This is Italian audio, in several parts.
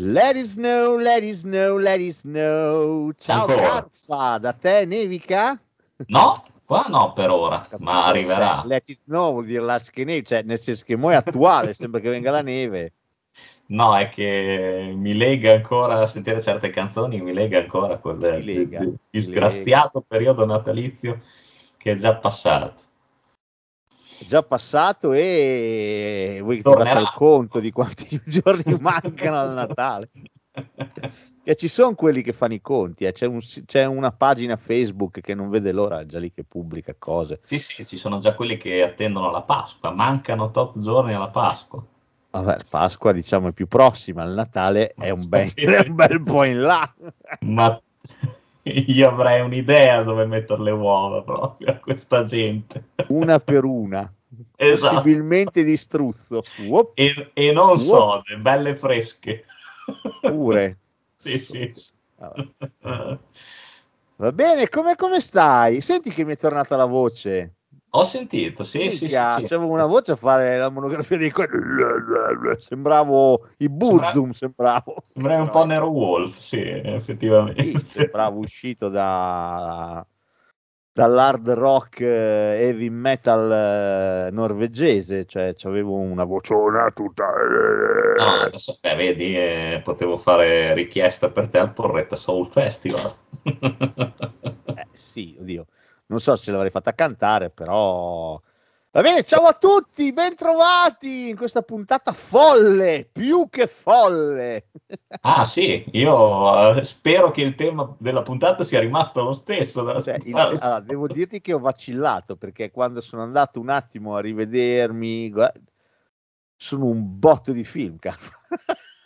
Let it snow, let it snow, let it snow. Ciao. Carfa, da te nevica? No, qua no per ora, ma arriverà. Cioè, let it snow vuol dire lascia che nevi, cioè nel senso che mo è attuale, sembra che venga la neve. No, è che mi lega ancora a sentire certe canzoni, mi lega ancora a quel Mi lega, disgraziato periodo natalizio che è già passato. Già passato e vuoi che ti Tornerà. faccia il conto di quanti giorni mancano al Natale? Che ci sono quelli che fanno i conti, eh. c'è, un- c'è una pagina Facebook che non vede l'ora, già lì che pubblica cose. Sì, sì, ci sono già quelli che attendono la Pasqua, mancano tot giorni alla Pasqua. Vabbè, Pasqua diciamo è più prossima, il Natale è un, bel, è un bel po' in là. Ma io avrei un'idea dove mettere le uova proprio a questa gente. una per una, Esatto. possibilmente di struzzo. Uop, E, e non sode, belle fresche. pure. Sì, sì. Vabbè. Va bene, come, come stai? Senti che mi è tornata la voce. Ho sentito, sì, sì, sì, sì. C'avevo una voce a fare la monografia dei co- Sembravo i Burzum, sembravo. Sembra un po' Nero Wolf, sì, effettivamente. Sì, sembravo uscito da dall'hard rock eh, heavy metal eh, norvegese, cioè avevo una vociona tutta eh, No, adesso, beh, vedi, eh, potevo fare richiesta per te al Porretta Soul Festival. Eh, sì, oddio, non so se l'avrei fatta cantare, però va bene. Ciao a tutti, bentrovati in questa puntata folle, più che folle. ah, sì, io eh, spero che il tema della puntata sia rimasto lo stesso. Cioè, il- allora, devo dirti che ho vacillato perché quando sono andato un attimo a rivedermi, guarda, sono un botto di film, caro.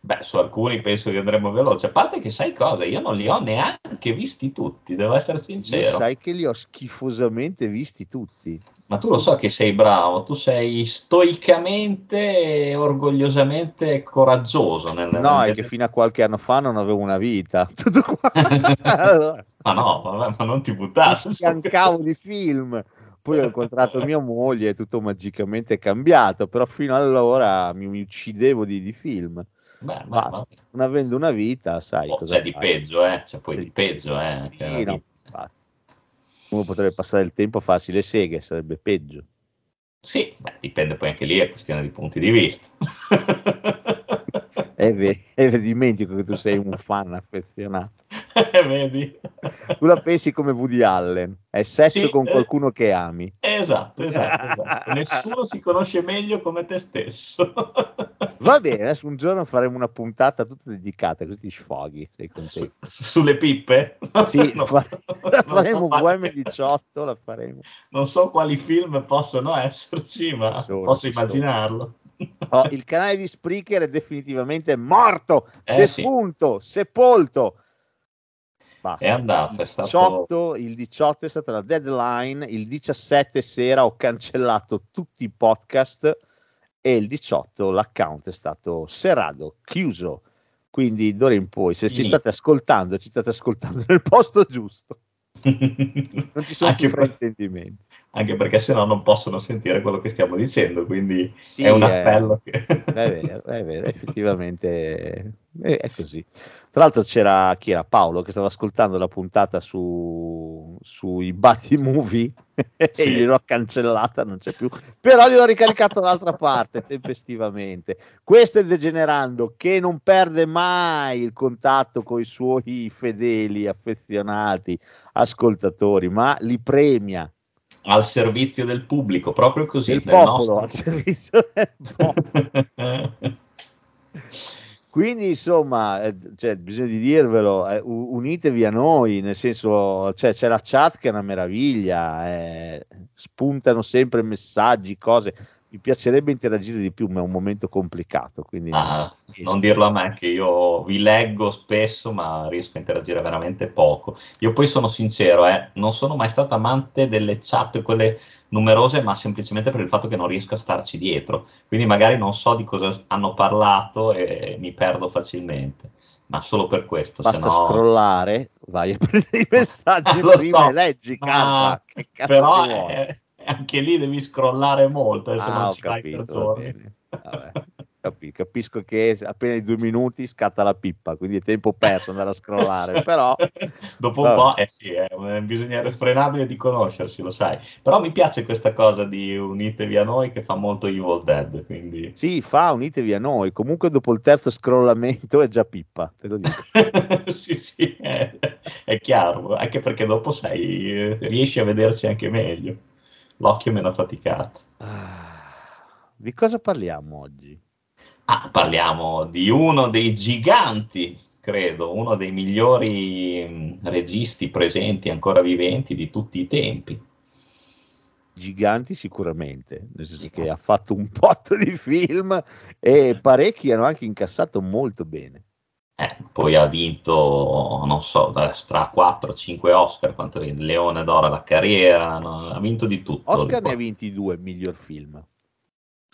Beh, su alcuni penso che andremo veloce. A parte che sai cosa, io non li ho neanche visti tutti, devo essere Io sincero. sai che li ho schifosamente visti tutti. Ma tu lo so che sei bravo, tu sei stoicamente e orgogliosamente coraggioso. Nel, No, nel- è che fino a qualche anno fa non avevo una vita. Tutto qua. Ma no, vabbè, ma non ti mi buttarsi. sfiancavo di film. Poi ho incontrato mia moglie e tutto magicamente è cambiato, però fino allora mi, mi uccidevo di, di film. Beh, ma- Basta. ma- Non avendo una vita, sai oh, c'è di fai. peggio, eh? C'è poi di peggio, eh? Sì, no. Uno potrebbe passare il tempo a farsi le seghe, sarebbe peggio. Sì, beh, dipende poi anche lì, è questione di punti di vista. E ve- e dimentico che tu sei un fan affezionato. Vedi? Tu la pensi come Woody Allen, è sesso Sì, con eh. qualcuno che ami. Esatto, esatto, esatto. Nessuno si conosce meglio come te stesso. Va bene, adesso un giorno faremo una puntata tutta dedicata, così ti sfoghi, sei Su- contento. sulle pippe? Sì, No, fa- la faremo so quali- VM18, la faremo. Non so quali film possono esserci, ma sono, posso immaginarlo. Oh, il canale di Spreaker è definitivamente morto, Eh, sì. defunto, sepolto. Basta. È andato, è il stato- 18, il 18 è stata la deadline, il 17 sera ho cancellato tutti i podcast e il 18 l'account è stato serrato, chiuso. Quindi d'ora in poi, se ci state ascoltando, ci state ascoltando nel posto giusto. Non ci sono anche, più per- fraintendimenti. anche perché sennò non possono sentire quello che stiamo dicendo, quindi Sì, è un eh, appello che... È vero, è vero, effettivamente è, è così. Tra l'altro c'era chi era Paolo che stava ascoltando la puntata su, sui Batti Movie e Sì. gliel'ho cancellata, non c'è più, però gliel'ho ricaricato dall'altra parte tempestivamente. Questo è Degenerando che non perde mai il contatto con i suoi fedeli, affezionati ascoltatori, ma li premia al servizio del pubblico, proprio così. del del popolo, al nostro- servizio del popolo. Quindi insomma, eh, cioè, bisogna di dirvelo, eh, unitevi a noi, nel senso cioè, c'è la chat che è una meraviglia, eh, spuntano sempre messaggi, cose, mi piacerebbe interagire di più, ma è un momento complicato. Quindi Ah, non dirlo a me che io vi leggo spesso, ma riesco a interagire veramente poco. Io poi sono sincero, eh, non sono mai stato amante delle chat, quelle numerose, ma semplicemente per il fatto che non riesco a starci dietro. Quindi magari non so di cosa hanno parlato e mi perdo facilmente. Ma solo per questo, Basta no... scrollare, vai a prendere i messaggi Lo prima so, e leggi, ma- calma. Che cazzo però vuole? eh, anche lì devi scrollare molto, eh, se Ah, non ci per capito, va giorni. capisco che appena i due minuti scatta la pippa, quindi è tempo perso andare a scrollare, però Dopo un po', eh sì, eh, bisogna irrefrenabile di conoscersi, lo sai. Però mi piace questa cosa di unitevi a noi che fa molto Evil Dead, quindi... sì, fa, unitevi a noi. Comunque dopo il terzo scrollamento è già pippa, te lo dico. sì, sì, è, è chiaro, anche perché dopo sai, eh, riesci a vedersi anche meglio. L'occhio meno affaticato. Ah, Di cosa parliamo oggi? Ah, parliamo di uno dei giganti, credo, uno dei migliori mh, registi presenti, ancora viventi di tutti i tempi. Giganti sicuramente, nel senso che ha fatto un botto di film e parecchi hanno anche incassato molto bene. Eh, poi ha vinto, non so, tra 4-5 Oscar, quanto il Leone d'Oro alla carriera, no? ha vinto di tutto. Oscar ne ha vinti due, miglior film.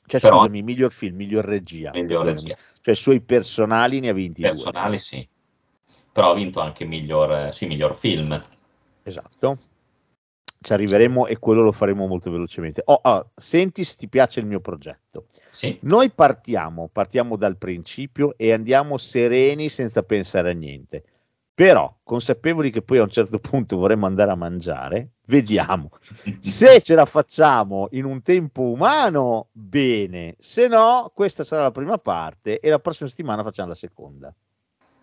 Cioè, Però- scusami, miglior film, miglior regia. Miglior regia. Cioè, suoi personali ne ha vinti Personali sì, però ha vinto anche miglior, eh, sì, miglior film. due. Esatto. Ci arriveremo e quello lo faremo molto velocemente. Oh, ah, senti se ti piace il mio progetto. Sì, Noi partiamo, partiamo dal principio e andiamo sereni senza pensare a niente. Però, consapevoli che poi a un certo punto vorremmo andare a mangiare, vediamo. Se ce la facciamo in un tempo umano, bene. Se no, questa sarà la prima parte e la prossima settimana facciamo la seconda.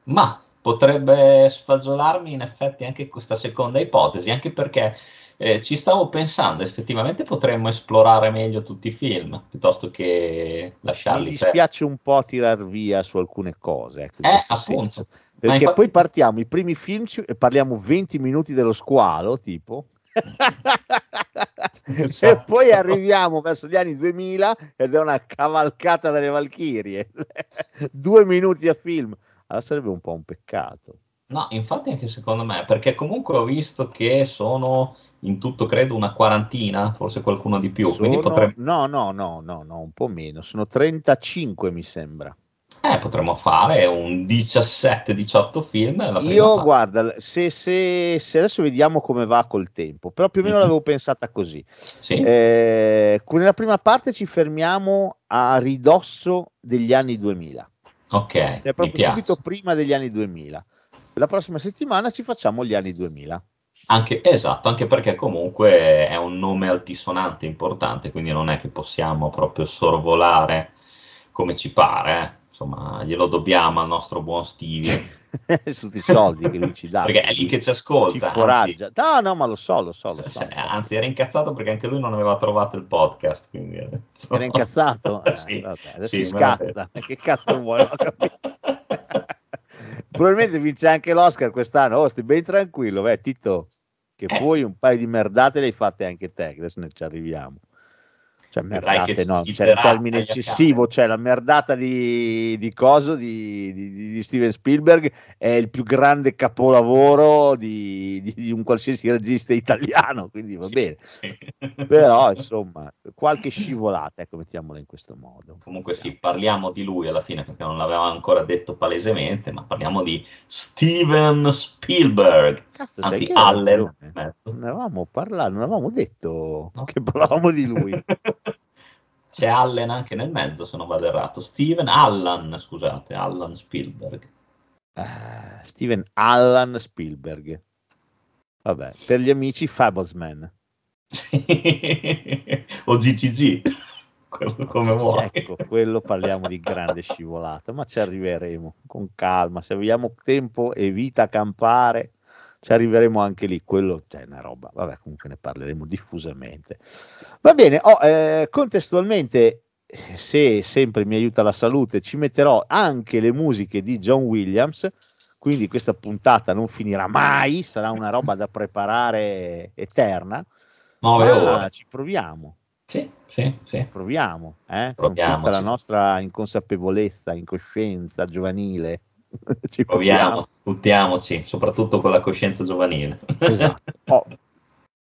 Ma potrebbe sfagiolarmi in effetti anche questa seconda ipotesi, anche perché eh, ci stavo pensando, effettivamente potremmo esplorare meglio tutti i film, piuttosto che Mi lasciarli per... dispiace un po' tirar via su alcune cose. Ecco, Eh, appunto. senso. Perché infatti- poi partiamo i primi film ci- e parliamo 20 minuti dello squalo, tipo. e Esatto. poi arriviamo verso gli anni 2000 ed è una cavalcata delle Valchirie. Due minuti a film. Allora sarebbe un po' un peccato. No, infatti anche secondo me, perché comunque ho visto che sono in tutto credo una quarantina, forse qualcuno di più, Sono- potremmo, No, no, no, no, no, un po' meno. Sono 35 mi sembra. eh, potremmo fare un 17-18 film. Io parte. guarda, se, se- se adesso vediamo come va col tempo, però più o meno Mhm. l'avevo pensata così. Sì, Eh, nella prima parte ci fermiamo a ridosso degli anni 2000, ok, è mi proprio subito prima degli anni 2000. La prossima settimana ci facciamo gli anni 2000. Anche, esatto, anche perché comunque è un nome altisonante importante, quindi non è che possiamo proprio sorvolare come ci pare, eh. Insomma, glielo dobbiamo al nostro buon Stevie, tutti i soldi che lui ci dà. perché è lì che ci ci ascolta. foraggia. No, no, ma lo so, lo so, anzi, lo so. se- se- anzi, era incazzato perché anche lui non aveva trovato il podcast. Quindi... detto- Era incazzato? Eh, Sì, vabbè, adesso sì, si scazza. Che cazzo vuoi? Ho capito. Probabilmente vince anche l'Oscar quest'anno. Oh, stai ben tranquillo, beh, Tito, che Eh. poi un paio di merdate le hai fatte anche te, adesso ne ci arriviamo. Cioè, merdate no, ci cioè, il termine eccessivo, cioè la merdata di, di coso di, di- di Steven Spielberg è il più grande capolavoro di, un qualsiasi regista italiano, quindi va Sì, bene. Però, insomma, qualche scivolata, ecco, mettiamola in questo modo. Comunque sì, parliamo di lui alla fine perché non l'aveva ancora detto palesemente, ma parliamo di Steven Spielberg, Cazzo, sai anzi hai Allen. Non avevamo parlato, non avevamo detto No. che parlavamo di lui. C'è Allen anche nel mezzo, se non vado errato. Steven Allan, scusate, Allan Spielberg. Ah, Steven Allan Spielberg. Vabbè, per gli amici Fablesman. O GCG, quello come vuoi. Ecco, quello parliamo di grande scivolata, ma ci arriveremo con calma. Se abbiamo tempo e vita a campare, ci arriveremo anche lì. Quello cioè, è una roba. Vabbè, comunque ne parleremo diffusamente. Va bene, oh, eh, contestualmente, se sempre mi aiuta la salute, ci metterò anche le musiche di John Williams. Quindi questa puntata non finirà mai, sarà una roba da preparare eterna. Nove Ma ore. ci proviamo. Sì, sì, sì. Proviamo, eh? con Proviamoci. tutta la nostra inconsapevolezza, incoscienza giovanile. Ci Proviamo, buttiamoci, soprattutto con la coscienza giovanile. Esatto. Oh,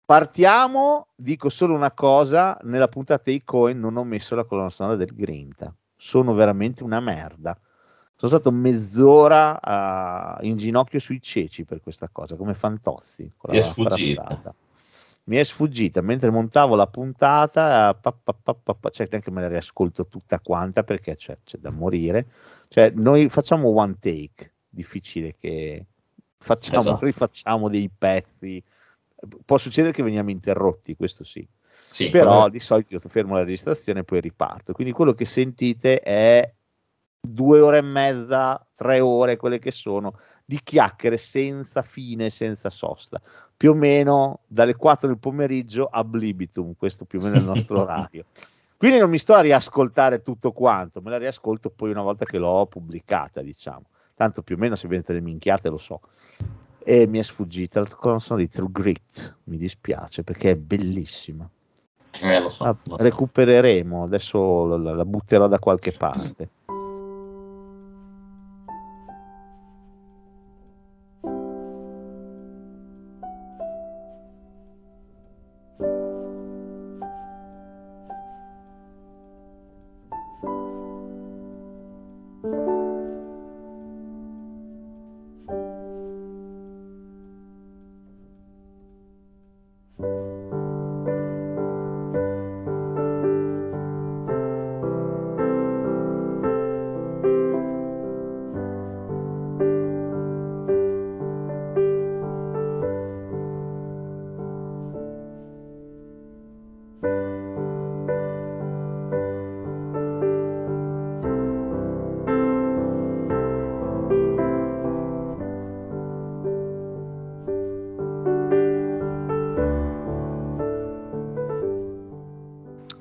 partiamo, dico solo una cosa, nella puntata dei Cohen non ho messo la colonna sonora del Grinta, sono veramente una merda. Sono stato mezz'ora ah, in ginocchio sui ceci per questa cosa, come Fantozzi. Ti è sfuggita. Mi è sfuggita mentre montavo la puntata, pa, pa, pa, pa, cioè neanche me la riascolto tutta quanta perché c'è, c'è da morire. Cioè, noi facciamo one take, difficile che facciamo, Esatto. rifacciamo dei pezzi. Può succedere che veniamo interrotti, questo sì. Sì, Però come- di solito io fermo la registrazione e poi riparto. Quindi quello che sentite è due ore e mezza, tre ore, quelle che sono, di chiacchiere senza fine, senza sosta. Più o meno dalle 4 del pomeriggio a Blibitum, questo più o meno è il nostro orario. Quindi non mi sto a riascoltare tutto quanto, me la riascolto poi una volta che l'ho pubblicata, diciamo. Tanto più o meno se vedete le minchiate lo so. E mi è sfuggita la sonora di True Grit, mi dispiace perché è bellissima. eh, lo so, lo so. recupereremo, adesso la, la butterò da qualche parte.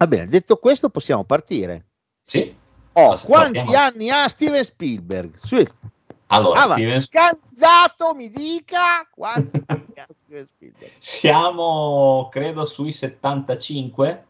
Va bene, detto questo possiamo partire. Sì. Oh, quanti partiamo- anni ha Steven Spielberg? Su, Allora, Ah, Steven, candidato mi dica quanti anni ha Steven Spielberg? siamo credo sui 75?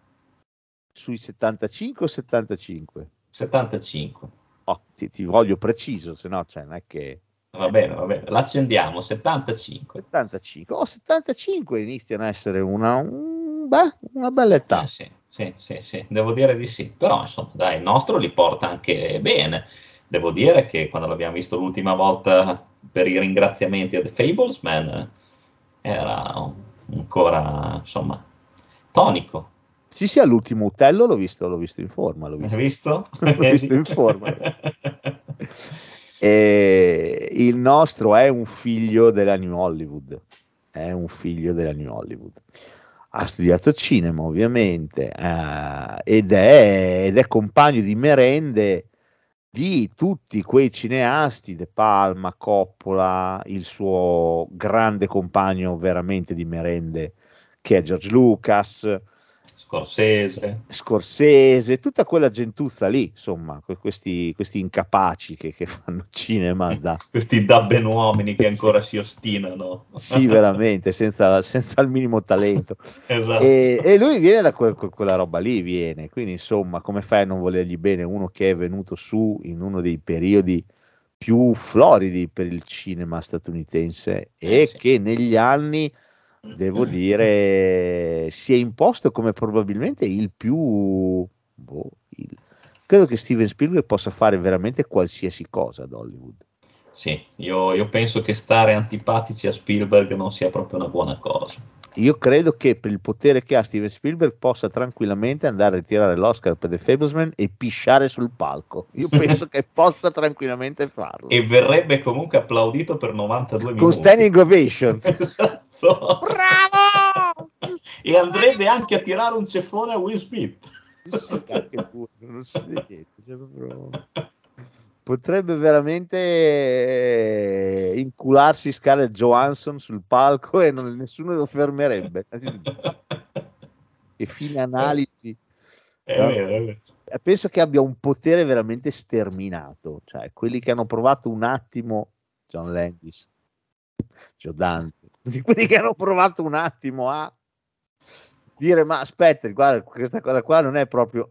Sui 75 o 75? 75. Oh, ti, ti voglio preciso, se no cioè, non è che... Va bene, va bene. L'accendiamo, 75. 75, oh 75 iniziano a essere una, un- beh, una bella età. Eh, sì, sì, sì, sì, devo dire di sì. Però, insomma, dai, il nostro li porta anche bene. Devo dire che quando l'abbiamo visto l'ultima volta per i ringraziamenti a The Fablesman era ancora, insomma, tonico. Sì, sì, all'ultimo Utello l'ho visto, l'ho visto in forma, l'ho Hai visto. visto? L'ho visto in forma. E il nostro è un figlio della New Hollywood, è un figlio della New Hollywood. Ha studiato cinema ovviamente eh, ed, è, ed è compagno di merende di tutti quei cineasti, De Palma, Coppola, il suo grande compagno veramente di merende che è George Lucas, Scorsese. Scorsese, tutta quella gentuzza lì, insomma, que- questi, questi incapaci che, che fanno cinema da... Questi dabbenuomini che ancora si ostinano. Sì, veramente, senza, senza il minimo talento. Esatto. E, e lui viene da quel- que- quella roba lì, viene. Quindi, insomma, come fai a non volergli bene uno che è venuto su in uno dei periodi più floridi per il cinema statunitense e Eh, sì. che negli anni, devo dire, si è imposto come probabilmente il più... boh, il- credo che Steven Spielberg possa fare veramente qualsiasi cosa ad Hollywood. Sì, io, io penso che stare antipatici a Spielberg non sia proprio una buona cosa. Io credo che per il potere che ha Steven Spielberg possa tranquillamente andare a ritirare l'Oscar per The Fablesman e pisciare sul palco. Io penso che possa tranquillamente farlo. E verrebbe comunque applaudito per 92 Con minuti. standing ovation. Esatto. Bravo! E andrebbe anche a tirare un ceffone a Will Smith. Sì, pure, non succede niente, cioè proprio- Potrebbe veramente eh, incularsi Scarlett Johansson sul palco e non- nessuno lo fermerebbe. Che fine analisi. È vero, è vero. Eh, penso che abbia un potere veramente sterminato, cioè quelli che hanno provato un attimo, John Landis, tutti quelli che hanno provato un attimo a dire ma aspetta, guarda, questa cosa qua non è proprio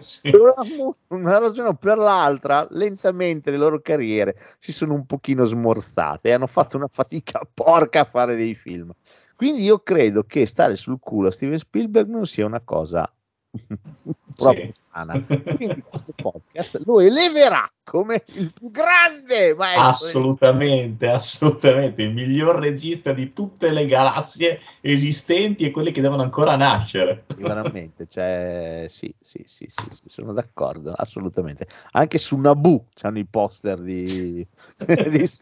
Sì. per una, una ragione o per l'altra, lentamente le loro carriere si sono un pochino smorzate e hanno fatto una fatica porca a fare dei film. Quindi io credo che stare sul culo a Steven Spielberg non sia una cosa proprio Sì. sana. Quindi questo podcast lo eleverà come il più grande maestro. Assolutamente, assolutamente, il miglior regista di tutte le galassie esistenti e quelle che devono ancora nascere. Veramente, cioè, sì, sì, sì, sì, sì, sono d'accordo, assolutamente. Anche su Naboo c'hanno i poster di, di.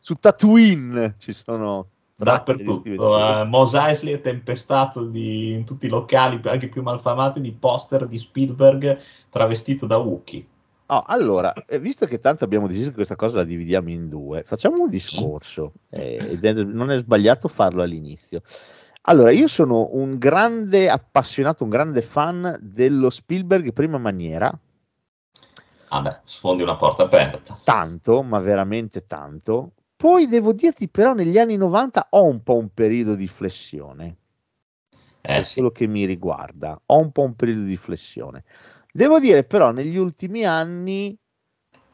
Su Tatooine ci sono Dappertutto, eh, Mos Eisley è tempestato di- in tutti i locali, anche più malfamati, di poster di Spielberg travestito da Wookiee. Oh, allora, eh, visto che tanto abbiamo deciso che questa cosa la dividiamo in due, facciamo un discorso eh, ed è- non è sbagliato farlo all'inizio. Allora, io sono un grande appassionato, un grande fan dello Spielberg prima maniera, Ah beh, sfondi una porta aperta. tanto, ma veramente tanto. Poi devo dirti però negli anni 90 ho un po' un periodo di flessione, Eh per sì, quello che mi riguarda, ho un po' un periodo di flessione. Devo dire però negli ultimi anni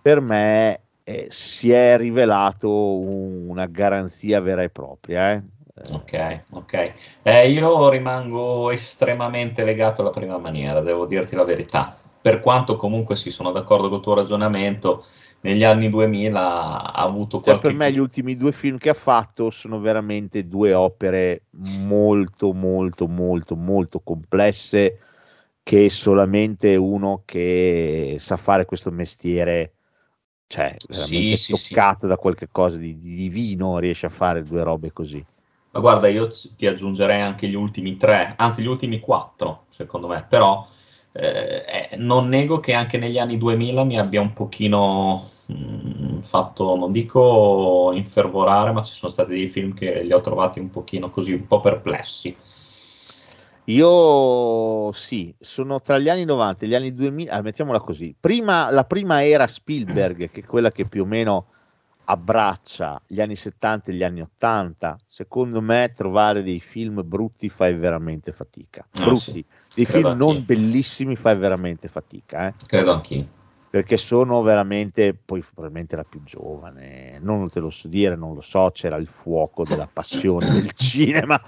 per me eh, si è rivelato un- una garanzia vera e propria. eh. Eh, ok, ok. Eh, io rimango estremamente legato alla prima maniera, devo dirti la verità. Per quanto comunque sì, sono d'accordo col tuo ragionamento, negli anni 2000 ha avuto Cioè, qualche... per me gli ultimi due film che ha fatto sono veramente due opere molto, molto, molto, molto complesse che solamente uno che sa fare questo mestiere, cioè veramente Sì, sì, sì. toccato da qualche cosa di, di divino, riesce a fare due robe così. Ma guarda, io ti aggiungerei anche gli ultimi tre, anzi gli ultimi quattro, secondo me, però eh, eh, non nego che anche negli anni 2000 mi abbia un pochino mh, fatto, non dico infervorare, ma ci sono stati dei film che li ho trovati un pochino così, un po' perplessi. Io sì, sono tra gli anni 90 e gli anni 2000, ah, mettiamola così, prima, la prima era Spielberg, che è quella che più o meno abbraccia gli anni 70 e gli anni 80, secondo me trovare dei film brutti fai veramente fatica. Ah, brutti, sì. dei Credo film non anch'io. bellissimi fai veramente fatica, eh? Credo anch'io. perché sono veramente, poi probabilmente era più giovane, non te lo so dire, non lo so, c'era il fuoco della passione del cinema,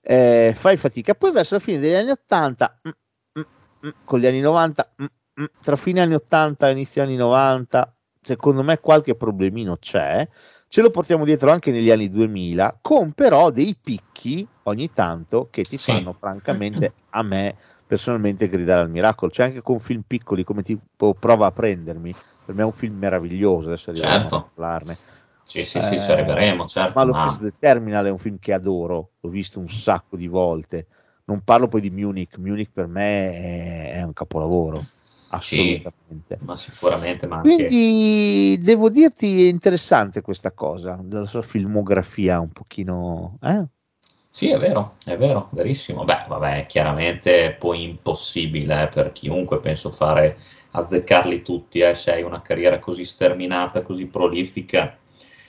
eh, fai fatica. Poi verso la fine degli anni 80, mm, mm, mm, con gli anni 90, mm, mm, tra fine anni 80 e inizio anni 90, secondo me qualche problemino c'è, ce lo portiamo dietro anche negli anni 2000, con però dei picchi ogni tanto che ti Sì. fanno francamente a me personalmente gridare al miracolo. C'è anche con film piccoli come tipo Prova a prendermi, per me è un film meraviglioso, adesso arriviamo Certo. a parlarne. Sì, sì, sì, Eh, ci arriveremo, certo. Ma lo ma- stesso The Terminal è un film che adoro, l'ho visto un sacco di volte. Non parlo poi di Munich, Munich per me è, è un capolavoro, assolutamente. ma sicuramente, ma anche... Quindi devo dirti è interessante questa cosa, della sua filmografia un pochino... Eh? Sì, è vero, è vero, verissimo. Beh, vabbè, chiaramente è poi impossibile eh, per chiunque, penso, fare azzeccarli tutti, eh, se hai una carriera così sterminata, così prolifica,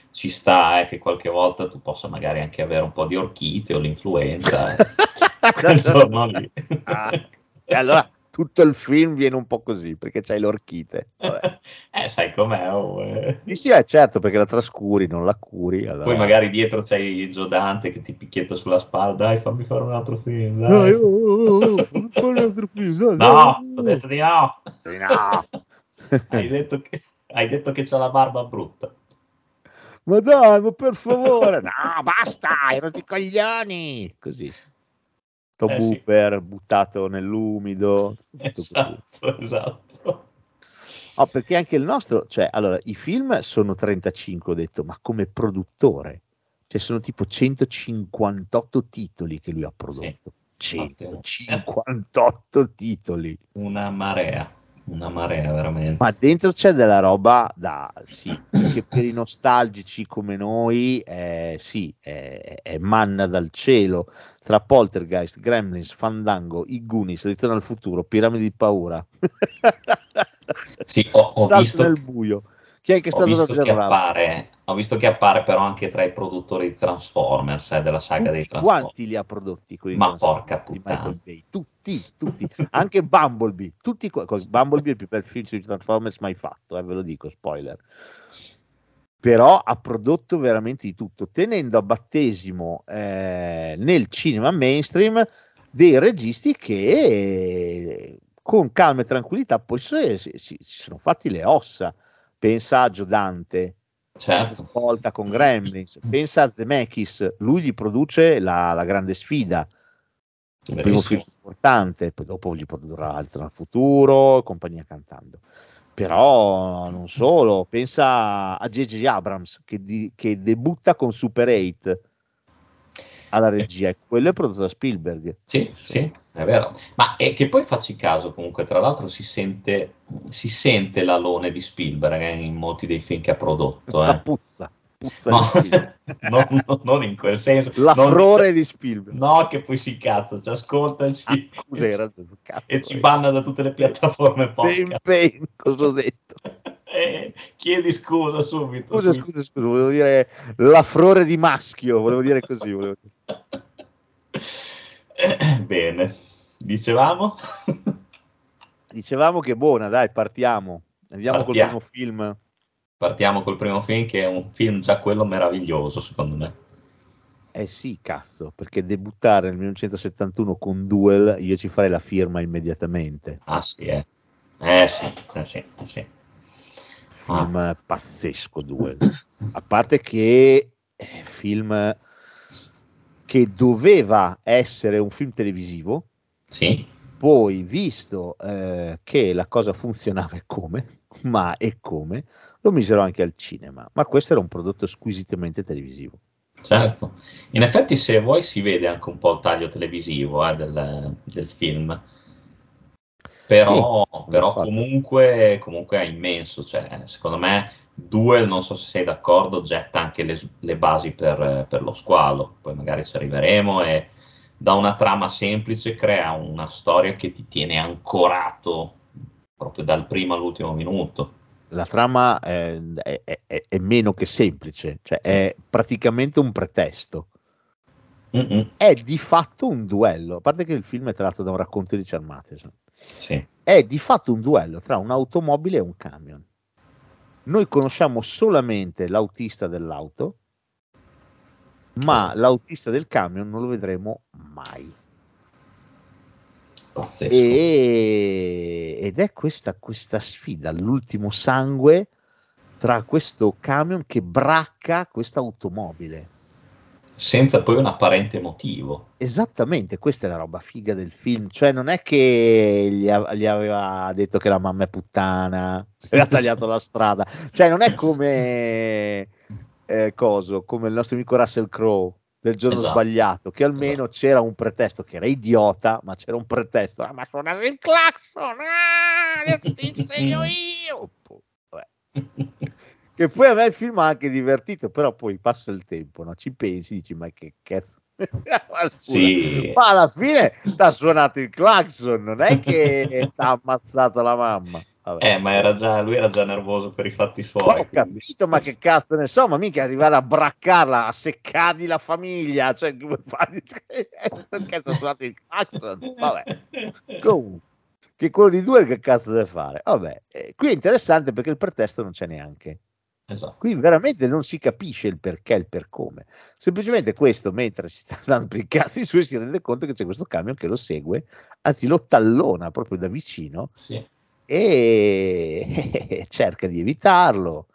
ci sta eh, che qualche volta tu possa magari anche avere un po' di orchite o l'influenza. eh. Quel giorno lì. Ah, e allora tutto il film viene un po' così, perché c'hai l'orchite. Vabbè. Eh, sai com'è, oh, eh. Sì, sì, è certo, perché la trascuri, non la curi. Allora... Poi magari dietro c'hai Gio Dante che ti picchietta sulla spalla, dai fammi fare un altro film, No, dai. oh, oh, oh, fammi fare un altro film, dai, No, dai. ho detto di no. No. Hai detto che, hai detto che c'ha la barba brutta. Ma dai, ma per favore, no, basta, ero di coglioni. Così. Sto Eh, sì. Buttato nell'umido. tutto così. Esatto, esatto. Oh, perché anche il nostro, cioè, allora, i film sono 35, ho detto, ma come produttore, cioè, sono tipo 158 titoli che lui ha prodotto. Sì. 158 titoli. Una marea, una marea veramente. Ma dentro c'è della roba da sì, che per i nostalgici come noi, eh, sì, è, è manna dal cielo. Tra Poltergeist, Gremlins, Fandango, I Goonies, Ritorno al futuro, Piramidi di paura. Sì, ho, ho visto, nel buio. Chi è che è stato Roger che appare, Ho visto che appare però anche tra i produttori di Transformers, eh, della saga Tutti dei Transformers. quanti li ha prodotti Ma di porca di puttana. Tutti, tutti, anche Bumblebee. Tutti, co- Bumblebee è il più bel film sui Transformers mai fatto, eh, ve lo dico, spoiler. Però ha prodotto veramente di tutto, tenendo a battesimo eh, nel cinema mainstream dei registi che con calma e tranquillità poi si, si- si sono fatti le ossa. Pensa a Joe Dante, Certo. volta con Gremlins. Pensa a Zemeckis, lui gli produce la, la grande sfida, il primo film importante, poi dopo gli produrrà altro nel futuro, e compagnia cantando. Però non solo, pensa a J.J. Abrams che, di- che debutta con Super 8 alla regia, e quello è prodotto da Spielberg. Sì, sì, è vero. Ma è che poi facci caso, comunque, tra l'altro si sente, si sente l'alone di Spielberg eh, in molti dei film che ha prodotto. La Eh. puzza, puzza No, non, non- non in quel senso. dice- di Spielberg. No, che poi si incazza, ci ascoltaci Ah, scusa, era il cazzo, e ci banna da tutte le piattaforme Ben, podcast. ben, cosa ho detto? Eh, chiedi scusa subito. Scusa, su- scusa, scusa, volevo dire l'affrore di maschio, volevo dire così. volevo dire. Bene, dicevamo? Dicevamo che è buona, dai, partiamo. Andiamo Partiamo. col primo film. Partiamo col primo film, che è un film già quello meraviglioso, secondo me. Eh sì, cazzo, perché debuttare nel 1971 con Duel, io ci farei la firma immediatamente. Ah sì, eh. Eh sì, eh sì, eh sì. Film eh, pazzesco Duel. A parte che è film che doveva essere un film televisivo, Sì, poi visto eh, che la cosa funzionava e come, ma e come, lo misero anche al cinema. Ma questo era un prodotto squisitamente televisivo. certo. In effetti, se vuoi, si vede anche un po' il taglio televisivo eh, del, del film. Però, Sì, però comunque, comunque è immenso. Cioè, secondo me, Duel, non so se sei d'accordo, getta anche le, le basi per, per lo squalo. Poi magari ci arriveremo e da una trama semplice crea una storia che ti tiene ancorato proprio dal primo all'ultimo minuto. La trama è, è- è- è meno che semplice, cioè è praticamente un pretesto. Mm-mm, È di fatto un duello, a parte che il film è tratto da un racconto di Richard Matheson. Sì. È di fatto un duello tra un'automobile e un camion. Noi conosciamo solamente l'autista dell'auto, ma l'autista del camion non lo vedremo mai. Pazzesco. E- ed è questa, questa sfida all'ultimo sangue tra questo camion che bracca questa automobile. Senza poi un apparente motivo. Esattamente, questa è la roba figa del film. Cioè, non è che gli, gli aveva detto che la mamma è puttana, e ha tagliato la strada. Cioè, non è come eh, coso, come il nostro amico Russell Crowe del giorno Esatto. sbagliato, che almeno Esatto. c'era un pretesto che era idiota, ma c'era un pretesto. Ah, ma suonare il clacson, ah, ti insegno io. Boh, vabbè. Che poi a me il film ha anche divertito, però poi passa il tempo, no? ci pensi, dici, ma che cazzo. Sì. Ma alla fine ti ha suonato il clacson, non è che ti ha ammazzato la mamma. Vabbè. Eh, ma era già, lui era già nervoso per i fatti suoi. ho quindi- capito, ma che cazzo ne so, ma mica arrivare a braccarla, a seccargli la famiglia, cioè come fai? Perché ti ha suonato il clacson? Vabbè. Comunque, che quello di due che cazzo deve fare? Vabbè, eh, qui è interessante perché il pretesto non c'è neanche. Esatto. Qui veramente non si capisce il perché e il per come. Semplicemente questo, mentre si sta dando per i cazzi suoi, si rende conto che c'è questo camion che lo segue, anzi lo tallona proprio da vicino Sì. e cerca di evitarlo,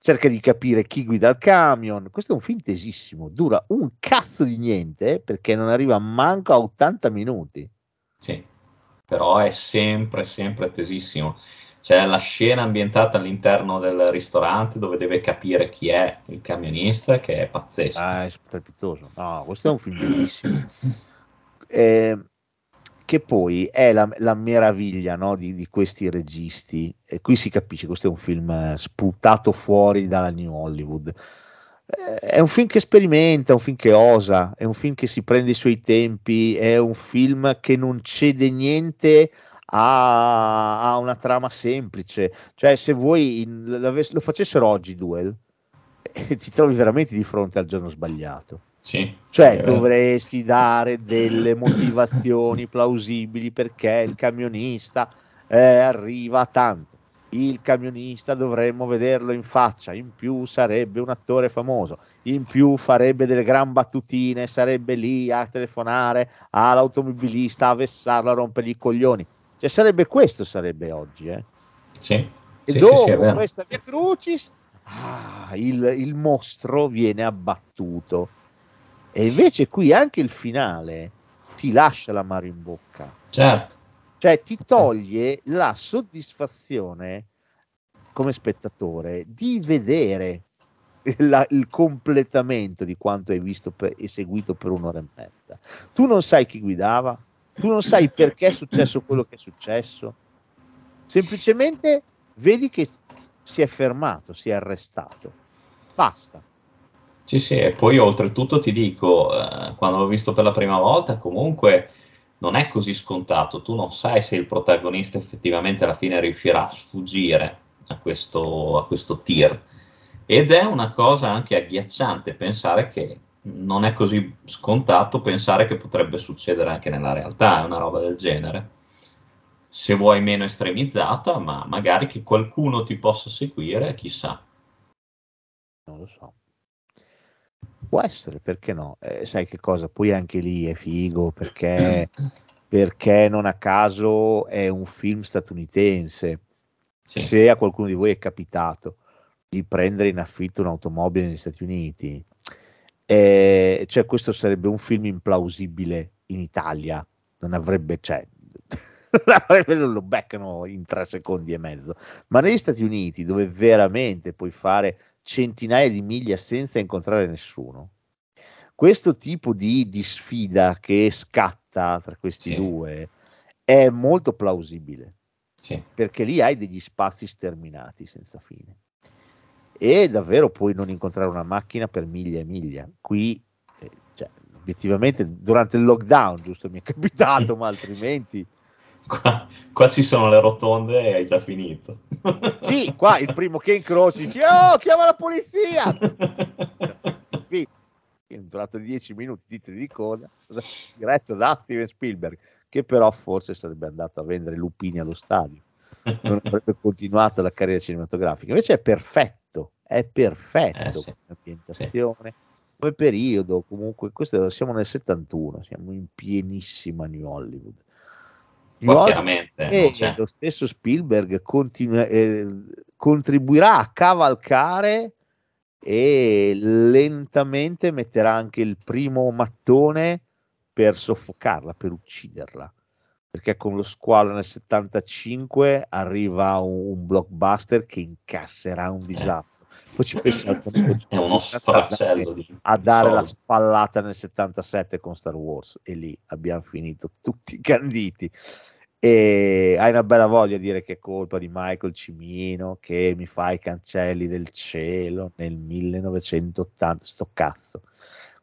cerca di capire chi guida il camion. Questo è un film tesissimo, dura un cazzo di niente perché non arriva manco a 80 minuti. Sì, però è sempre, sempre tesissimo. C'è la scena ambientata all'interno del ristorante dove deve capire chi è il camionista, che è pazzesco. Ah, è strepitoso. No, questo è un film bellissimo. Eh, che poi è la, la meraviglia no, di, di questi registi. E qui si capisce, questo è un film eh, sputato fuori dalla New Hollywood. Eh, È un film che sperimenta, è un film che osa, è un film che si prende i suoi tempi, è un film che non cede niente a, a una trama semplice. Cioè, se voi in- lo facessero oggi Duel, eh, ti trovi veramente di fronte al giorno sbagliato. Sì. Cioè, Eh, dovresti dare delle motivazioni plausibili perché il camionista eh, arriva a tanto. Il camionista dovremmo vederlo in faccia, in più sarebbe un attore famoso, in più farebbe delle gran battutine, sarebbe lì a telefonare all'automobilista, a vessarlo, a rompergli i coglioni. Cioè, sarebbe questo, sarebbe oggi, eh? Sì. E Sì, dopo sì, questa via Crucis, ah, il, il mostro viene abbattuto. E invece qui anche il finale ti lascia l'amaro in bocca. Certo. Cioè ti toglie la soddisfazione come spettatore di vedere la- il completamento di quanto hai visto per- e seguito per un'ora e mezza. Tu non sai chi guidava, tu non sai perché è successo quello che è successo, semplicemente vedi che si è fermato, si è arrestato. Basta. Sì, sì, e poi oltretutto ti dico, eh, quando l'ho visto per la prima volta, comunque non è così scontato, tu non sai se il protagonista effettivamente alla fine riuscirà a sfuggire a questo, a questo tir. Ed è una cosa anche agghiacciante pensare che non è così scontato pensare che potrebbe succedere anche nella realtà, è una roba del genere. Se vuoi meno estremizzata, ma magari che qualcuno ti possa seguire, chissà. Non lo so. Può essere, perché no? Eh, sai che cosa? Poi anche lì è figo perché, perché non a caso è un film statunitense. Sì. Se a qualcuno di voi è capitato di prendere in affitto un'automobile negli Stati Uniti, eh, cioè questo sarebbe un film implausibile in Italia, non avrebbe, cioè, lo beccano in tre secondi e mezzo, ma negli Stati Uniti dove veramente puoi fare centinaia di miglia senza incontrare nessuno, questo tipo di, di sfida che scatta tra questi Sì. due è molto plausibile Sì. perché lì hai degli spazi sterminati senza fine e davvero puoi non incontrare una macchina per miglia e miglia. Qui eh, cioè, obiettivamente durante il lockdown giusto mi è capitato ma altrimenti Qua, qua ci sono le rotonde e hai già finito. sì qua il primo che incroci dici oh chiama la polizia! Qui è durato 10 minuti titoli di coda diretto da Steven Spielberg che però forse sarebbe andato a vendere lupini allo stadio non avrebbe continuato la carriera cinematografica. Invece è perfetto, è perfetto Eh, sì. come ambientazione, come periodo. Comunque, questo siamo nel 71, siamo in pienissima New Hollywood. New Hollywood e lo stesso Spielberg continua- eh, contribuirà a cavalcare e lentamente metterà anche il primo mattone per soffocarla, per ucciderla perché con lo squalo nel 75 arriva un, un blockbuster che incasserà un disastro. Poi ci pensiamo È uno sfracello di a dare la soldi. spallata nel 77 con Star Wars e lì abbiamo finito tutti canditi. E hai una bella voglia di dire che è colpa di Michael Cimino che mi fa i cancelli del cielo nel 1980. Sto cazzo,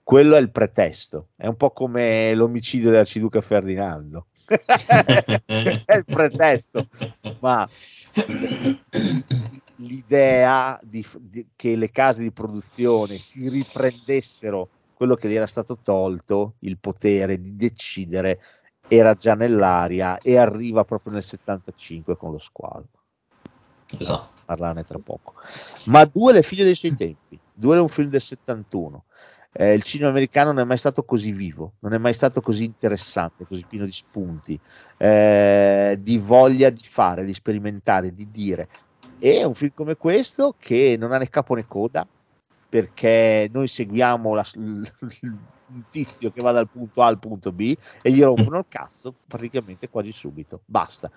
quello è il pretesto. È un po' come l'omicidio dell'arciduca Ferdinando. è il pretesto, ma l'idea di, di- che le case di produzione si riprendessero quello che gli era stato tolto, il potere di decidere, era già nell'aria e arriva proprio nel 75 con lo squalo. Esatto. Parlarne tra poco. Ma due le figlie dei suoi tempi. Due è un film del 71. Eh, il cinema americano non è mai stato così vivo, non è mai stato così interessante, così pieno di spunti, eh, di voglia di fare, di sperimentare, di dire. E un film come questo che non ha né capo né coda, perché noi seguiamo la- un tizio che va dal punto A al punto B e gli rompono il cazzo praticamente quasi subito. Basta.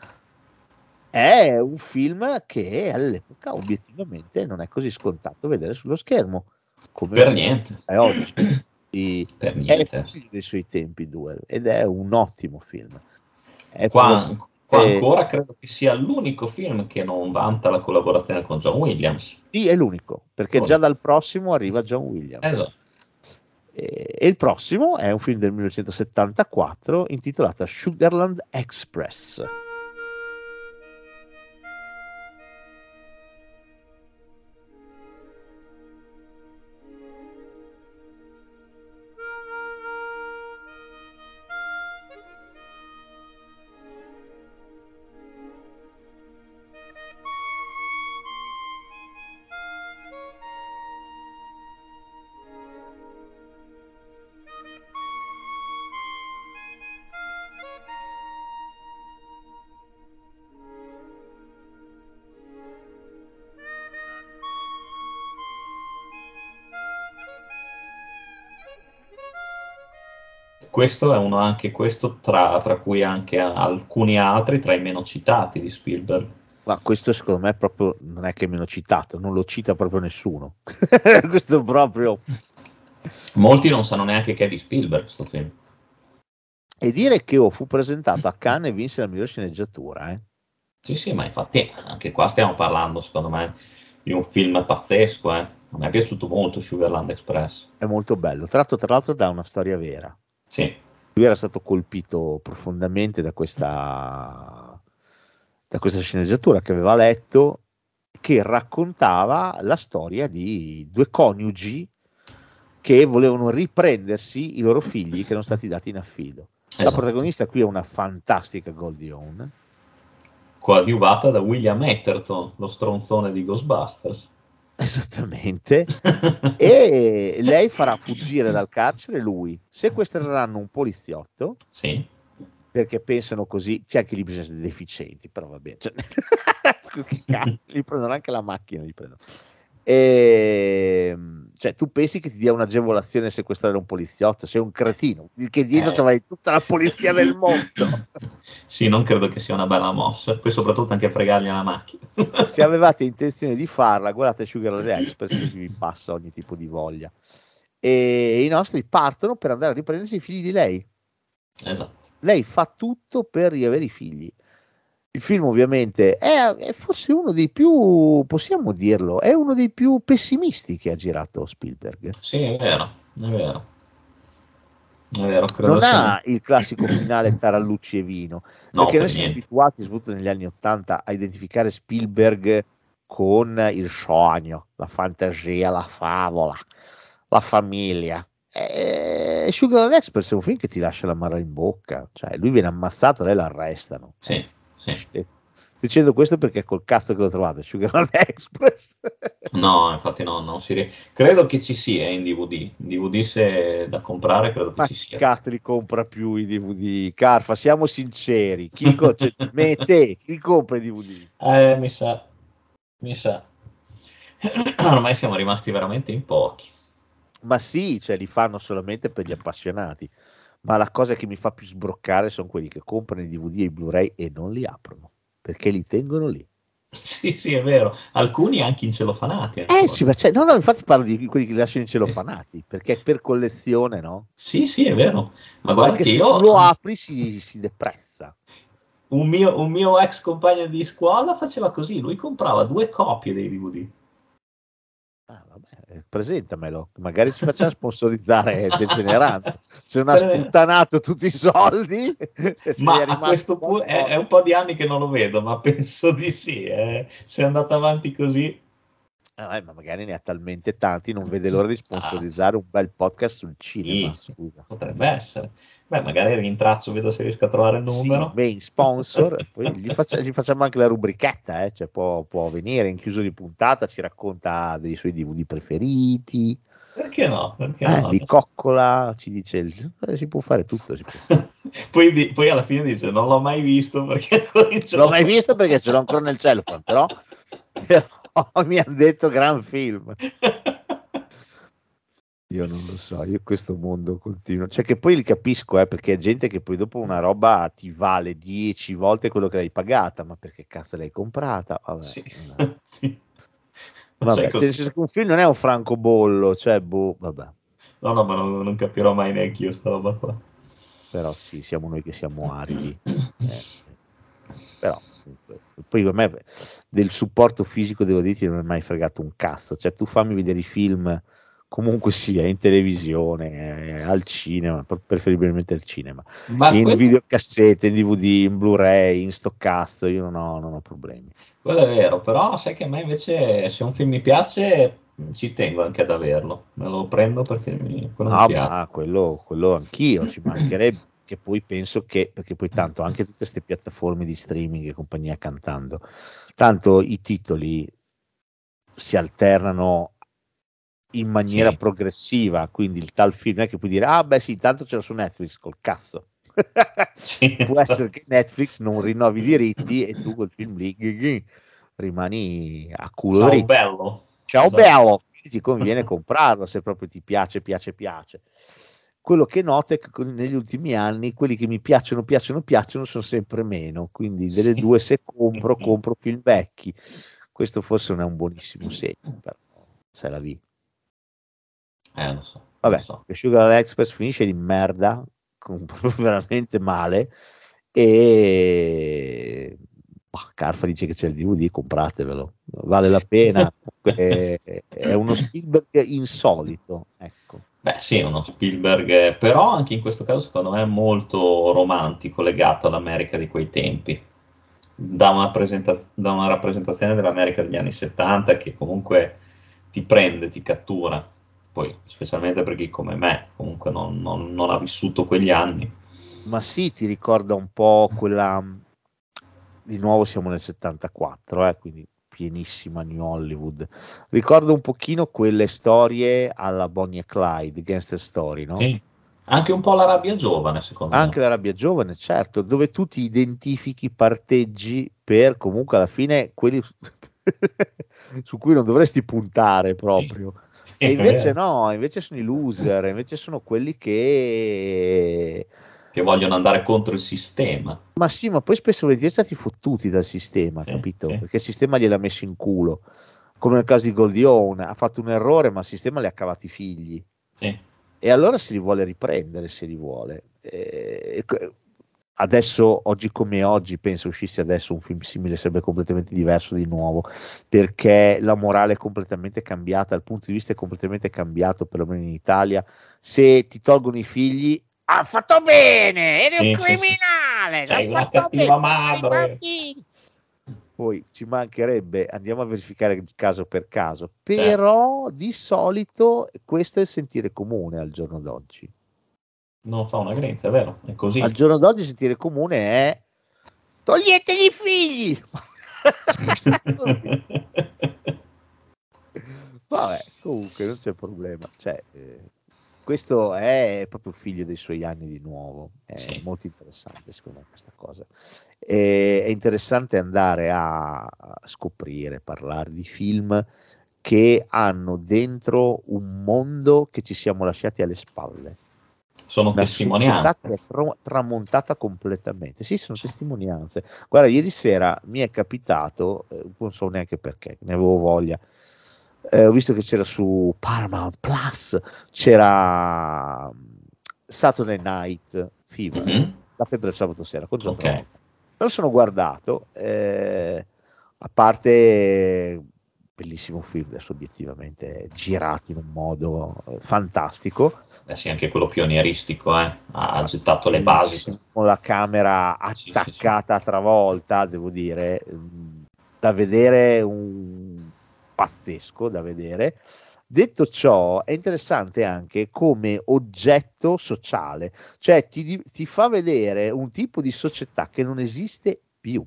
È un film che all'epoca obiettivamente non è così scontato vedere sullo schermo. Come Per niente. è oggi. Quindi Per È niente. figlio dei suoi tempi due ed è un ottimo film. È Qua, qua eh, ancora credo che sia l'unico film che non vanta la collaborazione con John Williams. Sì, è l'unico, perché Oh. già dal prossimo arriva John Williams. Esatto. E, e il prossimo è un film del 1974 intitolato Sugarland Express. Questo è uno anche questo, tra, tra cui anche alcuni altri, tra i meno citati di Spielberg. Ma questo secondo me proprio non è che meno citato, non lo cita proprio nessuno. questo proprio. Molti non sanno neanche che è di Spielberg questo film. E dire che oh, fu presentato a Cannes e vinse la miglior sceneggiatura, eh? Sì, sì, ma infatti anche qua stiamo parlando, secondo me, di un film pazzesco, eh. A me è piaciuto molto Sugarland Express. È molto bello, tratto tra l'altro da una storia vera. Sì. Lui era stato colpito profondamente da questa, da questa sceneggiatura che aveva letto, che raccontava la storia di due coniugi che volevano riprendersi i loro figli che erano stati dati in affido. Esatto. La protagonista qui è una fantastica Goldie Hawn. Coadiuvata da William Atherton, lo stronzone di Ghostbusters. Esattamente. e lei farà fuggire dal carcere lui. Sequestreranno un poliziotto. Sì. Perché pensano così, c'è anche lì bisogna essere deficienti, però va bene. Cioè, gli prendono anche la macchina, gli prendono. E, ehm, cioè, tu pensi che ti dia un'agevolazione sequestrare un poliziotto? Sei un cretino, che dietro eh. c'hai tutta la polizia del mondo. sì, non credo che sia una bella mossa, poi soprattutto anche fregargli la macchina. Se avevate intenzione di farla, guardate Sugar Express che vi passa ogni tipo di voglia. E i nostri partono per andare a riprendersi i figli di lei. Esatto. Lei fa tutto per riavere i figli il film ovviamente è, è, forse uno dei più, possiamo dirlo, è uno dei più pessimisti che ha girato Spielberg. Sì, è vero, è vero. È vero non ha il classico finale Tarallucci e vino, no, perché per noi siamo abituati, soprattutto negli anni Ottanta, a identificare Spielberg con il sogno, la fantasia, la favola, la famiglia. E Sugar Express è un film che ti lascia la mano in bocca, cioè lui viene ammazzato, lei l'arrestano. Sì sì. Dicendo questo perché col cazzo che l'ho trovato, Sugarland Express. no, infatti no, non si ri... credo che ci sia in DVD. In DVD se da comprare credo che Ma ci sia. cazzo li compra più i DVD? Carfa, siamo sinceri. Chi, co- cioè, me te, chi compra i DVD? Eh, mi sa. Mi sa. Ormai siamo rimasti veramente in pochi. Ma sì, cioè li fanno solamente per gli appassionati ma la cosa che mi fa più sbroccare sono quelli che comprano i DVD e i Blu-ray e non li aprono perché li tengono lì. Sì, sì, è vero. Alcuni anche incelofanati. Eh sì, ma c'è... no, no, infatti parlo di quelli che li lasciano incelofanati, perché è per collezione, no? Sì, sì, è vero. Ma guarda perché che se io... lo apri si, si depressa. Un mio, un mio ex compagno di scuola faceva così, lui comprava due copie dei DVD. Ah, vabbè, eh, presentamelo, magari ci facciamo sponsorizzare degenerando. Se non ha sputtanato tutti i soldi, ma a questo punto è, è, un po' di anni che non lo vedo, ma penso di sì. Eh. Se è andato avanti così, eh, ma magari ne ha talmente tanti, non vede l'ora di sponsorizzare ah, un bel podcast sul cinema. Sì, potrebbe essere. Beh, magari rintraccio, vedo se riesco a trovare il numero. Sì, main sponsor, poi gli, faccia, gli, facciamo anche la rubrichetta, eh? cioè può, può, venire in chiuso di puntata, ci racconta dei suoi DVD preferiti. Perché no? Perché eh, no? Li coccola, ci dice, eh, si può fare tutto. Può. poi, di, poi, alla fine dice, non l'ho mai visto perché... Non l'ho mai visto perché ce l'ho ancora nel cellphone, però, però mi hanno detto gran film. Io non lo so, io questo mondo continuo. Cioè che poi li capisco, eh, perché è gente che poi dopo una roba ti vale 10 volte quello che l'hai pagata, ma perché cazzo l'hai comprata? Vabbè, sì. sì. vabbè cioè, cioè, un film non è un francobollo, cioè, boh, vabbè. No, no, ma non, non capirò mai neanche io sta roba qua. Però sì, siamo noi che siamo aridi. Eh. Però poi per me del supporto fisico devo dirti non è mai fregato un cazzo. Cioè tu fammi vedere i film comunque sia in televisione, eh, al cinema, preferibilmente al cinema, Ma in quello... videocassette, in DVD, in Blu-ray, in stoccazzo, io non ho, non ho, problemi. Quello è vero, però sai che a me invece se un film mi piace ci tengo anche ad averlo, me lo prendo perché mi, quello no, mi piace. Ma quello, quello anch'io, ci mancherebbe che poi penso che, perché poi tanto anche tutte queste piattaforme di streaming e compagnia cantando, tanto i titoli si alternano in maniera sì. progressiva, quindi il tal film è che puoi dire, ah beh sì, tanto c'era su Netflix col cazzo. sì. Può essere che Netflix non rinnovi i diritti e tu quel film lì rimani a culo. Ciao dritto. bello. Ciao esatto. bello, quindi ti conviene comprarlo se proprio ti piace, piace, piace. quello che noto è che negli ultimi anni quelli che mi piacciono, piacciono, piacciono sono sempre meno, quindi delle Sì. due se compro, compro film vecchi. Questo forse non è un buonissimo segno, però se la vi. Eh, lo so. Vabbè, lo so. che Sugar Express finisce di merda, con- veramente male, e bah, Carfa dice che c'è il DVD, compratevelo, vale la pena, è, è uno Spielberg insolito, ecco. Beh, sì, è uno Spielberg, però anche in questo caso secondo me è molto romantico, legato all'America di quei tempi. Da una, presenta- da una rappresentazione dell'America degli anni 70 che comunque ti prende, ti cattura. Poi, specialmente per chi come me comunque non, non- non ha vissuto quegli anni. Ma sì, ti ricorda un po' quella, di nuovo siamo nel 74, eh, quindi pienissima New Hollywood. Ricorda un pochino quelle storie alla Bonnie e Clyde, Gangster Story, no? Sì. Anche un po' la rabbia giovane, secondo Anche me. la rabbia giovane, certo, dove tu ti identifichi, parteggi per comunque alla fine quelli su cui non dovresti puntare proprio. E invece no, invece sono i loser, invece sono quelli che... Che vogliono andare contro il sistema. Ma sì, ma poi spesso volentieri stati fottuti dal sistema, Sì, capito? sì. Perché il sistema gliel'ha messo in culo. Come nel caso di Goldione, ha fatto un errore, ma il sistema le ha cavati i figli. Sì. E allora si li vuole riprendere se li vuole. E- e- adesso, oggi come oggi, penso uscisse adesso un film simile sarebbe completamente diverso di nuovo, perché la morale è completamente cambiata, il punto di vista è completamente cambiato, perlomeno in Italia. Se ti tolgono i figli, ha fatto bene, eri Sì, un sì, sì. criminale, Sei l'ha una fatto cattiva bene, madre. Poi ci mancherebbe, andiamo a verificare caso per caso, però di solito questo è il sentire comune al giorno d'oggi. Non fa una grinza, è vero? È così. Al giorno d'oggi il sentire comune è toglietegli i figli. Vabbè, comunque non c'è problema. Cioè, eh, questo è proprio figlio dei suoi anni di nuovo. È Sì. molto interessante, secondo me, questa cosa. E- è interessante andare a a scoprire, parlare di film che hanno dentro un mondo che ci siamo lasciati alle spalle. Sono Una testimonianze. società che è tra- tramontata completamente. Sì, sono testimonianze. Guarda, ieri sera mi è capitato, eh, non so neanche perché, ne avevo voglia. eh, ho visto che c'era su Paramount Plus, c'era mm, Saturday Night Fever, Mhm. la febbre del sabato sera con John Ok. Travolta. Me lo sono guardato, eh, a parte bellissimo film, adesso obiettivamente girato in un modo eh, fantastico. Eh sì, anche quello pionieristico, eh. ha gettato le basi. Con la camera Sì, sì, sì. attaccata a travolta, devo dire, mm, da vedere un pazzesco da vedere. Detto ciò, è interessante anche come oggetto sociale, cioè ti, ti fa vedere un tipo di società che non esiste più,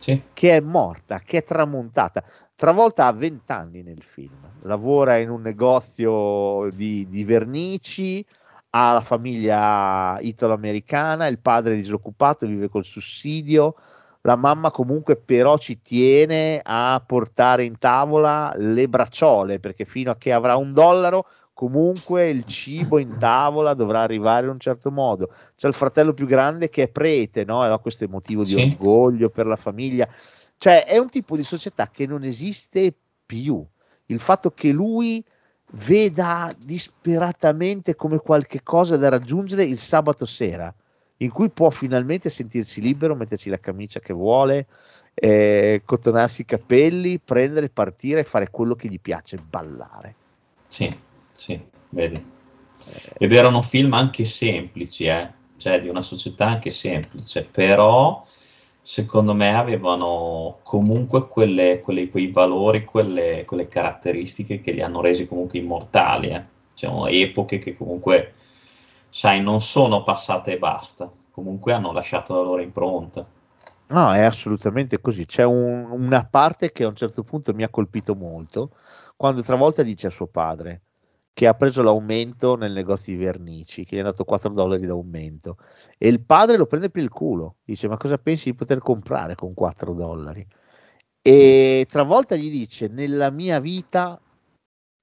Sì. che è morta, che è tramontata. Travolta ha 20 anni nel film, lavora in un negozio di, di vernici, ha la famiglia italo-americana, il padre è disoccupato, vive col sussidio, la mamma comunque però ci tiene a portare in tavola le bracciole, perché fino a che avrà un dollaro comunque il cibo in tavola dovrà arrivare in un certo modo. C'è il fratello più grande che è prete, no? E ha questo motivo di Sì. orgoglio per la famiglia. Cioè è un tipo di società che non esiste più. Il fatto che lui veda disperatamente come qualche cosa da raggiungere il sabato sera, in cui può finalmente sentirsi libero, metterci la camicia che vuole, eh, cotonarsi i capelli, prendere, partire e fare quello che gli piace, ballare. Sì, sì, vedi. Ed erano film anche semplici, eh? cioè di una società anche semplice, però secondo me avevano comunque quelle, quelle- quei valori, quelle, quelle caratteristiche che li hanno resi comunque immortali. Eh? Diciamo, epoche che comunque, sai, non sono passate e basta, comunque hanno lasciato la loro impronta. No, è assolutamente così. C'è un- una parte che a un certo punto mi ha colpito molto, quando Travolta dice a suo padre che ha preso l'aumento nel negozio di vernici, che gli ha dato 4 dollari d'aumento, e il padre lo prende per il culo, dice ma cosa pensi di poter comprare con 4 dollari? E Travolta gli dice nella mia vita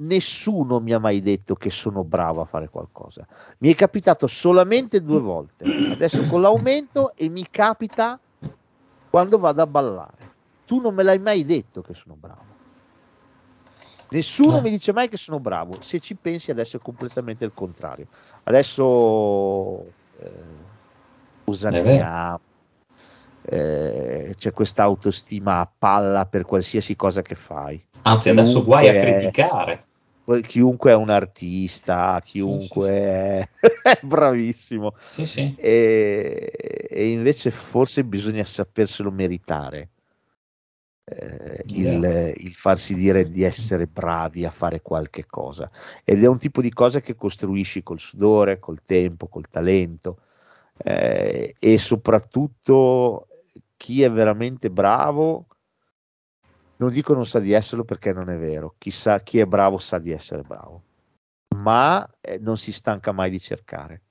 nessuno mi ha mai detto che sono bravo a fare qualcosa. Mi è capitato solamente due volte. Adesso con l'aumento e mi capita quando vado a ballare. Tu non me l'hai mai detto che sono bravo. Nessuno Eh. mi dice mai che sono bravo. Se ci pensi adesso è completamente il contrario. Adesso eh, usanniamo. Eh, c'è questa autostima a palla per qualsiasi cosa che fai. Anzi, adesso guai a Chiunque è- criticare. Chiunque è un artista, chiunque È... è bravissimo. Sì, sì. E, e invece forse bisogna saperselo meritare. Eh, il, il farsi dire di essere bravi a fare qualche cosa. Ed è un tipo di cosa che costruisci col sudore, col tempo, col talento. Eh, e soprattutto chi è veramente bravo non dico non sa di esserlo perché non è vero, chi, sa, chi è bravo sa di essere bravo, ma eh, non si stanca mai di cercare,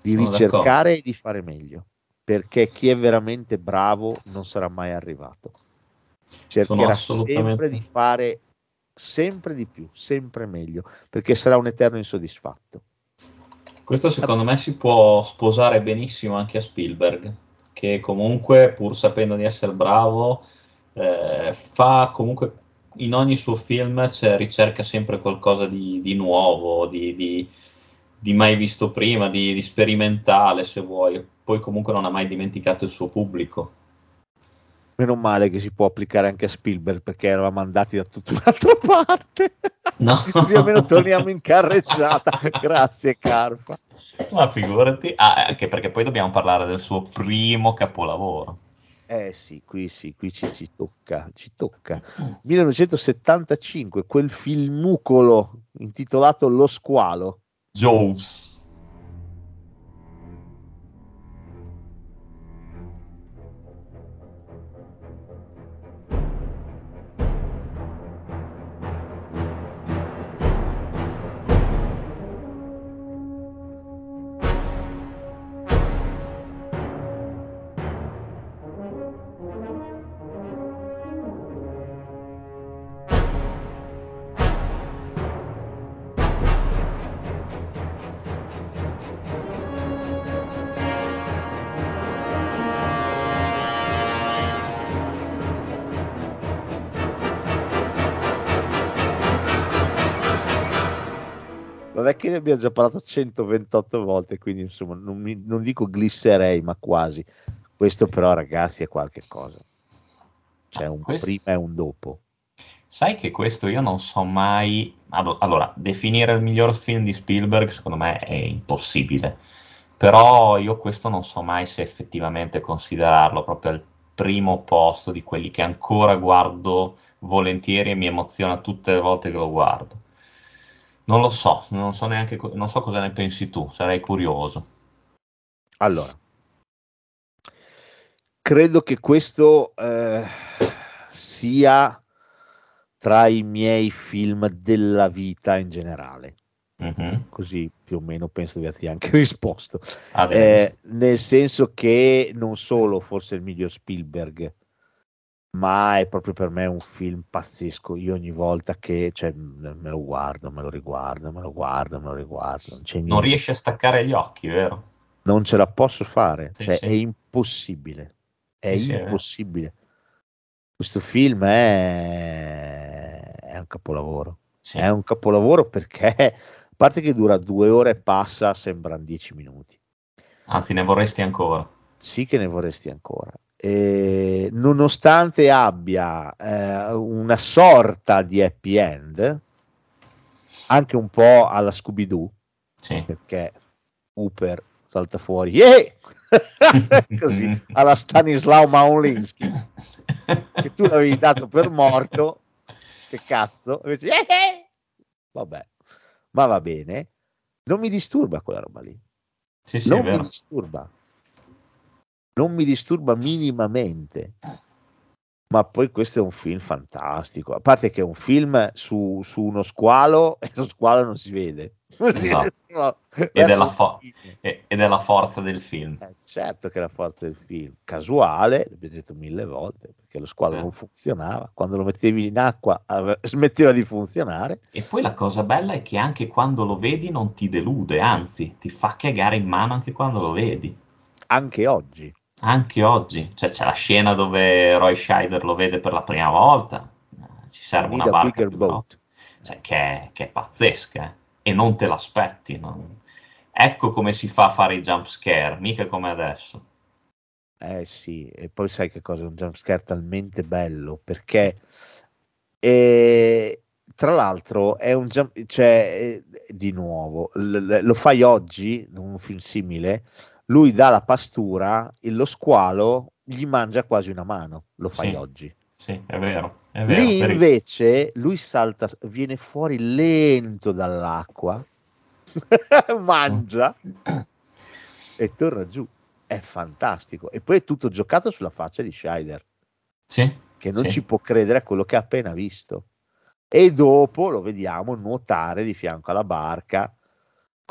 di Sono ricercare e di fare meglio, perché chi è veramente bravo non sarà mai arrivato. Cercherà sempre di fare sempre di più, sempre meglio, perché sarà un eterno insoddisfatto. Questo secondo me si può sposare benissimo anche a Spielberg, che comunque, pur sapendo di essere bravo, eh, fa comunque in ogni suo film cioè, ricerca sempre qualcosa di, di nuovo, di, di- di mai visto prima, di, di sperimentale se vuoi. Poi comunque non ha mai dimenticato il suo pubblico. Meno male che si può applicare anche a Spielberg perché eravamo andati da tutta un'altra parte. No. Così almeno torniamo in carreggiata. Grazie, Carpa. Ma figurati, Ah, anche perché poi dobbiamo parlare del suo primo capolavoro. Eh sì, qui sì, qui ci, ci tocca, ci tocca. 1975, quel filmucolo intitolato Lo squalo. Jaws. Abbiamo già parlato 128 volte, quindi insomma non, mi- non dico glisserei, ma quasi. Questo però ragazzi è qualche cosa. C'è un Questo- prima e un dopo. Sai che questo io non so mai. allo- Allora, definire il miglior film di Spielberg secondo me è impossibile. Però io questo non so mai se effettivamente considerarlo proprio al primo posto di quelli che ancora guardo volentieri e mi emoziona tutte le volte che lo guardo. Non lo so, non so neanche non so cosa ne pensi tu, sarei curioso. Allora, credo che questo eh, sia tra i miei film della vita in generale. Mhm. Così più o meno penso di averti anche risposto. Adesso. Eh, nel senso che non solo forse il miglior Spielberg, ma è proprio per me un film pazzesco. Io ogni volta che cioè, me lo guardo, me lo riguardo, me lo guardo, me lo riguardo, non non riesci a staccare gli occhi, vero? non ce la posso fare, Sì, cioè sì. è impossibile, è Sì, impossibile. Questo film è... è un capolavoro, è un capolavoro perché a parte che dura due ore e passa, sembrano dieci minuti. Anzi, ne vorresti ancora. Sì che ne vorresti ancora. E nonostante abbia eh, una sorta di happy end, anche un po' alla Scooby-Doo, Sì. perché Hooper salta fuori, yeah! così alla Stanislaw Maulinski, che tu l'avevi dato per morto, che cazzo, invece, yeah! vabbè, ma va bene, non mi disturba quella roba lì, Sì, sì, non mi disturba, non mi disturba minimamente. Ma poi questo è un film fantastico, a parte che è un film su, su uno squalo e lo squalo non si vede. Esatto. Ed è, la fo- il fine. ed è la forza del film. Eh, certo che è la forza del film, casuale, l'abbiamo detto mille volte, perché lo squalo Eh. non funzionava, quando lo mettevi in acqua ave- smetteva di funzionare. E poi la cosa bella è che anche quando lo vedi non ti delude, anzi, ti fa cagare in mano anche quando lo vedi. Anche oggi. Anche oggi, cioè c'è la scena dove Roy Scheider lo vede per la prima volta, ci serve una barca più boat. cioè, che, è, che è pazzesca, eh, e non te l'aspetti. no? Ecco come si fa a fare i jump scare, mica come adesso. Eh sì, e poi sai che cosa è un jumpscare talmente bello, perché eh, tra l'altro è un jump, cioè, eh, di nuovo, l- l- lo fai oggi, in un film simile, lui dà la pastura e lo squalo gli mangia quasi una mano, lo fai Sì. oggi. Sì, è vero, è vero. Lì invece lui salta, viene fuori lento dall'acqua, mangia e torna giù. È fantastico. E poi è tutto giocato sulla faccia di Scheider, Sì, che non Sì. ci può credere a quello che ha appena visto. E dopo lo vediamo nuotare di fianco alla barca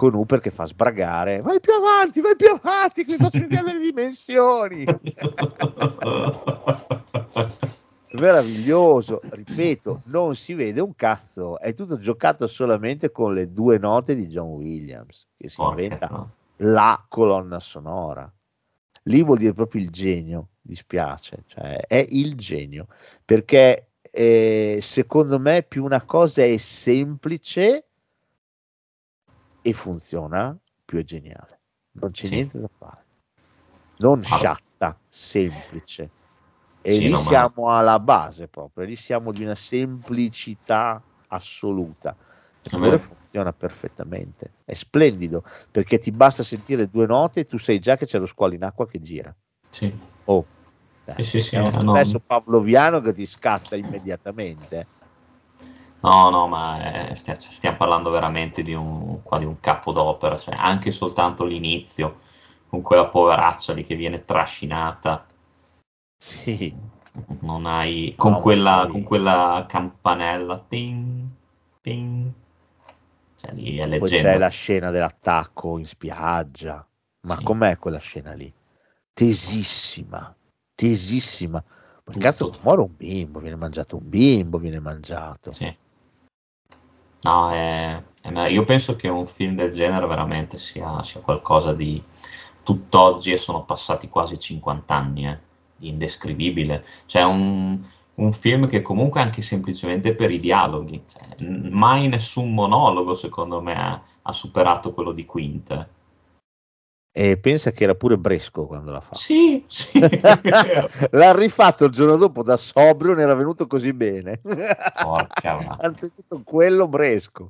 con Hooper che fa sbragare. Vai più avanti, vai più avanti, che faccio vedere delle dimensioni. Meraviglioso, ripeto, non si vede un cazzo, è tutto giocato solamente con le due note di John Williams, che si Porca inventa troia. la colonna sonora. Lì vuol dire proprio il genio, dispiace, cioè è il genio, perché eh, secondo me più una cosa è semplice e funziona, più è geniale. Non c'è Sì. niente da fare. Non Ah. sciatta, semplice. E Sì, lì no, ma- siamo alla base proprio, lì siamo di una semplicità assoluta. Eppure funziona perfettamente. È splendido perché ti basta sentire due note e tu sai già che c'è lo squalo in acqua che gira. Sì. Oh, eh, Sì, sì, sì, è un eh, no. pavloviano che ti scatta immediatamente. No, no, ma eh, stia- cioè, stiamo parlando veramente di un, qua di un capodopera, cioè anche soltanto l'inizio, con quella poveraccia lì che viene trascinata, Sì, non hai, con, No, quella, poi- con quella campanella, ting, ting, cioè lì è poi leggenda. c'è la scena dell'attacco in spiaggia. Ma Sì. com'è quella scena lì? Tesissima, tesissima. Ma cazzo, muore un bimbo, viene mangiato un bimbo, viene mangiato. Sì. No, è- è io penso che un film del genere veramente sia, sia qualcosa di tutt'oggi e sono passati quasi 50 anni, eh, indescrivibile. Cioè un, un film che comunque anche semplicemente per i dialoghi, cioè, mai nessun monologo secondo me ha, superato quello di Quint. E pensa che era pure Bresco quando l'ha fatto. Sì, sì. L'ha rifatto il giorno dopo da sobrio, non era venuto così bene. Porca. Anzitutto quello Bresco.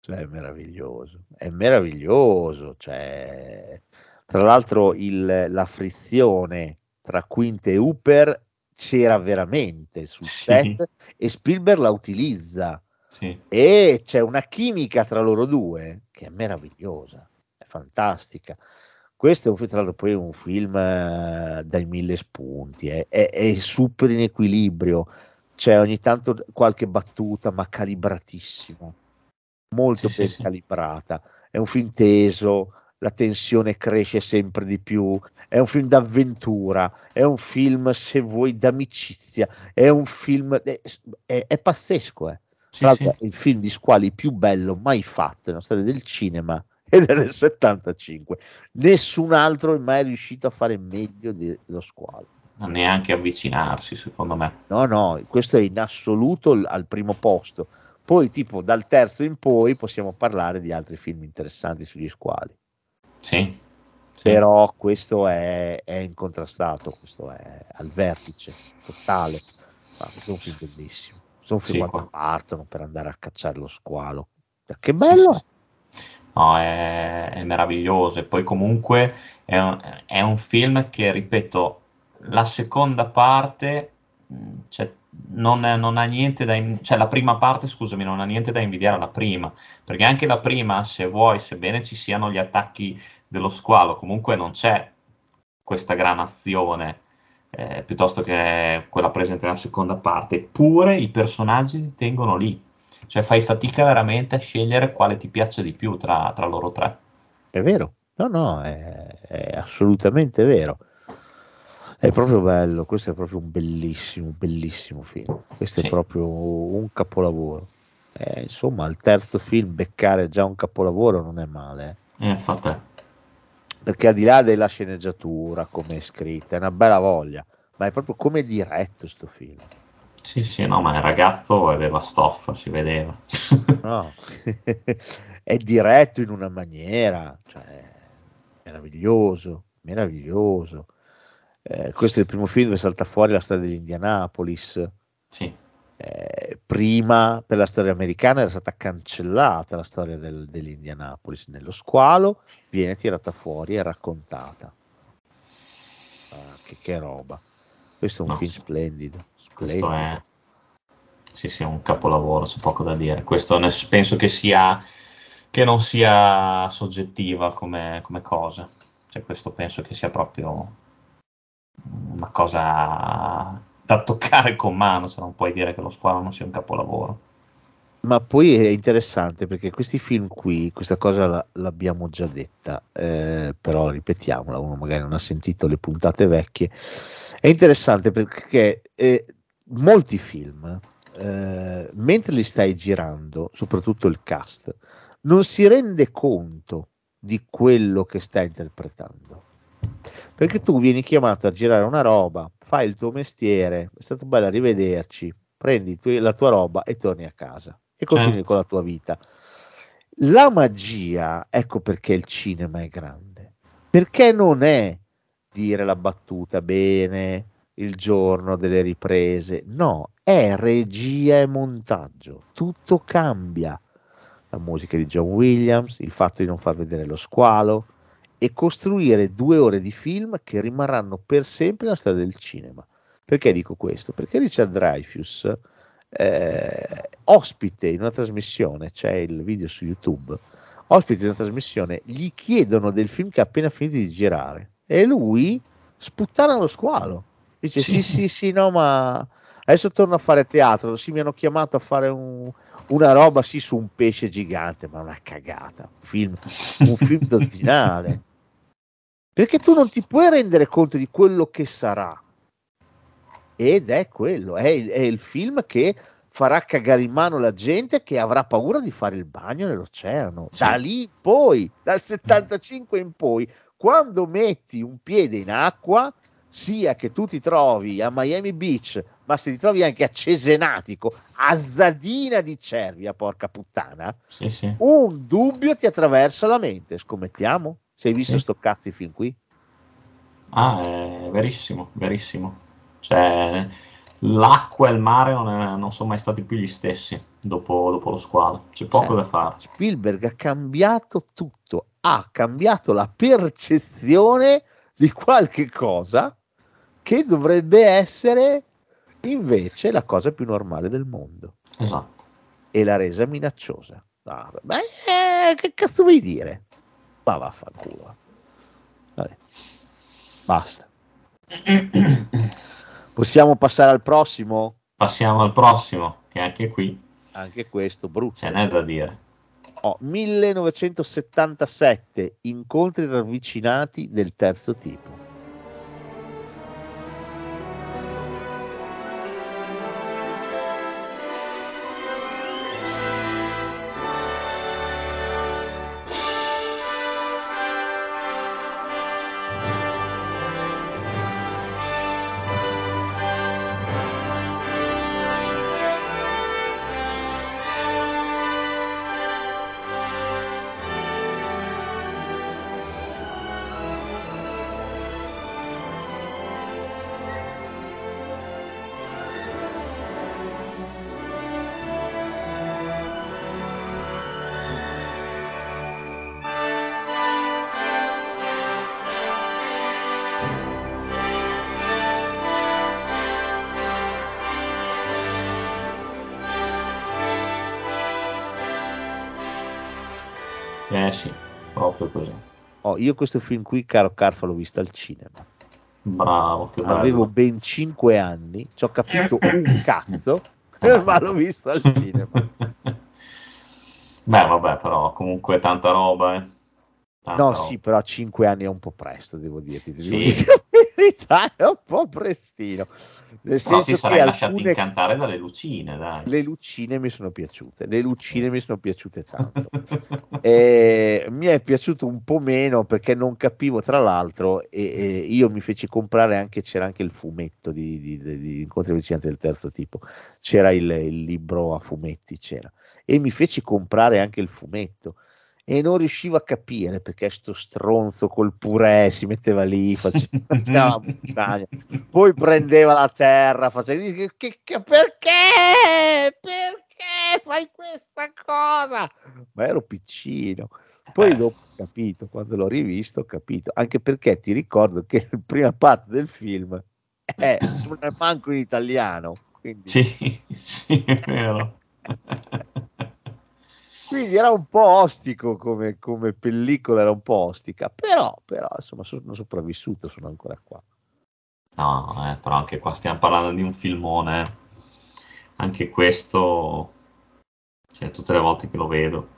Cioè, è meraviglioso, è meraviglioso. Cioè, tra l'altro, il- la frizione tra Quint e Hooper c'era veramente sul Sì. set e Spielberg la utilizza Sì, e c'è una chimica tra loro due che è meravigliosa, fantastica. Questo è un, tra l'altro poi un film eh, dai mille spunti, eh, è, è super in equilibrio, c'è ogni tanto qualche battuta ma calibratissima, molto Sì, ben sì. calibrata. È un film teso, la tensione cresce sempre di più, è un film d'avventura, è un film, se vuoi, d'amicizia, è un film, è, è- è pazzesco, eh. sì, Tra l'altro sì. è il film di squali più bello mai fatto nella storia del cinema ed è del 75. Nessun altro è mai riuscito a fare meglio dello squalo. Non neanche avvicinarsi, secondo me. No, no, questo è in assoluto l- al primo posto. Poi, tipo, dal terzo in poi possiamo parlare di altri film interessanti sugli squali. Sì, sì. Però questo è, è incontrastato, questo è al vertice totale. Ma questo è un film bellissimo. Sono film Sì, quando qua. partono per andare a cacciare lo squalo. Che bello! Sì. No, è, è meraviglioso. E poi comunque è un, è un film che, ripeto, la seconda parte, mh, cioè, non, non ha niente da... in- cioè la prima parte, scusami, non ha niente da invidiare alla prima, perché anche la prima, se vuoi, sebbene ci siano gli attacchi dello squalo, comunque non c'è questa gran azione, eh, piuttosto che quella presente nella seconda parte, eppure i personaggi li tengono lì. Cioè fai fatica veramente a scegliere quale ti piace di più tra, tra loro tre. È vero, no, no, è, è assolutamente vero. È proprio bello, questo è proprio un bellissimo, bellissimo film. Questo Sì. è proprio un capolavoro. Eh, insomma, al terzo film beccare già un capolavoro non è male, eh. Eh, infatti, perché al di là della sceneggiatura, come è scritta, è una bella voglia, ma è proprio come è diretto sto film. Sì, sì, no, ma il ragazzo aveva stoffa, si vedeva. No? è diretto in una maniera, cioè, meraviglioso, meraviglioso. Eh, questo è il primo film dove salta fuori la storia dell'Indianapolis. sì, Eh, prima per la storia americana era stata cancellata la storia del- dell'Indianapolis. Nello squalo viene tirata fuori e raccontata. Ah, che, che roba! Questo è un No, film splendido. Questo è... Sì, sì, un capolavoro, c'è poco da dire. Questo ne- penso che sia... che non sia soggettiva come, come cosa. Cioè, questo penso che sia proprio una cosa da toccare con mano, se non puoi dire che lo squalo non sia un capolavoro. Ma poi è interessante perché questi film qui, questa cosa la- l'abbiamo già detta, eh, però ripetiamola, uno magari non ha sentito le puntate vecchie. È interessante perché eh, molti film, eh, mentre li stai girando, soprattutto il cast, non si rende conto di quello che sta interpretando. Perché tu vieni chiamato a girare una roba, fai il tuo mestiere, è stato bello arrivederci, prendi tuoi- la tua roba e torni a casa e continui Certo. con la tua vita. La magia, ecco perché il cinema è grande, perché non è dire la battuta bene il giorno delle riprese, no, è regia e montaggio, tutto cambia. La musica di John Williams, il fatto di non far vedere lo squalo e costruire due ore di film che rimarranno per sempre nella storia del cinema. Perché dico questo? Perché Richard Dreyfuss, eh, ospite in una trasmissione, c'è il video su YouTube, ospite in una trasmissione, gli chiedono del film che ha appena finito di girare e lui sputtana lo squalo. Dice sì, Sì. sì, sì, no, ma adesso torno a fare teatro, sì, mi hanno chiamato a fare un- una roba sì su un pesce gigante, ma una cagata, un film, un film dozzinale. Perché tu non ti puoi rendere conto di quello che sarà. Ed è quello, è il, è il film che farà cagare in mano la gente che avrà paura di fare il bagno nell'oceano. Sì. Da lì poi, dal 75 in poi, quando metti un piede in acqua, sia che tu ti trovi a Miami Beach, ma se ti trovi anche a Cesenatico, a Zadina di Cervia, porca puttana, Sì, sì. un dubbio ti attraversa la mente. Scommettiamo? Se hai visto Sì. sto cazzo film qui? Ah, è verissimo, verissimo. Cioè, l'acqua e il mare non, è- non sono mai stati più gli stessi dopo, dopo lo squalo. C'è poco Cioè, da fare. Spielberg ha cambiato tutto, ha cambiato la percezione di qualche cosa che dovrebbe essere invece la cosa più normale del mondo Esatto. e l'ha resa minacciosa. Ah, beh, eh, che cazzo vuoi dire? Ma vaffanculo. Vabbè. Basta. Possiamo passare al prossimo? Passiamo al prossimo, che anche qui Anche questo brutto. ce n'è da dire. Oh, 1977 incontri ravvicinati del terzo tipo. Io questo film qui, caro Carfa, l'ho visto al cinema. Bravo, che bello. Avevo ben 5 anni, ci ho capito un cazzo, ma l'ho visto al cinema. Beh, vabbè, però comunque tanta roba, eh. Tanta No, roba. sì, però a 5 anni è un po' presto, devo dirti. ti devo Sì. dire è un po' prestino. Nel Però ti senso sarai che lasciati alcune incantare dalle lucine, dai. le lucine mi sono piaciute, le lucine mi sono piaciute tanto. E mi è piaciuto un po' meno perché non capivo, tra l'altro, e, e io mi feci comprare anche, c'era anche il fumetto di, di, di, di Incontri avvicinati del terzo tipo, c'era il, il libro a fumetti, c'era, e mi feci comprare anche il fumetto. E non riuscivo a capire perché sto stronzo col purè si metteva lì, faceva, montagna, poi prendeva la terra, faceva che, che- che- perché? Perché fai questa cosa? Ma ero piccino. Poi Eh. dopo ho capito, quando l'ho rivisto, ho capito, anche perché ti ricordo che la prima parte del film è non è manco in italiano. Quindi, Sì, sì, è vero. quindi era un po' ostico come, come pellicola, era un po' ostica, però, però insomma sono sopravvissuto, sono ancora qua. No, eh, però anche qua stiamo parlando di un filmone. Anche questo, cioè, tutte le volte che lo vedo.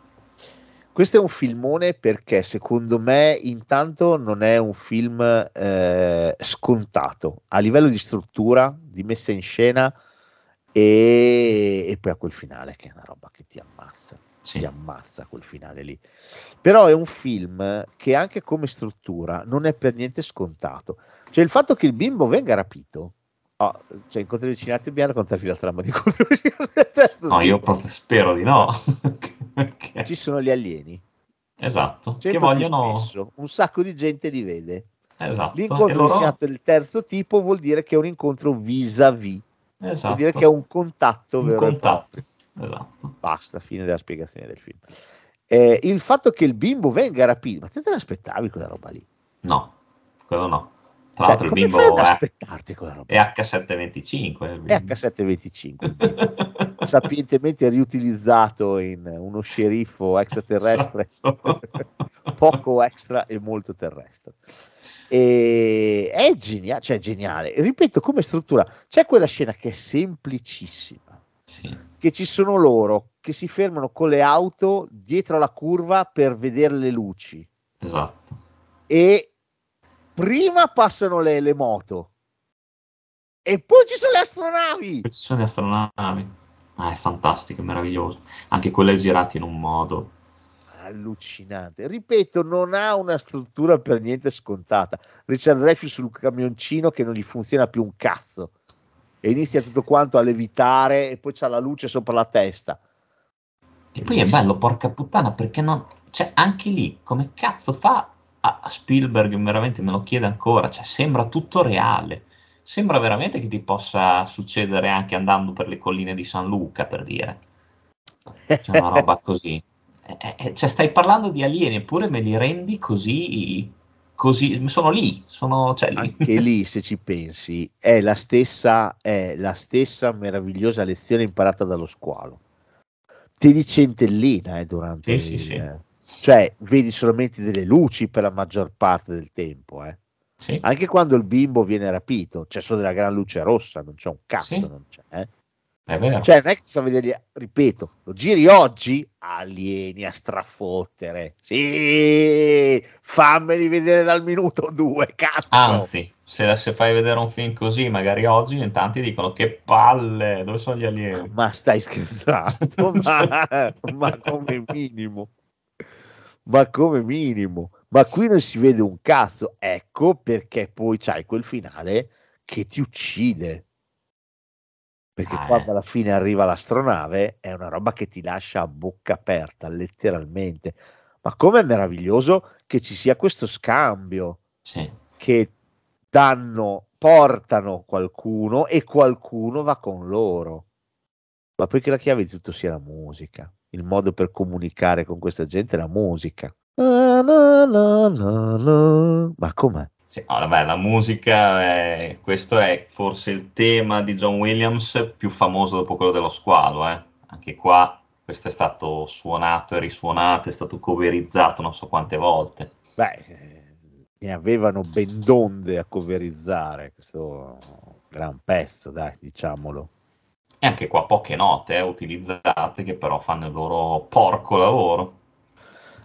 Questo è un filmone perché secondo me intanto non è un film eh, scontato a livello di struttura, di messa in scena e, e poi a quel finale che è una roba che ti ammassa, Sì. ti ammassa quel finale lì. Però è un film che anche come struttura non è per niente scontato. Cioè il fatto che il bimbo venga rapito, oh, cioè incontri avvicinati dobbiamo raccontarvi la trama di incontri avvicinati terzo No, io proprio spero di no. Perché- Ci sono gli alieni. Esatto, che vogliono... spesso, un sacco di gente li vede. Esatto, e L'incontro loro- del terzo tipo vuol dire che è un incontro vis-à-vis, Esatto. vuol dire che è un contatto Un vero e contatto. proprio. Esatto. Basta, fine della spiegazione del film. Eh, il fatto che il bimbo venga rapito, ma te te l'aspettavi quella roba lì? No, quello no. Tra Cioè, l'altro il bimbo è, aspettarti quella roba? è H725. il È bimbo. H725, sapientemente riutilizzato in uno sceriffo extraterrestre, Esatto. poco extra e molto terrestre. E è geniale, cioè geniale. Ripeto, come struttura, c'è quella scena che è semplicissima, Sì. che ci sono loro che si fermano con le auto dietro alla curva per vedere le luci Esatto. e prima passano le, le moto e poi ci sono le astronavi. Poi ci sono le astronavi. Ah, è fantastico, è meraviglioso. Anche quelle girate in un modo. Allucinante, ripeto, non ha una struttura per niente scontata. Richard Dreyfuss sul camioncino che non gli funziona più un cazzo e inizia tutto quanto a levitare e poi c'ha la luce sopra la testa. E poi è bello, porca puttana, perché non... Cioè, anche lì, come cazzo fa a Spielberg, veramente me lo chiede ancora, cioè, sembra tutto reale. Sembra veramente che ti possa succedere anche andando per le colline di San Luca, per dire. C'è una roba così. Eh, eh, eh, cioè, stai parlando di alieni, eppure me li rendi così... Così, sono lì, sono... Cioè, lì. Anche lì, se ci pensi, è la stessa, è la stessa meravigliosa lezione imparata dallo squalo. Ti ricentellina eh, durante Sì, il- sì, sì. cioè vedi solamente delle luci per la maggior parte del tempo, eh. Anche quando il bimbo viene rapito, c'è solo della gran luce rossa, non c'è un cazzo, non c'è, eh. È vero. Cioè, non è che ti fa vedere, ripeto, lo giri oggi, alieni a strafottere. Sì, fammeli vedere dal minuto due, cazzo. Anzi, se, se fai vedere un film così, magari oggi, in tanti dicono che palle, dove sono gli alieni? Ma stai scherzando? ma, ma come minimo. Ma come minimo. Ma qui non si vede un cazzo. Ecco perché poi c'hai quel finale che ti uccide. Perché Ah, quando eh. alla fine arriva l'astronave è una roba che ti lascia a bocca aperta, letteralmente. Ma com'è meraviglioso che ci sia questo scambio Sì, che danno, portano qualcuno e qualcuno va con loro. Ma poi che la chiave di tutto sia la musica, il modo per comunicare con questa gente è la musica. Na, na, na. Ma com'è? Sì. Ah, vabbè, la musica, è- questo è forse il tema di John Williams più famoso dopo quello dello squalo. eh. Anche qua, questo è stato suonato e risuonato, è stato coverizzato non so quante volte. Beh, eh, ne avevano ben donde a coverizzare questo gran pezzo, dai, diciamolo. E anche qua poche note eh, utilizzate che però fanno il loro porco lavoro.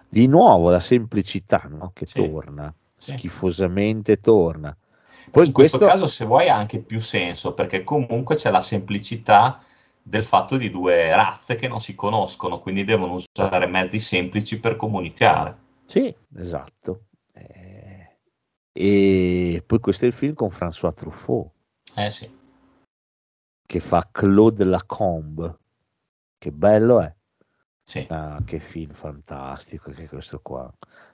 Di nuovo la semplicità no? che Sì. torna, Sì. schifosamente torna. Poi in questo, questo, caso, se vuoi, ha anche più senso perché comunque c'è la semplicità del fatto di due razze che non si conoscono, quindi devono usare mezzi semplici per comunicare. Sì, esatto. Eh, e poi questo è il film con François Truffaut Eh sì, che fa Claude Lacombe. Che bello è. sì. Ah, che film fantastico che è questo qua.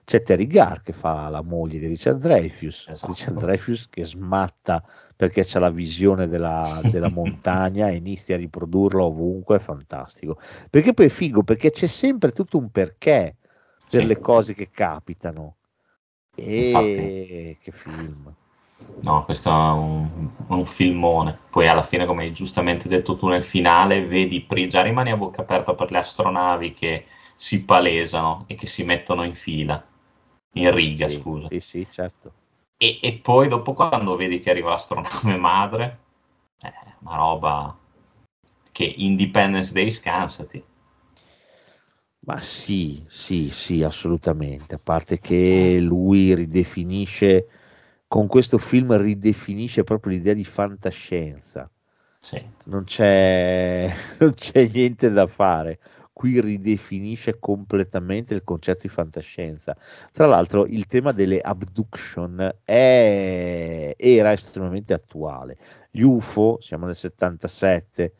C'è Terry Gar che fa la moglie di Richard Dreyfuss. Esatto. Richard Dreyfuss che smatta perché c'ha la visione della, della montagna e inizia a riprodurla ovunque, è fantastico. Perché poi è figo, perché c'è sempre tutto un perché per Sì. le cose che capitano. E Infatti. che film. No, questo è un, un filmone. Poi alla fine, come hai giustamente detto tu nel finale, vedi, già rimani a bocca aperta per le astronavi che si palesano e che si mettono in fila, in riga, Sì, scusa. Sì, sì, certo. E, e poi dopo quando vedi che arriva l'astronave madre, è una roba che Independence Day scansati. Ma sì, sì, sì, assolutamente. A parte che lui ridefinisce, con questo film ridefinisce proprio l'idea di fantascienza. Sì, Non c'è, non c'è niente da fare. Qui ridefinisce completamente il concetto di fantascienza. Tra l'altro, il tema delle abduction è- era estremamente attuale. Gli UFO, siamo nel 77,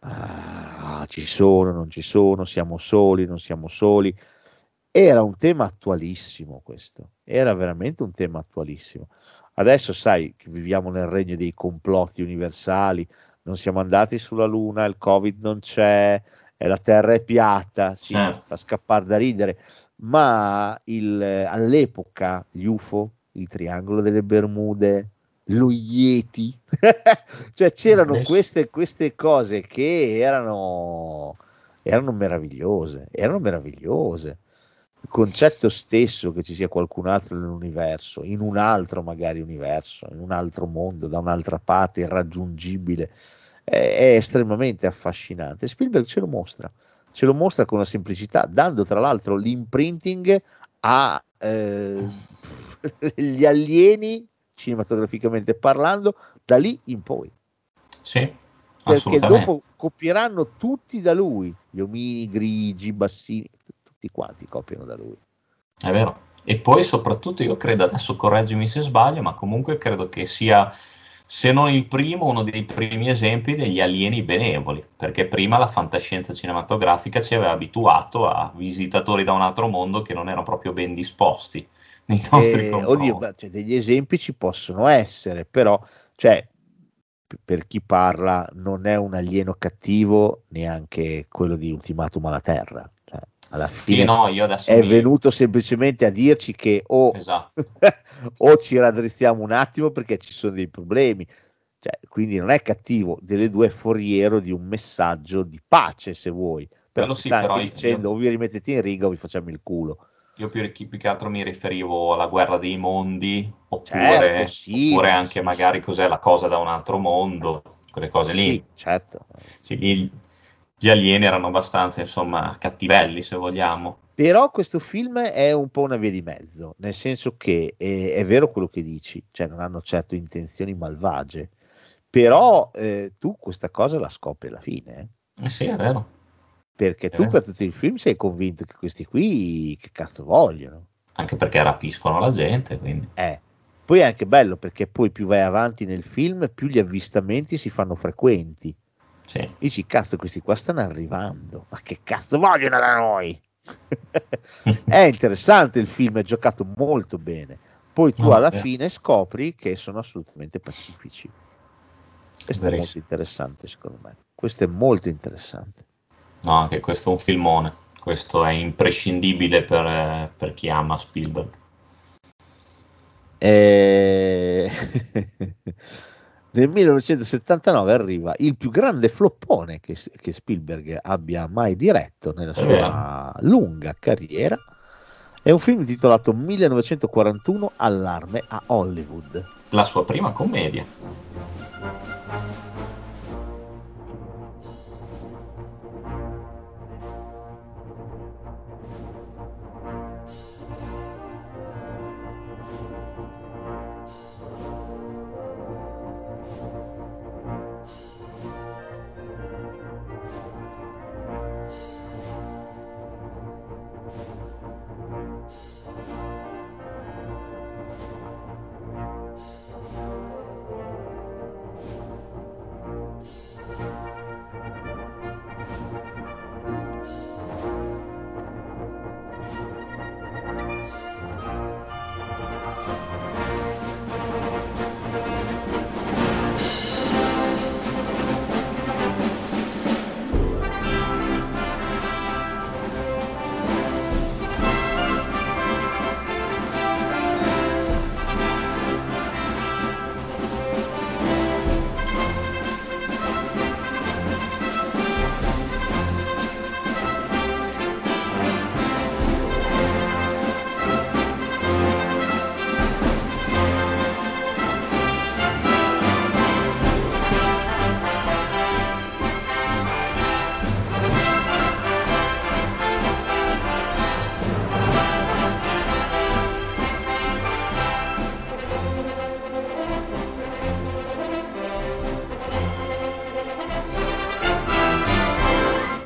ah, ci sono, non ci sono, siamo soli, non siamo soli. Era un tema attualissimo questo, era veramente un tema attualissimo. Adesso sai che viviamo nel regno dei complotti universali, non siamo andati sulla Luna, il Covid non c'è, la Terra è piatta, sì, Certo. fa scappare da ridere, ma il- all'epoca gli UFO, il triangolo delle Bermude, lo Yeti, cioè c'erano queste, queste cose che erano, erano meravigliose, erano meravigliose. Il concetto stesso che ci sia qualcun altro nell'universo, in un altro magari universo, in un altro mondo, da un'altra parte, irraggiungibile, è, è estremamente affascinante. Spielberg ce lo mostra, ce lo mostra con una semplicità, dando tra l'altro l'imprinting a eh, alieni, cinematograficamente parlando, da lì in poi sì, perché dopo copieranno tutti da lui, gli omini grigi, bassini, tutti quanti copiano da lui. È vero. E poi soprattutto io credo, adesso correggimi se sbaglio, ma comunque credo che sia, se non il primo, uno dei primi esempi degli alieni benevoli, perché prima la fantascienza cinematografica ci aveva abituato a visitatori da un altro mondo che non erano proprio ben disposti nei nostri Eh, confronti. oddio, cioè, degli esempi ci possono essere, però, cioè, per chi parla, non è un alieno cattivo neanche quello di Ultimatum alla Terra. Alla Sì, fine no, io adesso è mi- venuto semplicemente a dirci che o Esatto. o ci raddrizziamo un attimo perché ci sono dei problemi. Cioè, quindi non è cattivo, delle due è foriero di un messaggio di pace, se vuoi. Però sì, sta però anche io- dicendo o vi rimettete in riga o vi facciamo il culo. Io più, più che altro mi riferivo alla guerra dei mondi, oppure, Certo, sì, oppure anche sì, magari sì. cos'è la cosa da un altro mondo, quelle cose lì. Sì, certo. Sì, lì gli alieni erano abbastanza, insomma, cattivelli, se vogliamo. Però questo film è un po' una via di mezzo, nel senso che è, è vero quello che dici, cioè non hanno certo intenzioni malvagie, però eh, tu questa cosa la scopri alla fine, eh. Eh sì, è vero. perché tu Eh. per tutto il film sei convinto che questi qui che cazzo vogliono. Anche perché rapiscono la gente, quindi. Eh. Poi è anche bello perché poi più vai avanti nel film, più gli avvistamenti si fanno frequenti. Sì. Dici, cazzo, questi qua stanno arrivando, ma che cazzo vogliono da noi? è interessante il film, è giocato molto bene. Poi tu No, alla eh. fine scopri che sono assolutamente pacifici. Questo è molto Verissimo. interessante, secondo me. Questo è molto interessante. No, anche questo è un filmone. Questo è imprescindibile per, eh, per chi ama Spielberg. E... Nel 1979 arriva il più grande floppone che, che Spielberg abbia mai diretto nella È sua lunga carriera. È un film intitolato 1941 Allarme a Hollywood. La sua prima commedia.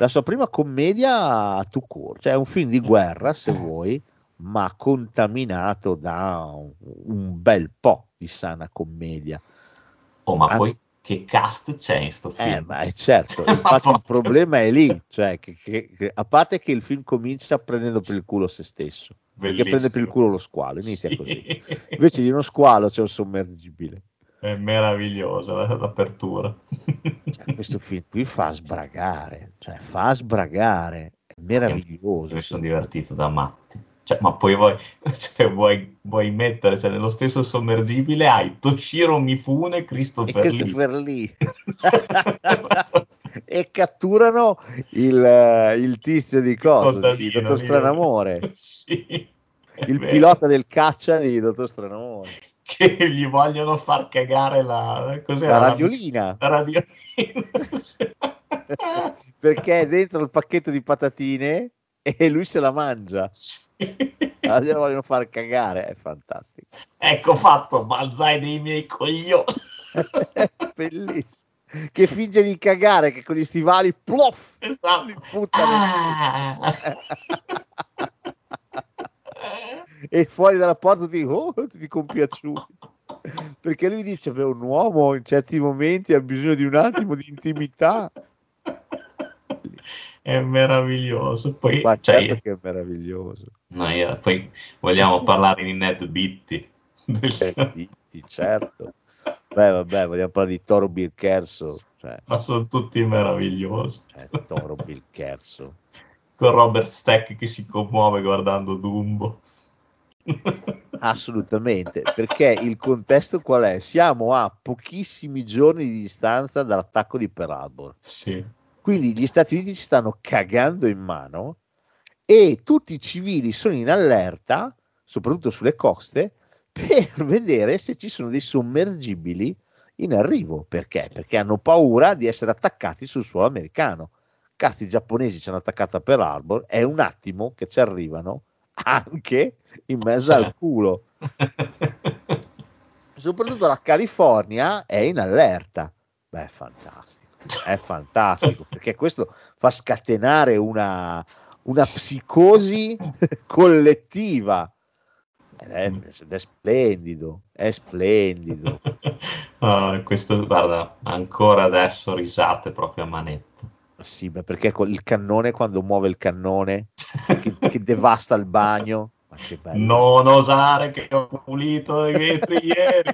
La sua prima commedia a tout court, cioè un film di guerra se vuoi, ma contaminato da un, un bel po' di sana commedia. Oh, ma Ah. poi che cast c'è in sto film? Eh, ma è certo, infatti il problema è lì, cioè che, che- che- a parte che il film comincia prendendo per il culo se stesso, perché Bellissimo. prende per il culo lo squalo, inizia Sì. così. Invece di uno squalo c'è un sommergibile. È meravigliosa la- l'apertura. Cioè, questo film qui fa sbragare, cioè fa sbragare, è meraviglioso. Mi sono divertito da matti. Cioè, ma poi vuoi, cioè, vuoi, vuoi mettere cioè, nello stesso sommergibile hai Toshiro Mifune e E Christopher Lee. Christopher Lee. e catturano il, eh, il tizio di cosa? Di Dottor. Stranamore, Sì, il vero. pilota del caccia di Dottor Stranamore. Che gli vogliono far cagare la... La radiolina. La radiolina. perché è dentro il pacchetto di patatine e lui se la mangia. Sì. Allora vogliono far cagare, è fantastico. Ecco fatto, balzai dei miei coglioni. Bellissimo. Che finge di cagare, che con gli stivali, plof, li Esatto. buttano. Ah. e fuori dalla porta ti dico, oh, tutti compiaciuti. Perché lui dice, beh, un uomo in certi momenti ha bisogno di un attimo di intimità. È meraviglioso. Poi, Ma cioè, certo che è meraviglioso. noi, eh, poi vogliamo parlare di Ned. Eh, sì, sì, certo. Beh, vabbè, vogliamo parlare di Toro Birkerso. Cioè, Ma sono tutti meravigliosi. cioè, Toro Birkerso. Con Robert Stack che si commuove guardando Dumbo. Assolutamente, perché il contesto qual è? Siamo a pochissimi giorni di distanza dall'attacco di Pearl Harbor. Sì. Quindi gli Stati Uniti ci stanno cagando in mano e tutti i civili sono in allerta, soprattutto sulle coste, per vedere se ci sono dei sommergibili in arrivo. Perché? Perché hanno paura di essere attaccati sul suolo americano. Cazzo, i giapponesi ci hanno attaccato a Pearl Harbor, è un attimo che ci arrivano anche in mezzo al culo. Soprattutto la California è in allerta. Beh, è fantastico, è fantastico, perché questo fa scatenare una, una psicosi collettiva. Ed è, ed è splendido, è splendido. Ah, questo, guarda, ancora adesso risate proprio a manetta. Sì, beh, perché il cannone, quando muove il cannone, che, devasta il bagno. Non osare che ho pulito i vetri ieri.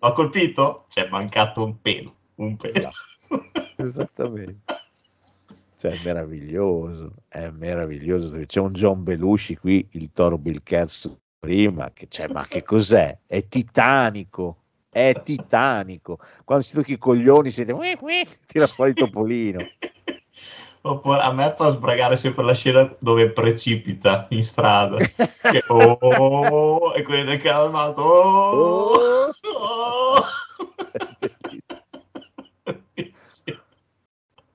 Ho colpito? C'è mancato un pelo. Un pelo. Esatto. Esattamente. Cioè, è meraviglioso, è meraviglioso. C'è un John Belushi qui, il Toro Bill Kerr prima, che c'è, ma che cos'è? È titanico, è titanico. Quando si tocca i coglioni, siete, tira fuori il topolino. Oppure a me fa sbragare sempre la scena dove precipita in strada. Che, oh, e quelli del calmato. Oh, Oh.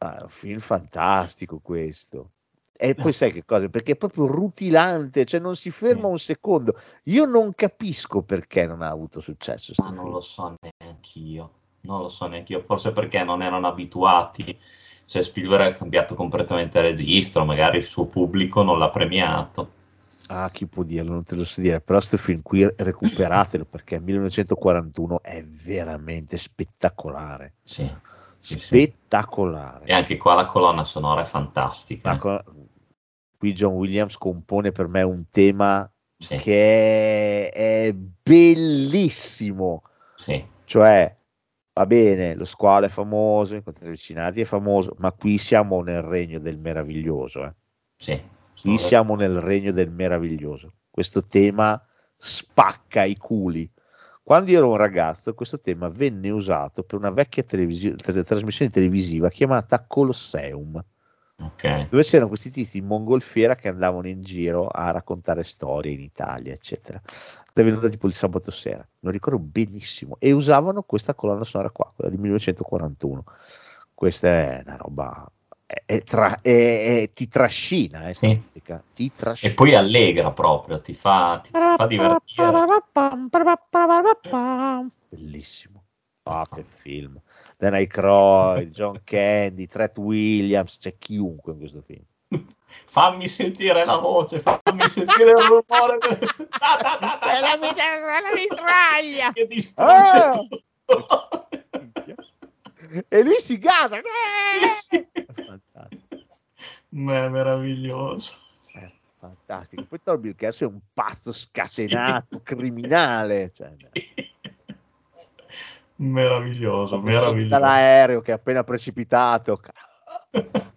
Ah, è un film fantastico questo. E poi sai che cosa? Perché è proprio rutilante, cioè non si ferma un secondo. Io non capisco perché non ha avuto successo. Ma non film. lo so neanche io. Non lo so neanche io. Forse perché non erano abituati. Cioè, Spielberg ha cambiato completamente registro. Magari il suo pubblico non l'ha premiato. Ah, chi può dirlo? Non te lo so dire, però questo film qui recuperatelo perché 1941 è veramente spettacolare. Sì. sì, sì. Spettacolare. E anche qua la colonna sonora è fantastica. Con- Qui John Williams compone per me un tema Sì, che è, è bellissimo. sì. Cioè, va bene, lo squalo è famoso, incontri avvicinati è famoso, ma qui siamo nel regno del meraviglioso. eh. sì. Qui siamo nel regno del meraviglioso. Questo tema spacca i culi. Quando io ero un ragazzo, questo tema venne usato per una vecchia televisi- tra- trasmissione televisiva chiamata Colosseum, Ok. dove c'erano questi tizi in mongolfiera che andavano in giro a raccontare storie in Italia, eccetera. È venuta tipo il sabato sera, lo ricordo benissimo, e usavano questa colonna sonora qua, quella di 1941. Questa è una roba, è- tra- è- è- ti trascina, eh, Sì. ti trascina. E poi allegra proprio, ti fa, ti, ti fa divertire. Bellissimo. Ah, che film. Dan Aykroyd, John Candy, Tret Williams, c'è chiunque in questo film. Fammi sentire la voce, fammi sentire il rumore. Del... Da, da, da, da, È la mitra- la mitraglia! che distrugge Ah! tutto. E lui si gasa. Sì. Fantastico. Ma è meraviglioso. Eh, fantastico. Poi Bill Kerr è un pazzo scatenato, criminale. Cioè, Meraviglioso, Come meraviglioso. dall'aereo che è appena precipitato.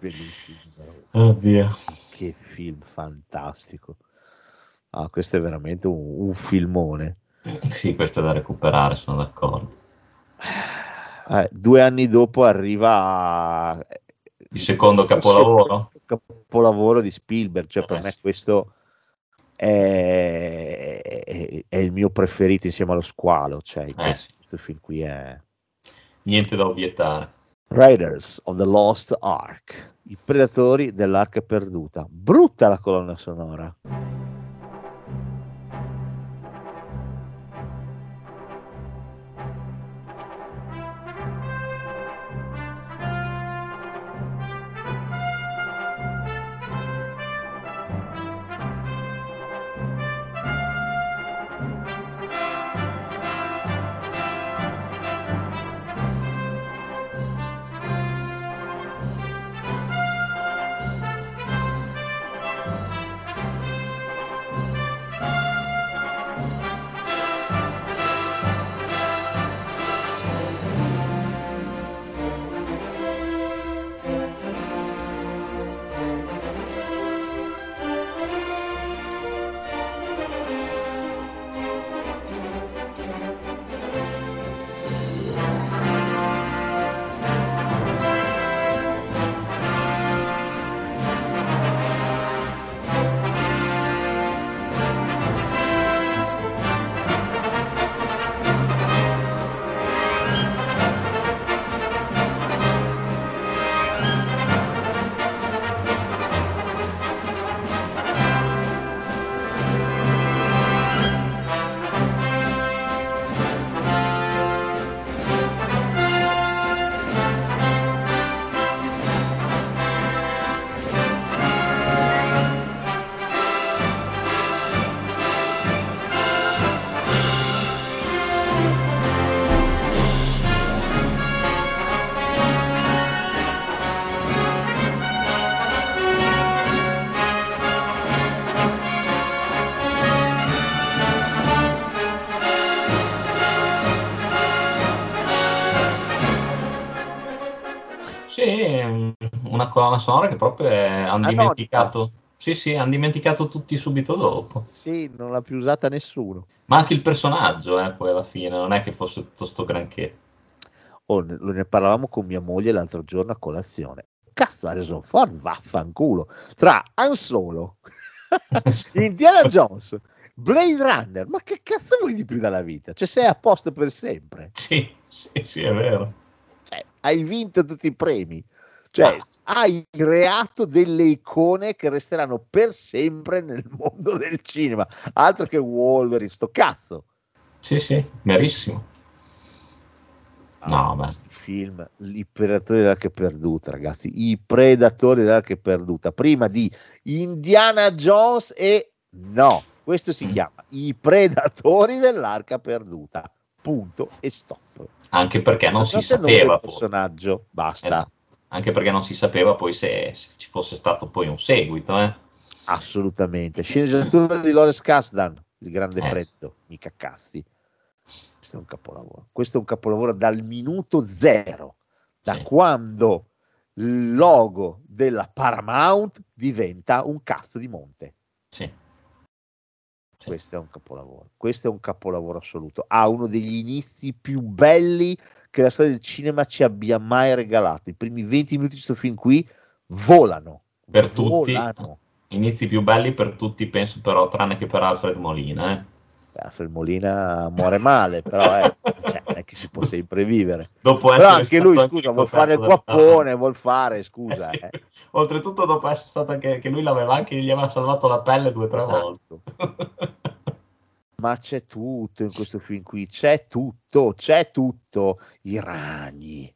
Bellissimo. Oddio. Che film fantastico. Ah, questo è veramente un, un filmone. Sì, questo è da recuperare, sono d'accordo. Eh, due anni dopo arriva Il secondo capolavoro? capolavoro di Spielberg. Cioè, per Eh, me questo è, è- è il mio preferito insieme allo squalo. Cioè, Eh, questo film qui è Niente da obiettare. Raiders of the Lost Ark, i predatori dell'arca perduta. Brutta la colonna sonora. Colonna sonora che proprio hanno dimenticato. Sì, sì, hanno dimenticato tutti subito dopo. Sì, non l'ha più usata nessuno. Ma anche il personaggio, eh, poi alla fine, non è che fosse tutto sto granché. Oh, ne, lo- ne parlavamo con mia moglie l'altro giorno a colazione. Cazzo, Harrison Ford, vaffanculo. Tra Han Solo, Indiana Jones, Blade Runner, ma che cazzo vuoi di più dalla vita? Cioè, sei a posto per sempre. Sì, sì, sì, è vero. Cioè, hai vinto tutti i premi. Cioè, Ah. hai creato delle icone che resteranno per sempre nel mondo del cinema. Altro che Wolverine, sto cazzo. Sì, sì, verissimo. No, beh. questi film, i predatori dell'arca perduta, ragazzi, i predatori dell'arca perduta, prima di Indiana Jones e no, questo si Mm. chiama i predatori dell'arca perduta. Punto e stop. Anche perché non si il nome sapeva poi. personaggio, basta. Esatto. Anche perché non si sapeva poi se, se ci fosse stato poi un seguito, eh. Assolutamente. Sceneggiatura di Lawrence Kasdan, il grande Eh. freddo, mica cazzi. Questo è un capolavoro. Questo è un capolavoro dal minuto zero, da Sì. quando il logo della Paramount diventa un cazzo di monte. Sì. Sì. Questo è un capolavoro. Questo è un capolavoro assoluto. Ha uno degli inizi più belli che la storia del cinema ci abbia mai regalato. I primi 20 minuti di questo film qui volano. Per tutti. Volano. Inizi più belli per tutti, penso però, tranne che per Alfred Molina, eh. Alfred Molina muore male, però eh, cioè, non è che si può sempre vivere. Dopo Però essere anche lui, scusa, vuol fare il guappone, vuol fare, scusa. Eh. Oltretutto, dopo essere stato anche che lui l'aveva anche, gli aveva salvato la pelle due o tre Esatto. volte. Ma c'è tutto in questo film qui, c'è tutto, c'è tutto. I ragni,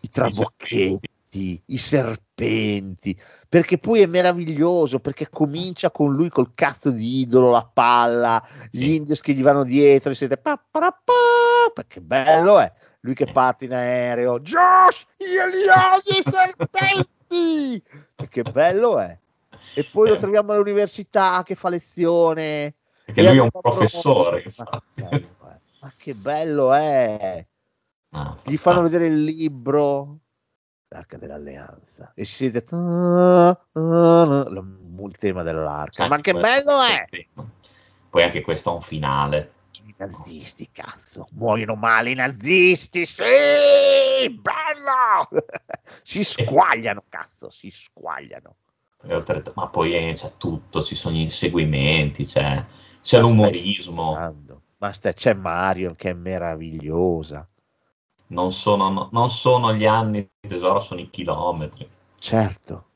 i trabocchetti, i serpenti, perché poi è meraviglioso, perché comincia con lui col cazzo di idolo, la palla, gli indios che gli vanno dietro, e siete pa, pa, pa, perché bello è. Lui che parte in aereo, Josh, io li odio i serpenti! Che bello è. E poi lo Eh. troviamo all'università che fa lezione. Perché lui è un professore. Ma che bello è. Ma che bello è. Ah, Gli fanno vedere il libro, l'Arca dell'Alleanza, e si sente il tema dell'arca. Ma che bello è! Poi anche questo ha un finale. I nazisti, cazzo, muoiono male i nazisti, sì, bello! si squagliano, cazzo, si squagliano. Ma poi eh, c'è tutto, ci sono gli inseguimenti, c'è, c'è Ma l'umorismo. Ma stai- c'è Marion che è meravigliosa. Non sono, no- non sono gli anni tesoro, sono i chilometri. Certo,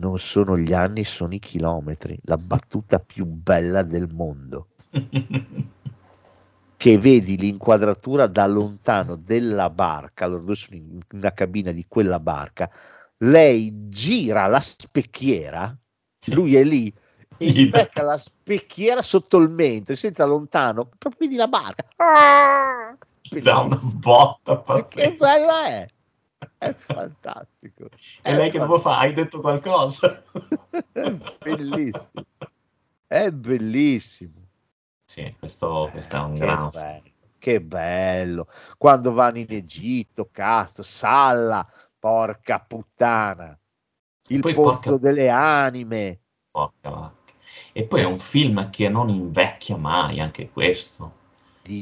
non sono gli anni, sono i chilometri. La battuta più bella del mondo. Che vedi l'inquadratura da lontano della barca, loro due sono in una cabina di quella barca. Lei gira la specchiera, lui è lì e Gli becca la specchiera sotto il mento, e senti da lontano, proprio vedi la barca. Ah! Dà una botta Che pazzesca. bella è! È fantastico. E È lei che dopo fa? Hai detto qualcosa? Bellissimo. È bellissimo. Sì, questo, questo è un che, gran bello, che bello. Quando vanno in Egitto, cazzo, Salla, porca puttana. Il Poi pozzo porca- delle anime. porca. E poi è un film che non invecchia mai, anche questo.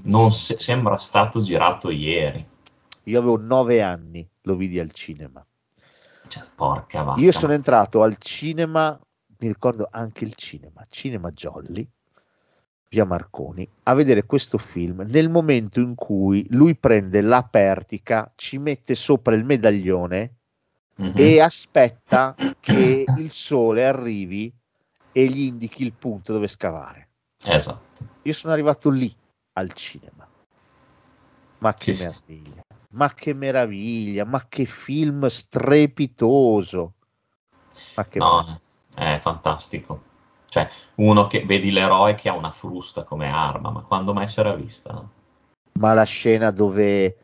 Non se- sembra stato girato ieri. Io avevo nove anni, lo vidi al cinema. Cioè, porca vacca. Io sono entrato al cinema, mi ricordo anche il cinema, Cinema Jolly, via Marconi, a vedere questo film nel momento in cui lui prende la pertica, ci mette sopra il medaglione Mhm. e aspetta che il sole arrivi e gli indichi il punto dove scavare. Esatto. Io sono arrivato lì al cinema. Ma che Sì, sì. meraviglia, ma che meraviglia, ma che film strepitoso. Ma che No, è fantastico. Cioè, uno che vedi l'eroe che ha una frusta come arma, ma quando mai si era vista? ma la scena dove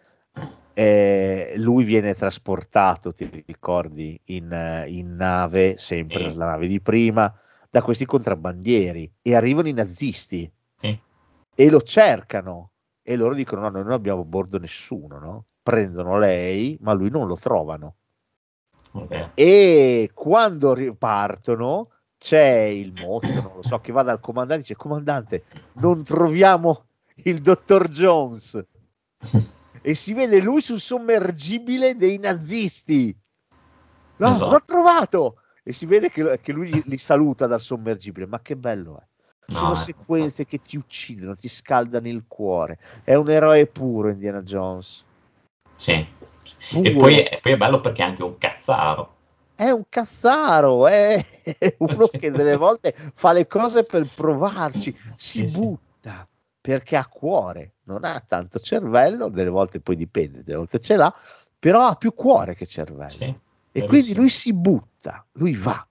eh, lui viene trasportato, ti ricordi, in, eh, in nave, sempre Sì. la nave di prima, da questi contrabbandieri e arrivano i nazisti Sì. e lo cercano e loro dicono no, noi non abbiamo a bordo nessuno, no? Prendono lei, ma lui non lo trovano. Vabbè. E quando ripartono c'è il mostro, non lo so, che va dal comandante e dice comandante, non troviamo il dottor Jones e si vede lui sul sommergibile dei nazisti. No, Esatto. l'ho trovato! E si vede che, che lui li, saluta dal sommergibile, ma che bello è. No, Sono è sequenze che ti uccidono, ti scaldano il cuore. È un eroe puro Indiana Jones. Sì. Puro. E poi, e poi è bello perché è anche un cazzaro. È un cazzaro, è uno che delle volte fa le cose per provarci, si Sì, sì. butta perché ha cuore, non ha tanto cervello, delle volte poi dipende, delle volte ce l'ha, però ha più cuore che cervello. Sì, E quindi lui si butta, lui va.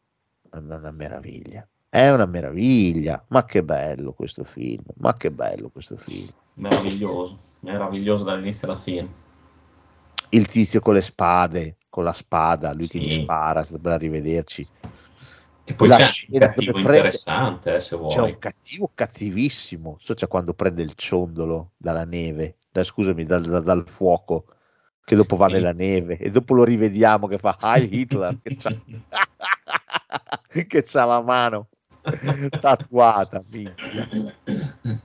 È una meraviglia. È una meraviglia. Ma che bello questo film. Ma che bello questo film. Meraviglioso, meraviglioso dall'inizio alla fine. Il tizio con le spade, con la spada, lui che Sì. gli spara, è stato bello rivederci. E poi La c'è un cattivo prende- interessante, eh, se vuoi. C'è un cattivo cattivissimo. So c'è quando prende il ciondolo dalla neve, da- scusami, dal, dal- dal fuoco, che dopo va nella neve e dopo lo rivediamo che fa Heil Hitler, che c'ha, che c'ha la mano tatuata. minchia.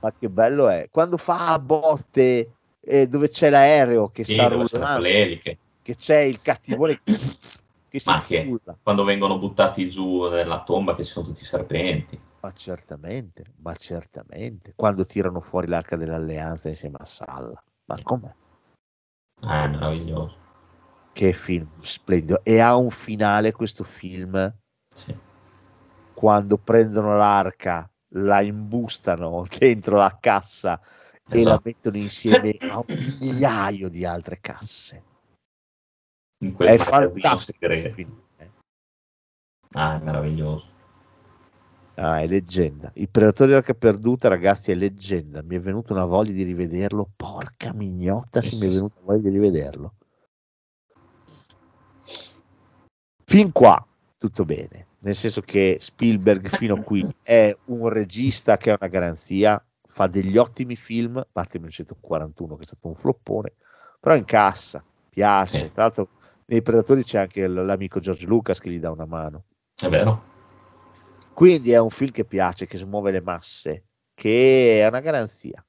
Ma che bello è. Quando fa a botte eh, dove c'è l'aereo che Sì, sta rullando, che c'è il cattivone che, che si Ma che- frulla. Quando vengono buttati giù nella tomba che ci sono tutti i serpenti. Ma certamente, ma certamente. Quando tirano fuori l'arca dell'alleanza insieme a Salla. Ma com'è? Eh, meraviglioso. Che film splendido. E ha un finale questo film Sì. quando prendono l'arca la imbustano dentro la cassa e la Esatto. mettono insieme a un migliaio di altre casse. In quel È fantastico. Quindi, eh. Ah, è meraviglioso. Ah, è leggenda. Il Predatore della Perduta, ragazzi, è leggenda. Mi è venuta una voglia di rivederlo. Porca mignotta, Sì, mi è venuta voglia di rivederlo. Fin qua tutto bene, nel senso che Spielberg fino a qui è un regista che ha una garanzia, fa degli ottimi film, a parte 1941 che è stato un floppone, però in cassa, piace. Tra l'altro nei Predatori c'è anche l'amico George Lucas che gli dà una mano. È vero? Quindi è un film che piace, che smuove le masse, che è una garanzia.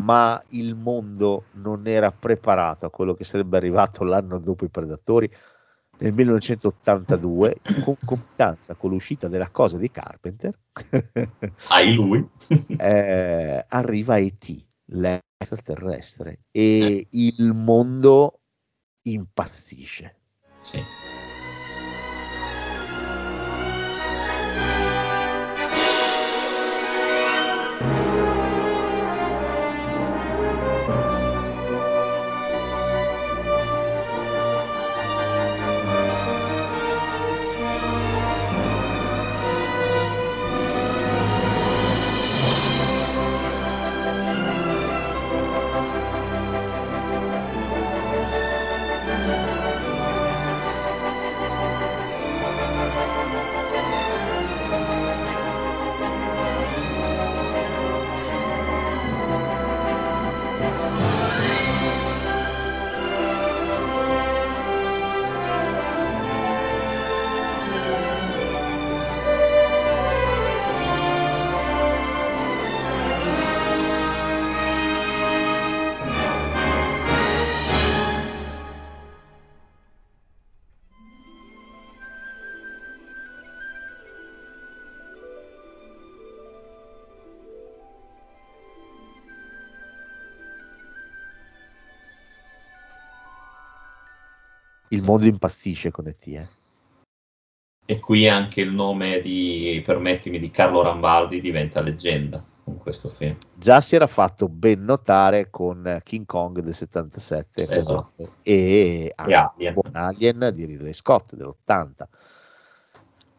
Ma il mondo non era preparato a quello che sarebbe arrivato l'anno dopo i Predatori nel 1982, in concomitanza con l'uscita della cosa di Carpenter, Hai lui? eh, arriva E.T., l'extraterrestre, e il mondo impazzisce. sì. Il mondo impazzisce con E.T., eh. E qui anche il nome di, permettimi, di Carlo Rambaldi diventa leggenda con questo film. già si era fatto ben notare con King Kong del 77 Esatto. e anche Alien. Buon Alien di Ridley Scott dell'80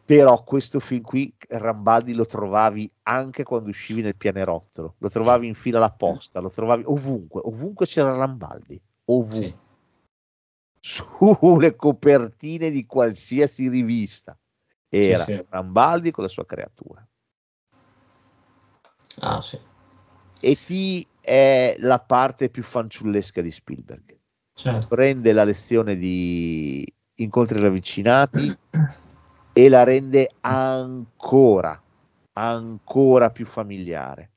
però questo film qui Rambaldi lo trovavi anche quando uscivi nel pianerottolo lo trovavi in fila alla posta lo trovavi ovunque ovunque c'era Rambaldi ovunque Sì. Sulle copertine di qualsiasi rivista era Sì, sì. Rambaldi con la sua creatura Ah, sì. E.T. è la parte più fanciullesca di Spielberg. Certo. Prende la lezione di incontri ravvicinati e la rende ancora, ancora più familiare,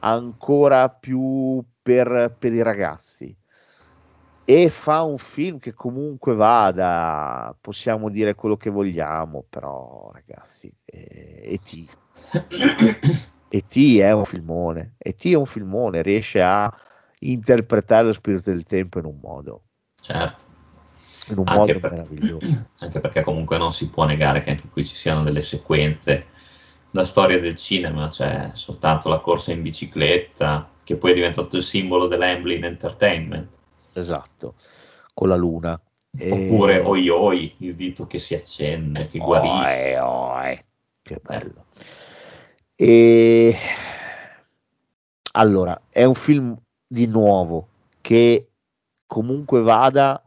ancora più per, per i ragazzi. E fa un film che comunque vada, possiamo dire quello che vogliamo, però ragazzi, eh, E.T. E.T. è un filmone, E.T. è un filmone, riesce a interpretare lo spirito del tempo in un modo, Certo. in un Anche modo per- meraviglioso. Anche perché comunque non si può negare che anche qui ci siano delle sequenze da storia del cinema, c'è soltanto la corsa in bicicletta, che poi è diventato il simbolo dell'Amblin Entertainment. Esatto, con la luna. E- Oppure oi oi, il dito che si accende, che guarisce. Oe, che bello. E allora, è un film di nuovo che comunque vada,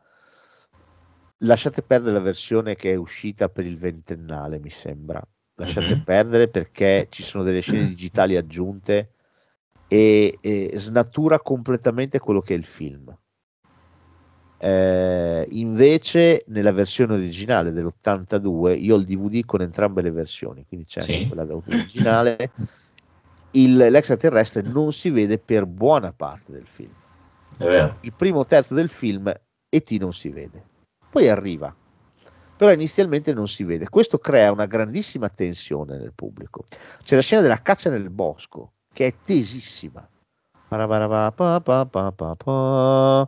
lasciate perdere la versione che è uscita per il ventennale, mi sembra. Lasciate Mhm. perdere perché ci sono delle scene digitali aggiunte e, e snatura completamente quello che è il film. Eh, invece, nella versione originale dell'82, io ho il DVD con entrambe le versioni, quindi c'è anche Sì. quella originale. Il, l'extraterrestre non si vede per buona parte del film. È vero. Il primo terzo del film E.T. non si vede, poi arriva, però inizialmente non si vede. Questo crea una grandissima tensione nel pubblico. C'è la scena della caccia nel bosco che è tesissima. Pa, pa, pa,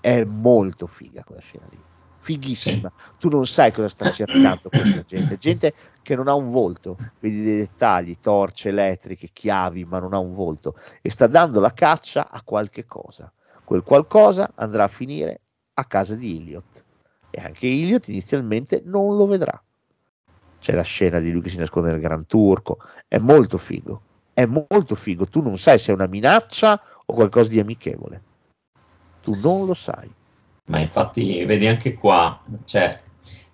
è molto figa quella scena lì. fighissima. Tu non sai cosa sta cercando questa gente, gente che non ha un volto, vedi dei dettagli, torce elettriche, chiavi, ma non ha un volto. E sta dando la caccia a qualche cosa. Quel qualcosa andrà a finire a casa di Elliot. E anche Elliot inizialmente non lo vedrà. C'è la scena di lui che si nasconde nel Gran Turco, è molto figo, è molto figo, tu non sai se è una minaccia o qualcosa di amichevole, tu non lo sai. Ma infatti, vedi anche qua, cioè,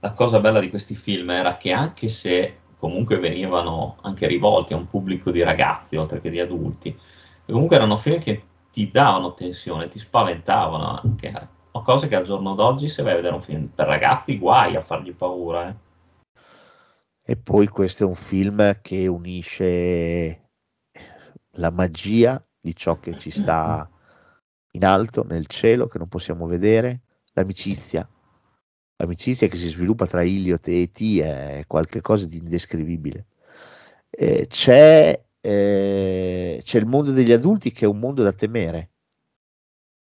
la cosa bella di questi film era che anche se comunque venivano anche rivolti a un pubblico di ragazzi oltre che di adulti, comunque erano film che ti davano tensione, ti spaventavano anche. O cose che al giorno d'oggi se vai a vedere un film per ragazzi, guai a fargli paura. Eh. E poi questo è un film che unisce la magia di ciò che ci sta in alto, nel cielo, che non possiamo vedere, l'amicizia. L'amicizia che si sviluppa tra Iliot e E.T. è qualcosa di indescrivibile. Eh, c'è, eh, c'è il mondo degli adulti che è un mondo da temere,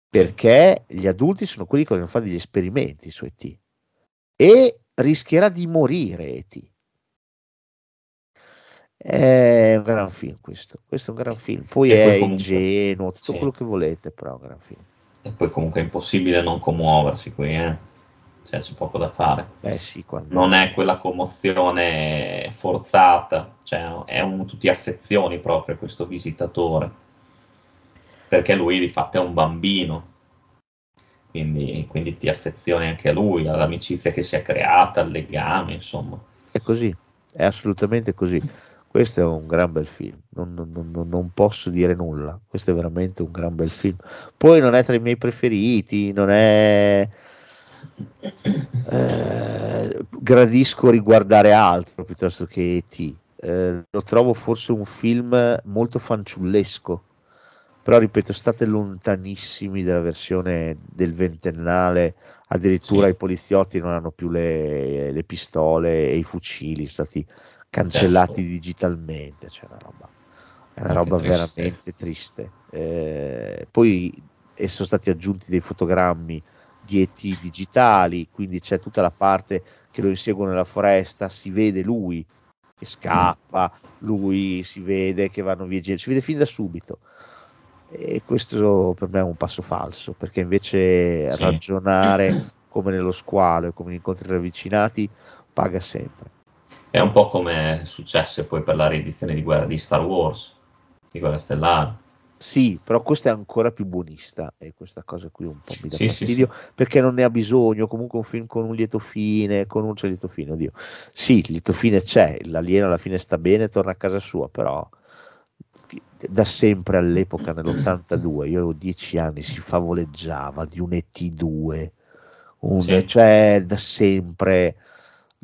perché gli adulti sono quelli che vogliono fare degli esperimenti su E.T. e rischierà di morire E.T. È un gran film questo, questo è un gran film. Poi e è poi comunque, ingenuo, tutto sì. quello che volete, però è un gran film. E poi comunque è impossibile non commuoversi qui, eh? Cioè, c'è poco da fare. Beh, sì, quando... Non è quella commozione forzata, cioè è un, tutti affezioni proprio a questo visitatore. Perché lui di fatto è un bambino, quindi, quindi ti affezioni anche a lui, all'amicizia che si è creata, al legame, insomma. È così, è assolutamente così. Questo è un gran bel film, non, non, non, non, posso dire nulla, questo è veramente un gran bel film. Poi non è tra i miei preferiti, non è... Eh, gradisco riguardare altro piuttosto che E.T. Eh, lo trovo forse un film molto fanciullesco, però ripeto, state lontanissimi dalla versione del ventennale, addirittura sì. i poliziotti non hanno più le, le pistole e i fucili, stati cancellati Adesso. digitalmente, cioè una roba, è una roba veramente triste. Eh, poi sono stati aggiunti dei fotogrammi di ET digitali, quindi c'è tutta la parte che lo insegue nella foresta, si vede lui che scappa, lui si vede che vanno via, si vede fin da subito. E questo per me è un passo falso, perché invece sì. ragionare come nello squalo, come in incontri ravvicinati, paga sempre. È un po' come successe poi per la riedizione di, guerra, di Star Wars, di Guerra Stellare. Sì, però questa è ancora più buonista e questa cosa qui un po' mi dà sì, fastidio sì, sì. perché non ne ha bisogno, comunque un film con un lieto fine, con un c'è lieto fine, oddio. Sì, il lieto fine c'è, l'alieno alla fine sta bene, torna a casa sua, però da sempre all'epoca nell'82, io avevo dieci anni, si favoleggiava di un ET2, un, cioè da sempre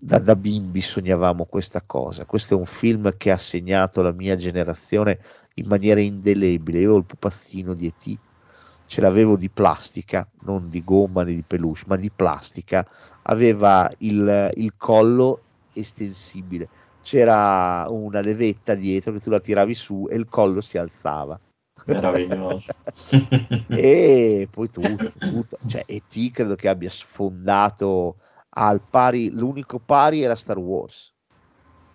da, da, bimbi sognavamo questa cosa. Questo è un film che ha segnato la mia generazione in maniera indelebile. Io avevo il pupazzino di E.T., ce l'avevo di plastica, non di gomma né di peluche, ma di plastica. Aveva il, il collo estensibile, c'era una levetta dietro che tu la tiravi su e il collo si alzava. Meraviglioso. e poi tutto, tutto. Cioè, E.T. credo che abbia sfondato al pari, l'unico pari era Star Wars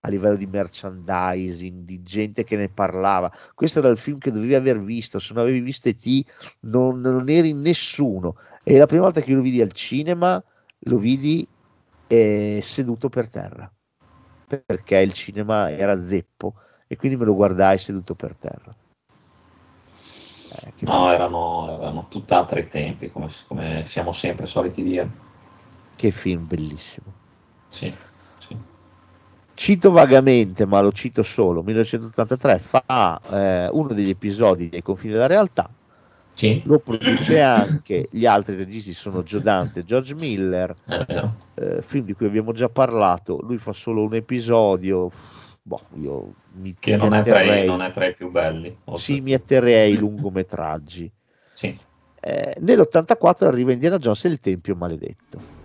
a livello di merchandising, di gente che ne parlava. Questo era il film che dovevi aver visto, se non avevi visto E.T. Non, non eri nessuno. E la prima volta che lo vidi al cinema, lo vidi eh, seduto per terra, perché il cinema era zeppo e quindi me lo guardai seduto per terra. Eh, no, erano, erano tutt'altri tempi, come, come siamo sempre soliti dire. Che film bellissimo. Sì, sì. Cito vagamente, ma lo cito solo, 1983 fa eh, uno degli episodi dei confini della realtà, sì. lo produce anche, gli altri registi sono Joe Dante e George Miller, eh, film di cui abbiamo già parlato, lui fa solo un episodio, boh, io mi, che mi non, è i, non, è tra i, più belli. Sì, mi atterrei ai lungometraggi. Sì. Eh, nell'84 arriva Indiana Jones e il Tempio Maledetto.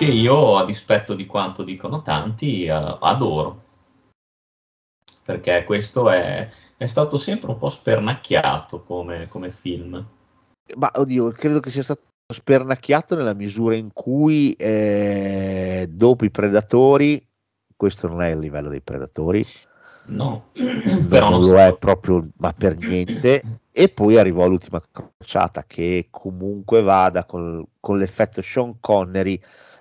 Che io, a dispetto di quanto dicono tanti, eh, adoro. Perché questo è, è stato sempre un po' spernacchiato come, come film. Ma oddio, credo che sia stato spernacchiato nella misura in cui eh, dopo i predatori, questo non è il livello dei predatori, No, non, però non lo so. è proprio, ma per niente. E poi arrivò l'ultima crociata che comunque vada col- con l'effetto Sean Connery,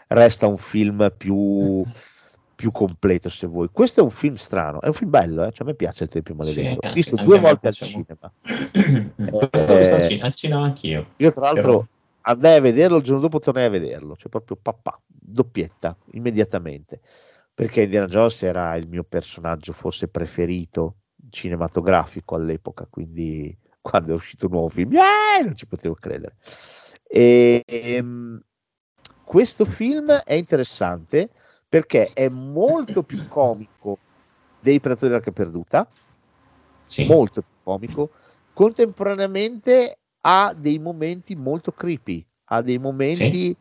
resta un film più, più completo se vuoi. Questo è un film strano, è un film bello, eh? cioè, a me piace il Tempio Sì, Maledetto. L'ho anche- visto due volte al cinema. Questo Eh, al cinema anch'io. Io tra l'altro Però- andai a vederlo, il giorno dopo tornai a vederlo, cioè proprio papà, doppietta, immediatamente, perché Indiana Jones era il mio personaggio forse preferito cinematografico all'epoca, quindi quando è uscito un nuovo film, eh, non ci potevo credere. E, ehm, questo film è interessante perché è molto più comico dei Predatori della Perduta, Sì. molto più comico, contemporaneamente ha dei momenti molto creepy, ha dei momenti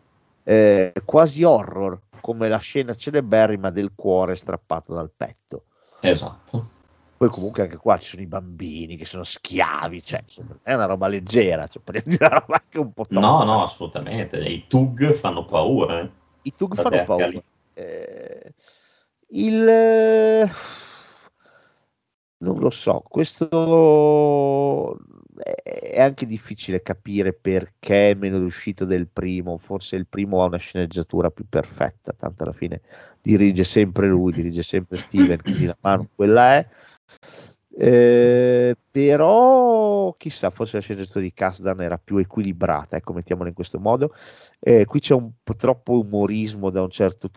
eh, quasi horror, come la scena celeberrima del cuore strappato dal petto. Esatto. Poi comunque anche qua ci sono i bambini che sono schiavi, cioè insomma, è una roba leggera, cioè, parliamo di una roba anche un po' tosta. No, no, assolutamente. I Tug fanno paura. eh. I Tug Da fanno paura. Eh, il non lo so, questo è è anche difficile capire perché è meno riuscito del primo. Forse il primo ha una sceneggiatura più perfetta, tanto alla fine dirige sempre lui, dirige sempre Steven, quindi la mano quella è. Eh, però chissà, forse la sceneggiatura di Kasdan era più equilibrata, ecco, mettiamola in questo modo. Eh, qui c'è un po' troppo umorismo da un certo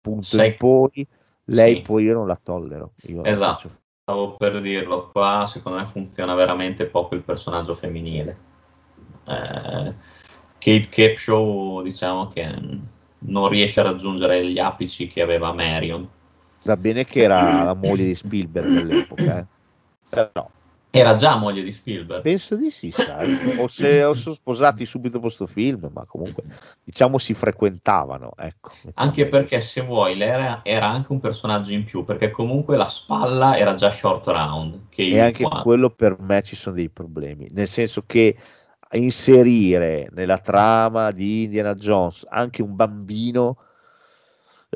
punto Sai- in poi. Lei Sì. poi io non la tollero. Io la Esatto. faccio- Stavo per dirlo, qua secondo me funziona veramente poco il personaggio femminile. Eh, Kate Capshaw, diciamo che non riesce a raggiungere gli apici che aveva Marion. Va bene che era la moglie di Spielberg all'epoca, eh. però Era già moglie di Spielberg. penso di sì, sai. O se o sono sposati subito dopo questo film, ma comunque diciamo si frequentavano, ecco. Anche perché se vuoi, lei era, era anche un personaggio in più, perché comunque la spalla era già short round. E anche qua- quello per me ci sono dei problemi, nel senso che inserire nella trama di Indiana Jones anche un bambino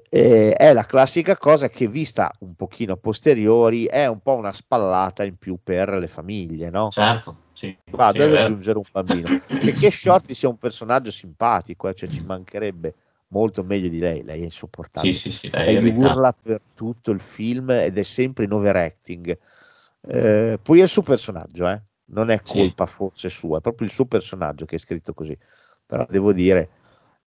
eh, è la classica cosa che vista un pochino a posteriori è un po' una spallata in più per le famiglie, no? Certo, sì. Va, sì, deve aggiungere un bambino. Che Shorty sia un personaggio simpatico, eh, cioè ci mancherebbe molto meglio di lei, lei è insopportabile. Sì, sì, sì, lei lei urla per tutto il film ed è sempre in overacting. Eh, poi è il suo personaggio, eh. non è Sì. colpa forse sua, è proprio il suo personaggio che è scritto così. Però devo dire,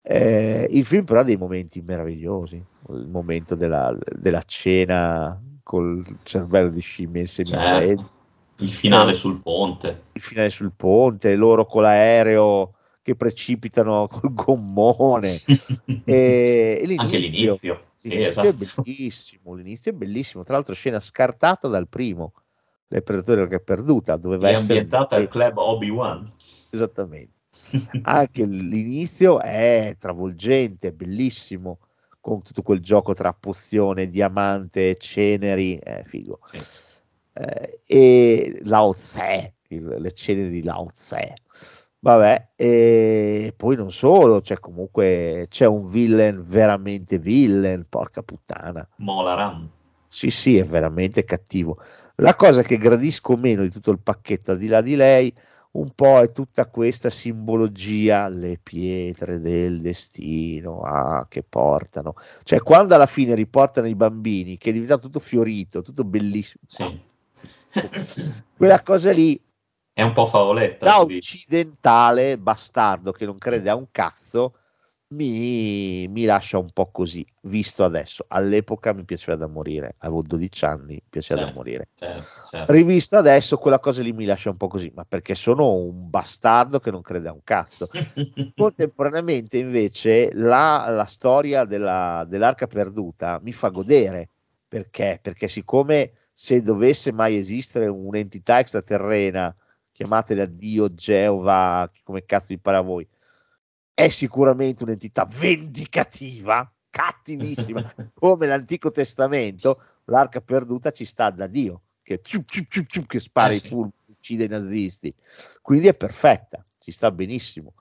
eh, il film però ha dei momenti meravigliosi, il momento della, della cena col cervello di scimmia in semifreddo, Certo. Il finale sul ponte. il finale sul ponte, loro con l'aereo che precipitano col gommone e, e l'inizio. Anche l'inizio. L'inizio è esatto. bellissimo, l'inizio è bellissimo, tra l'altro scena scartata dal primo, del Predatore che è perduta, doveva È essere ambientata al club Obi-Wan. esattamente. Anche l'inizio è travolgente, è bellissimo, con tutto quel gioco tra pozione, diamante, ceneri, è figo. Sì. Eh, e Lao Tse, il- le ceneri di Lao Tse. Vabbè, e poi non solo, c'è comunque c'è un villain veramente villain, porca puttana. Mola Ram. Sì, sì, è veramente cattivo. La cosa che gradisco meno di tutto il pacchetto, al di là di lei, un po' è tutta questa simbologia, le pietre del destino, ah, che portano. Cioè, quando alla fine riportano i bambini, che è diventato tutto fiorito, tutto bellissimo, Sì. quella cosa lì, È un po' favoletta. da occidentale, bastardo, che non crede a un cazzo, mi, mi lascia un po' così, visto adesso. All'epoca mi piaceva da morire, avevo 12 anni, mi piaceva da Certo. morire. Certo, certo. Rivisto adesso, quella cosa lì mi lascia un po' così, ma perché sono un bastardo che non crede a un cazzo. Contemporaneamente, invece, la, la storia della- dell'arca perduta mi fa godere perché? Perché, siccome se dovesse mai esistere un'entità extraterrena, chiamatela Dio, Geova, come cazzo vi pare a voi, è sicuramente un'entità vendicativa, cattivissima, come l'Antico Testamento, l'arca perduta ci sta da Dio, che, ciu, ciu, ciu, che spara Eh i fulmini, uccide i nazisti, quindi è perfetta, ci sta benissimo.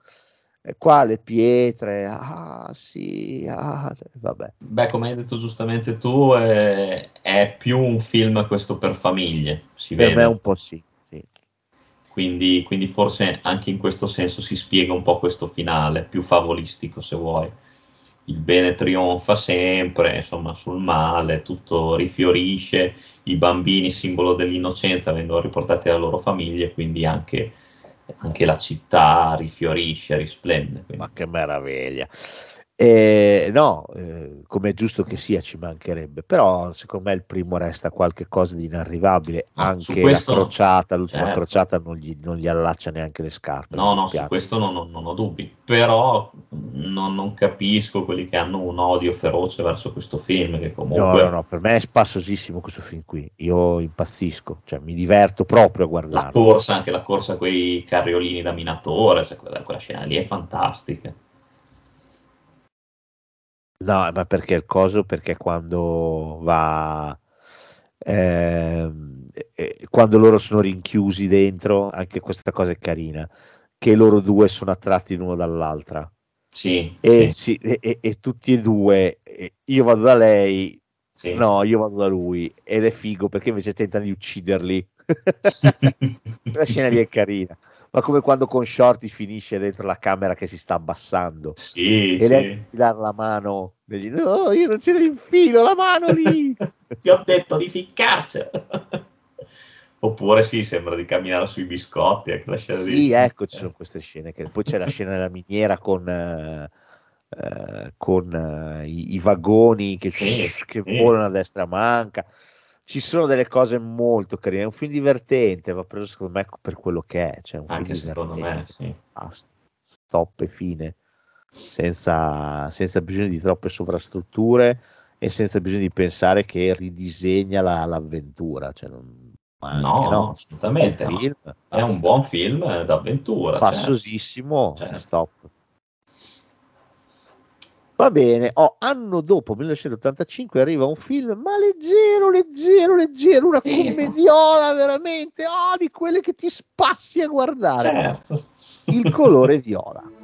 E qua le pietre, ah sì, ah, vabbè. Beh, come hai detto giustamente tu, è, è più un film questo per famiglie, si Per vede. me un po' sì. Quindi, quindi forse anche in questo senso si spiega un po' questo finale, più favolistico se vuoi. Il bene trionfa sempre, insomma, sul male, tutto rifiorisce, i bambini, simbolo dell'innocenza, vengono riportati alle loro famiglie, quindi anche, anche la città rifiorisce, risplende. quindi- Ma che meraviglia. Eh, no, eh, come è giusto che sia, ci mancherebbe, però secondo me il primo resta qualche cosa di inarrivabile. No, Anche questo la no. crociata, l'ultima Certo. crociata non gli, non gli allaccia neanche le scarpe. No, no, su questo non, non- non ho dubbi, però non, non capisco quelli che hanno un odio feroce verso questo film, che No, comunque no, no, per me è spassosissimo questo film qui. Io impazzisco, cioè mi diverto proprio a la guardarlo. corsa, anche la corsa con i carriolini da minatore, cioè, quella, quella scena lì è fantastica. No, ma perché il coso? Perché quando va, eh, quando loro sono rinchiusi dentro, anche questa cosa è carina, che loro due sono attratti l'uno dall'altra Sì, e, sì, si- e- e- tutti e due, io vado da lei, sì. no, io vado da lui, ed è figo perché invece tentano di ucciderli. La scena lì è carina, ma come quando con Shorty finisce dentro la camera che si sta abbassando. Sì, e lei sì. infilare la mano e gli no io non ce ne infilo la mano lì. Ti ho detto di ficcarci. Oppure sì, sembra di camminare sui biscotti, ecco, sì ecco ci sono queste scene che poi c'è la scena della miniera con eh, eh, con eh, i, i vagoni che, Sì, che volano a destra manca ci sono delle cose molto carine è un film divertente va preso secondo me per quello che è cioè un Anche film secondo me, sì. Ah, stop e fine senza, senza bisogno di troppe sovrastrutture e senza bisogno di pensare che ridisegna la- l'avventura cioè non, ma No, no, È assolutamente. un no. film, È un buon film d'avventura. passosissimo Certo. stop va bene oh, anno dopo 1985 arriva un film ma leggero leggero leggero una commediola veramente oh, di quelle che ti spassi a guardare. Certo. il colore viola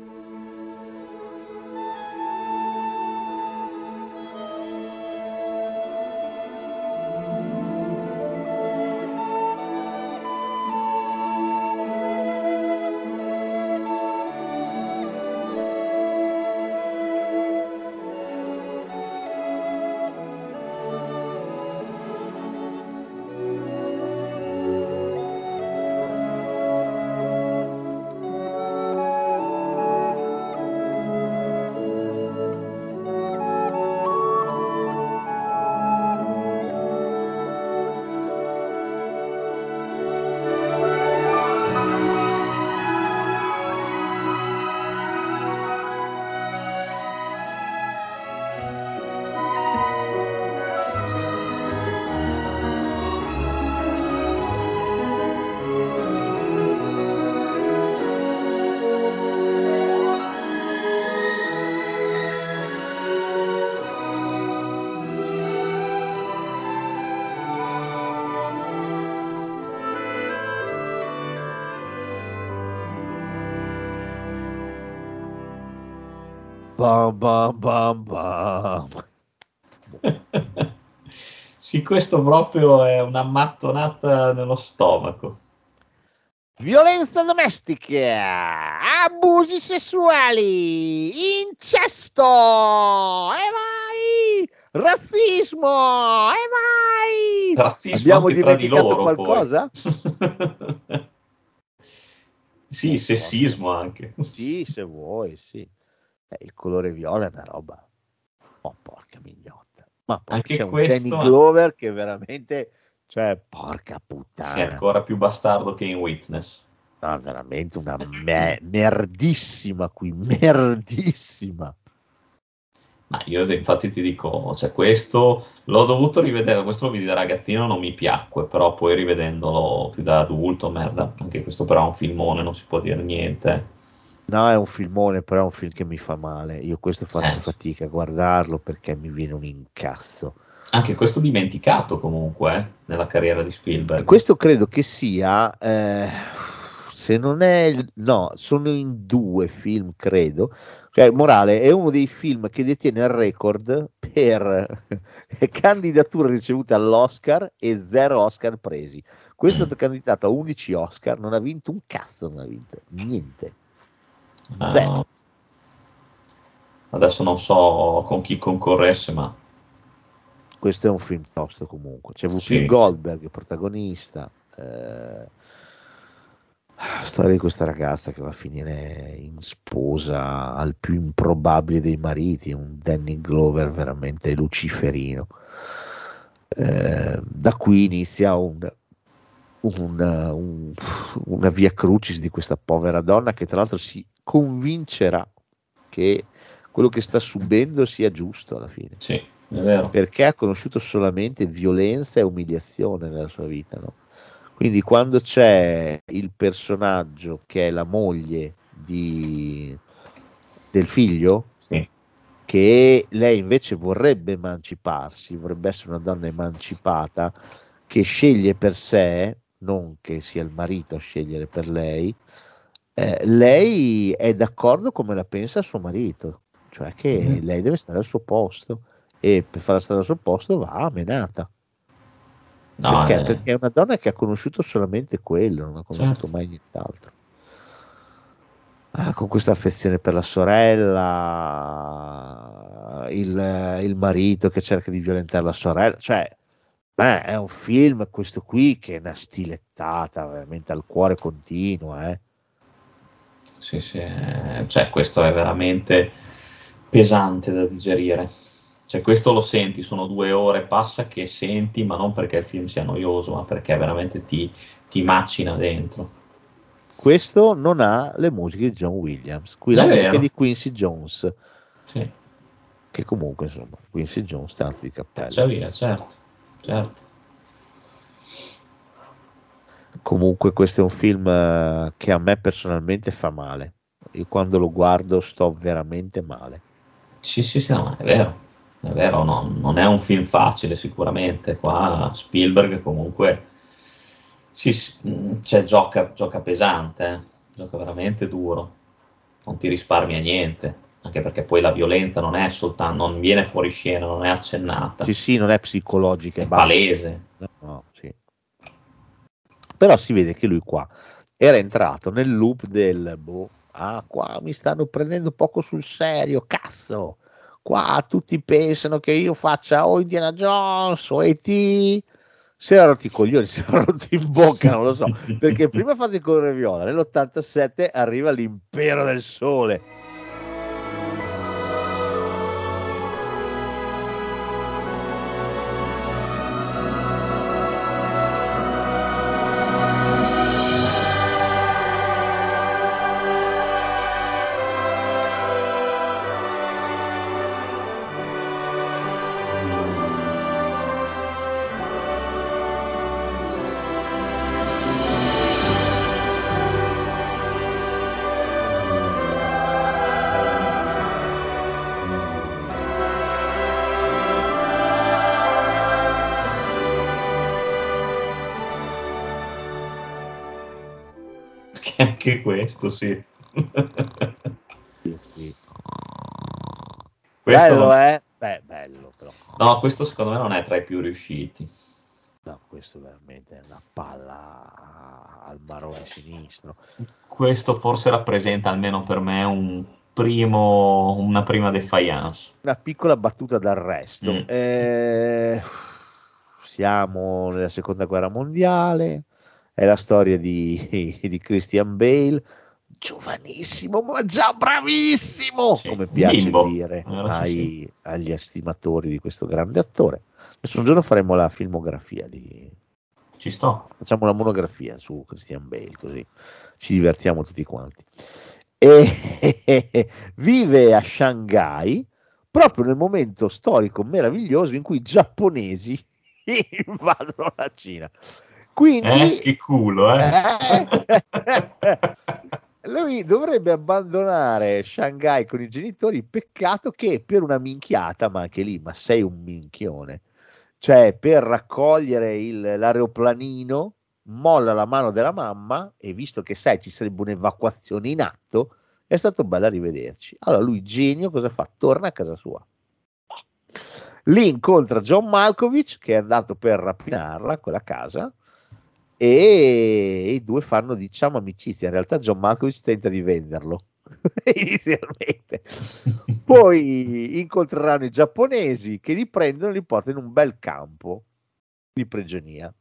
questo proprio è una mattonata nello stomaco. Violenza domestica, abusi sessuali, incesto, e vai! Razzismo, e vai! Razzismo Abbiamo dimenticato loro, qualcosa? sì, sessismo anche. Sì, se vuoi, sì. Eh, il colore viola è una roba. Oh, mignotta. Ma poi Anche c'è un questo- Danny Glover che veramente, cioè, porca È puttana. ancora più bastardo che in Witness. No, veramente una me- merdissima qui, merdissima. Ma io infatti ti dico, cioè questo l'ho dovuto rivedere, questo lo vidi da ragazzino, non mi piacque, però poi rivedendolo più da adulto, merda, anche questo però è un filmone, non si può dire niente. No, è un filmone, però è un film che mi fa male. Io questo faccio Eh. fatica a guardarlo perché mi viene un incasso. Anche questo dimenticato comunque eh, nella carriera di Spielberg. Questo credo che sia, eh, se non è, no, sono in due film, credo. Cioè, Morale è uno dei film che detiene il record per candidature ricevute all'Oscar e zero Oscar presi. Questo è stato candidato a 11 Oscar, non ha vinto un cazzo, non ha vinto niente. Zero. adesso non so con chi concorresse, ma Questo è un film tosto comunque. C'è Whoopi Sì. Goldberg, protagonista. eh, storia di questa ragazza che va a finire in sposa al più improbabile dei mariti, un Danny Glover veramente luciferino. Eh, da qui inizia un, un- un- una via crucis di questa povera donna che tra l'altro si convincerà che quello che sta subendo sia giusto alla fine sì, perché ha conosciuto solamente violenza e umiliazione nella sua vita. no? Quindi quando c'è il personaggio che è la moglie di- del figlio, Sì. che lei invece vorrebbe emanciparsi, vorrebbe essere una donna emancipata che sceglie per sé, non che sia il marito a scegliere per lei, eh, lei è d'accordo come la pensa suo marito, cioè che Mhm. lei deve stare al suo posto e per farla stare al suo posto va menata. No, perché? eh, Perché è una donna che ha conosciuto solamente quello, non ha conosciuto Certo. mai nient'altro. Ah, con questa affezione per la sorella, il, il marito che cerca di violentare la sorella, cioè beh, è un film questo qui che è una stilettata veramente al cuore continuo, eh. Sì, sì, eh, cioè, questo è veramente pesante da digerire. Cioè, questo lo senti, sono due ore passa che senti, ma non perché il film sia noioso, ma perché veramente ti, ti macina dentro. Questo non ha le musiche di John Williams, qui la musica di Quincy Jones, Sì, che comunque insomma Quincy Jones tanto di cappello. caccia via, certo, certo. Comunque questo è un film eh, che a me personalmente fa male. Io quando lo guardo sto veramente male. Sì, sì, sì, no, è vero, è vero, no, non è un film facile sicuramente, qua Spielberg comunque sì, mh, cioè, gioca, gioca pesante, eh, gioca veramente duro, non ti risparmia niente, anche perché poi la violenza non è soltanto, non viene fuori scena, non è accennata, Sì, sì, non è psicologica, è basta. palese. No, no, sì. Però si vede che lui qua era entrato nel loop del boh, ah, qua mi stanno prendendo poco sul serio, cazzo. Qua tutti pensano che io faccia o Indiana Jones o E.T. Se erano rotti i coglioni, se erano rotti in bocca, non lo so. Perché prima fate il colore viola, nell'87 arriva l'impero del sole. Anche questo, sì. Sì, sì. Questo bello, non- eh? Beh, bello però. No, questo secondo me non è tra i più riusciti. No, questo veramente è una palla al marone sinistro. Questo forse rappresenta almeno per me un primo, una prima defiance. Una piccola battuta d'arresto. Mm. Eh, siamo nella seconda guerra mondiale, è la storia di, di Christian Bale, giovanissimo, ma già bravissimo, Sì, come piace bimbo. dire sì, ai- agli estimatori di questo grande attore. Adesso un giorno faremo la filmografia di, Ci sto. facciamo una monografia su Christian Bale, così ci divertiamo tutti quanti. E vive a Shanghai proprio nel momento storico meraviglioso in cui i giapponesi invadono la Cina. Quindi Eh, che culo, eh. eh, lui dovrebbe abbandonare Shanghai con i genitori. Peccato che per una minchiata, ma anche lì, ma sei un minchione. Cioè, per raccogliere il, l'aeroplanino, molla la mano della mamma e visto che sai ci sarebbe un'evacuazione in atto, è stato bello rivederci. Allora lui, genio, cosa fa? Torna a casa sua. Lì incontra John Malkovich che è andato per rapinarla, quella casa, e i due fanno diciamo amicizia. In realtà John Malkovich tenta di venderlo inizialmente. Poi incontreranno i giapponesi che li prendono e li portano in un bel campo di prigionia.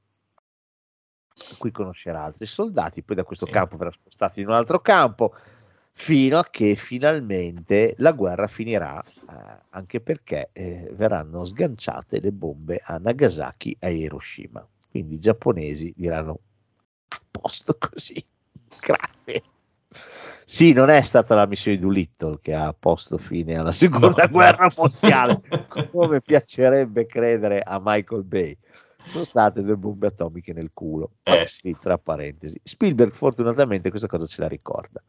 Qui conoscerà altri soldati, poi da questo Sì. campo verrà spostato in un altro campo fino a che finalmente la guerra finirà, eh, anche perché eh, verranno sganciate le bombe a Nagasaki e a Hiroshima. Quindi i giapponesi diranno a posto così, grazie. Sì, non è stata la missione di Doolittle che ha posto fine alla seconda No, guerra no. mondiale, come piacerebbe credere a Michael Bay. Sono state due bombe atomiche nel culo, Eh, sì. Tra parentesi. Spielberg fortunatamente questa cosa ce la ricorda.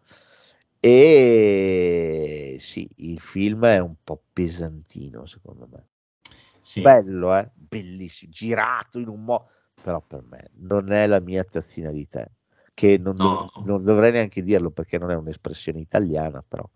E sì, il film è un po' pesantino secondo me. Sì. Bello, eh? Bellissimo, girato in un modo, però per me non è la mia tazzina di tè, che non, No, dov- non dovrei neanche dirlo perché non è un'espressione italiana, però.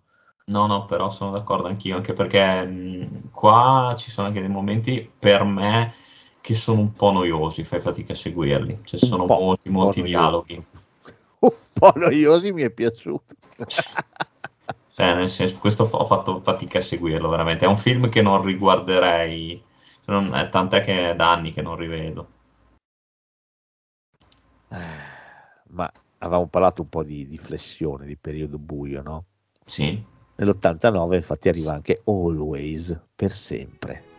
No, no, però sono d'accordo anch'io, anche perché mh, qua ci sono anche dei momenti per me che sono un po' noiosi, fai fatica a seguirli, ci Un sono molti, molti dialoghi. Un po' noiosi mi è piaciuto. Cioè, nel senso, questo ho fatto fatica a seguirlo, veramente. È un film che non riguarderei, cioè, non- è tant'è che è da anni che non rivedo. Eh, Ma avevamo parlato un po' di, di flessione, di periodo buio, no? Sì, Nell'89 infatti arriva anche Always, per sempre.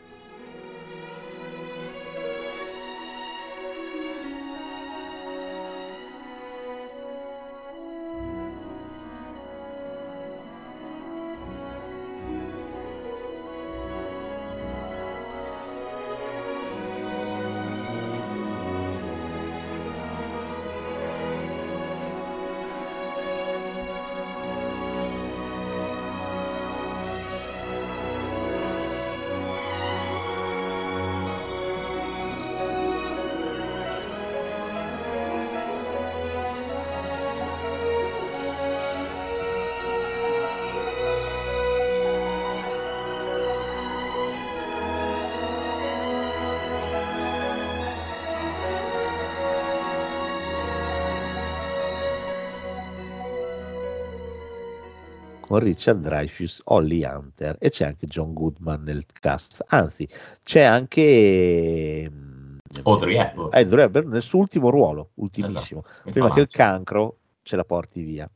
Con Richard Dreyfuss, Holly Hunter e c'è anche John Goodman nel cast. Anzi, c'è anche mm, Audrey Hepburn. Audrey Hepburn nel suo ultimo ruolo, ultimissimo, Mi prima che il cancro ce la porti via.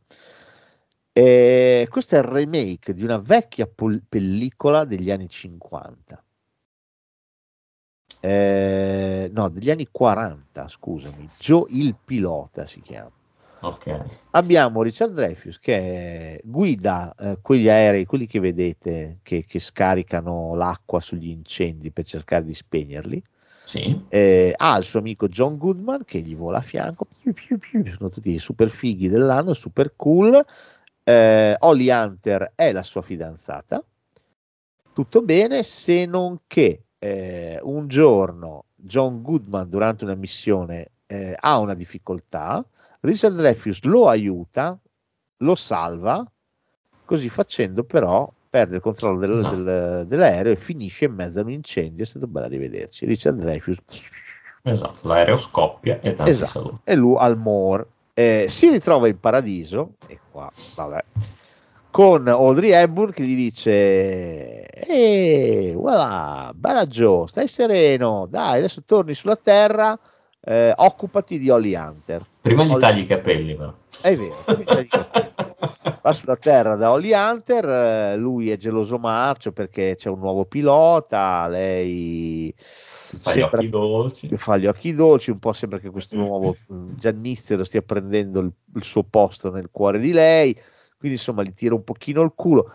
E questo è il remake di una vecchia pol- pellicola degli anni 50. Eh, no, degli anni 40, scusami. Joe il pilota si chiama Ok, abbiamo Richard Dreyfuss che guida eh, quegli aerei, quelli che vedete che, che scaricano l'acqua sugli incendi per cercare di spegnerli. sì, Eh, ha il suo amico John Goodman che gli vola a fianco, piu, piu, piu, sono tutti i super fighi dell'anno, super cool. Eh, Holly Hunter è la sua fidanzata, tutto bene, se non che eh, un giorno John Goodman durante una missione eh, ha una difficoltà, Richard Dreyfuss lo aiuta, lo salva, così facendo però perde il controllo del- No. del- dell'aereo e finisce in mezzo a un incendio, è stato bello rivederci. Richard Dreyfuss esatto, l'aereo scoppia e tanti Esatto. saluti. e lui al Moore Eh, si ritrova in paradiso e qua vabbè con Audrey Hepburn che gli dice ehi voilà bella Joe stai sereno dai adesso torni sulla terra eh, occupati di Holly Hunter Prima gli Holly- tagli i capelli, però. è vero va sulla terra da Holly Hunter eh, lui è geloso marcio perché c'è un nuovo pilota lei Fai gli occhi dolci. fa gli occhi dolci, un po' sembra che questo nuovo mh, Giannizzero stia prendendo il, il suo posto nel cuore di lei, quindi insomma gli tira un pochino il culo.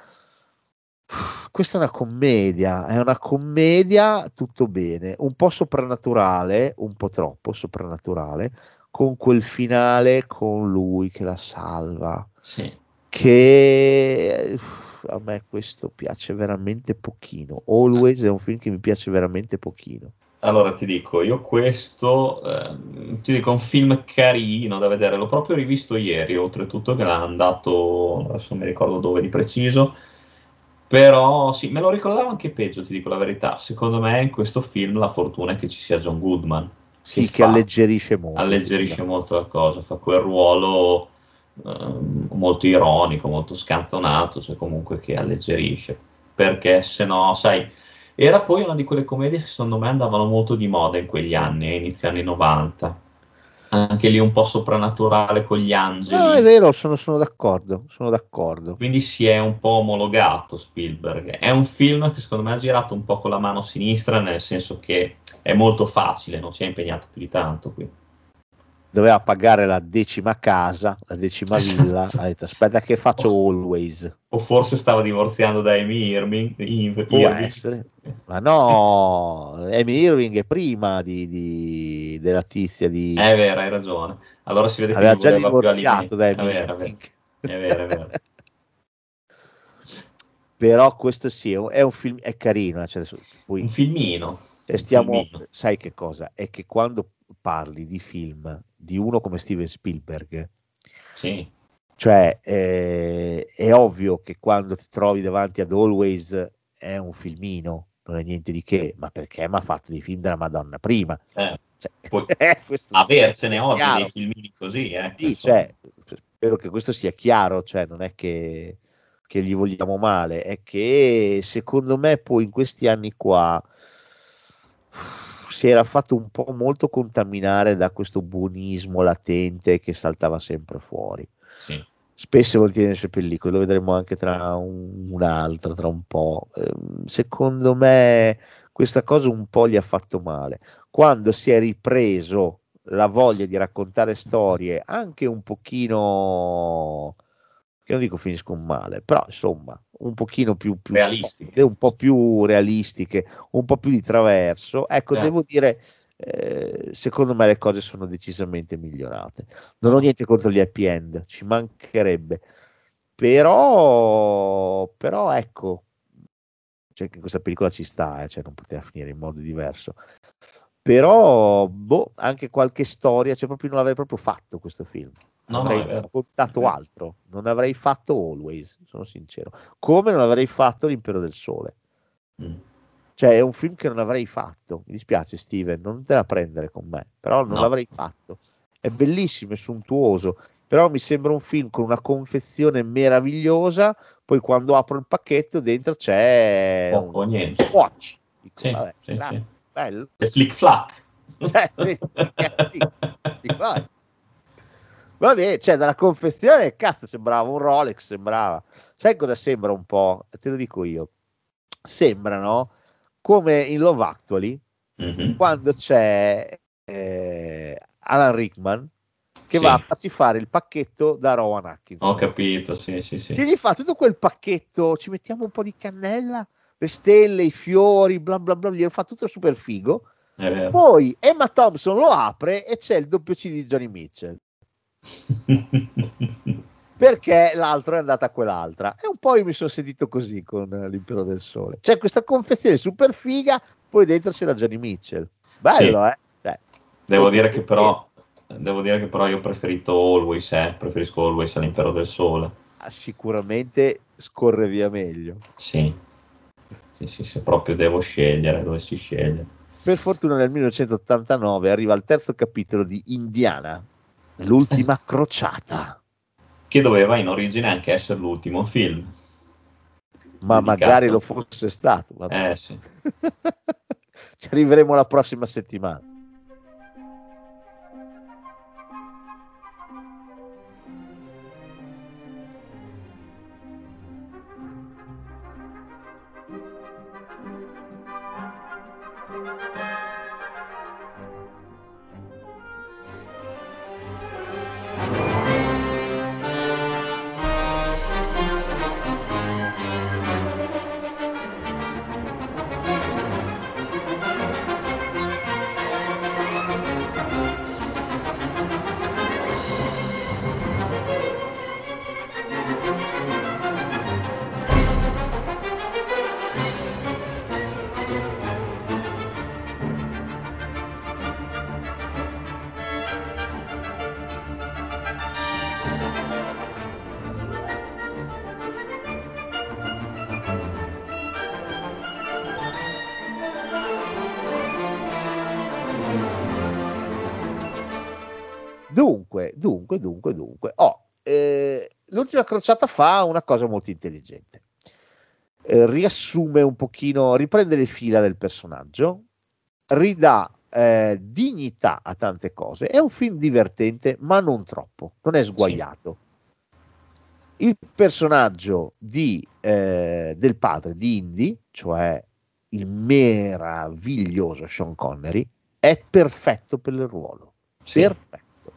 Questa è una commedia, è una commedia tutto bene, un po' soprannaturale, un po' troppo soprannaturale, con quel finale con lui che la salva. Sì. Che uff, a me questo piace veramente pochino. Always è un film che mi piace veramente pochino. Allora ti dico, io questo, ehm, ti dico, un film carino da vedere, l'ho proprio rivisto ieri, oltretutto che l'ha andato, adesso non mi ricordo dove di preciso, però sì, me lo ricordavo anche peggio, ti dico la verità. Secondo me in questo film la fortuna è che ci sia John Goodman. Sì, che fa- alleggerisce molto. alleggerisce molto la cosa, fa quel ruolo ehm, molto ironico, molto scanzonato, cioè comunque che alleggerisce, perché se no, sai, era poi una di quelle commedie che secondo me andavano molto di moda in quegli anni, eh, inizio anni 90. Anche lì un po' soprannaturale con gli angeli. No, è vero, sono, sono d'accordo, sono d'accordo. Quindi si è un po' omologato Spielberg. È un film che secondo me ha girato un po' con la mano sinistra, nel senso che è molto facile, non si è impegnato più di tanto qui. Doveva pagare la decima casa, la decima villa. Esatto. Ha detto, aspetta che faccio always. O forse stava divorziando da Amy Irving. Ir- Può Irving. essere. Ma no, Amy Irving è prima di, di- della tizia di... È vero, hai ragione. Allora si vede che aveva già divorziato da alimenti. Amy È vero, è vero. È vero, è vero. Però questo sì, è un- è un film, è carino. eh, cioè poi Un filmino. E stiamo, filmino. sai che cosa? È che quando parli di film di uno come Steven Spielberg, Sì, cioè eh, è ovvio che quando ti trovi davanti ad Always è un filmino, non è niente di che, ma perché mi ha fatto dei film della Madonna prima. certo. Poi eh, avercene oggi chiaro. dei filmini così, eh. Sì, cioè, spero che questo sia chiaro, cioè non è che, che gli vogliamo male, è che secondo me poi in questi anni qua si era fatto un po' molto contaminare da questo buonismo latente che saltava sempre fuori. Sì. Spesso e volentieri nelle sue pellicole, lo vedremo anche tra un, un'altra, tra un po'. Ehm, secondo me questa cosa un po' gli ha fatto male. Quando si è ripreso la voglia di raccontare storie anche un pochino che non dico finiscono male, però insomma un pochino più, più Realistiche. un po' più realistiche, un po' più di traverso. Ecco, Certo. devo dire, eh, secondo me le cose sono decisamente migliorate. Non ho niente contro gli happy end, ci mancherebbe, però, però ecco, cioè che in questa pellicola ci sta, eh, cioè non poteva finire in modo diverso. Però, boh, anche qualche storia, cioè proprio non l'avrei proprio fatto questo film. No, no, avrei vero. raccontato altro, non avrei fatto Always, sono sincero. Come non avrei fatto L'Impero del Sole. Mm. Cioè, è un film che non avrei fatto. Mi dispiace, Steven, non te la prendere con me, però non No. l'avrei fatto. È bellissimo, è sontuoso, però mi sembra un film con una confezione meravigliosa. Poi, quando apro il pacchetto, dentro c'è Poco un niente. watch. Dico, Sì, vabbè, sì. Bello. C'è flick flack. Cioè, sì, vabbè. Cioè dalla confezione, cazzo, sembrava un Rolex, sembrava. Sai cosa sembra un po'? Te lo dico io. Sembrano come in Love Actually, Mhm. quando c'è eh, Alan Rickman che Sì. va a farsi fare il pacchetto da Rowan Atkinson. Ho capito, sì, sì, sì. Che gli fa tutto quel pacchetto, ci mettiamo un po' di cannella, le stelle, i fiori, bla bla bla, gli fa tutto super figo. Poi Emma Thompson lo apre e c'è il doppio C di Johnny Mitchell. perché l'altro è andata a quell'altra. E un po' io mi sono sentito così con eh, l'Impero del Sole. C'è questa confezione super figa, poi dentro c'era Johnny Mitchell. Bello, eh? Cioè, Devo dire che però devo dire che però io ho preferito Always, eh. preferisco Always all'Impero del Sole. ah, sicuramente scorre via meglio. Sì. Sì, sì, se proprio devo scegliere, dovessi scegliere. Per fortuna nel 1989 arriva il terzo capitolo di Indiana, l'ultima crociata. Che doveva in origine anche essere l'ultimo film. Ma Dedicato. magari lo fosse stato. Eh sì. Ci arriveremo la prossima settimana. Crociata fa una cosa molto intelligente. Eh, riassume un pochino, riprende le fila del personaggio, ridà eh, dignità a tante cose. È un film divertente, ma non troppo, non è sguagliato. Sì. Il personaggio di, eh, del padre di Indy, cioè il meraviglioso Sean Connery, è perfetto per il ruolo. Sì. Perfetto.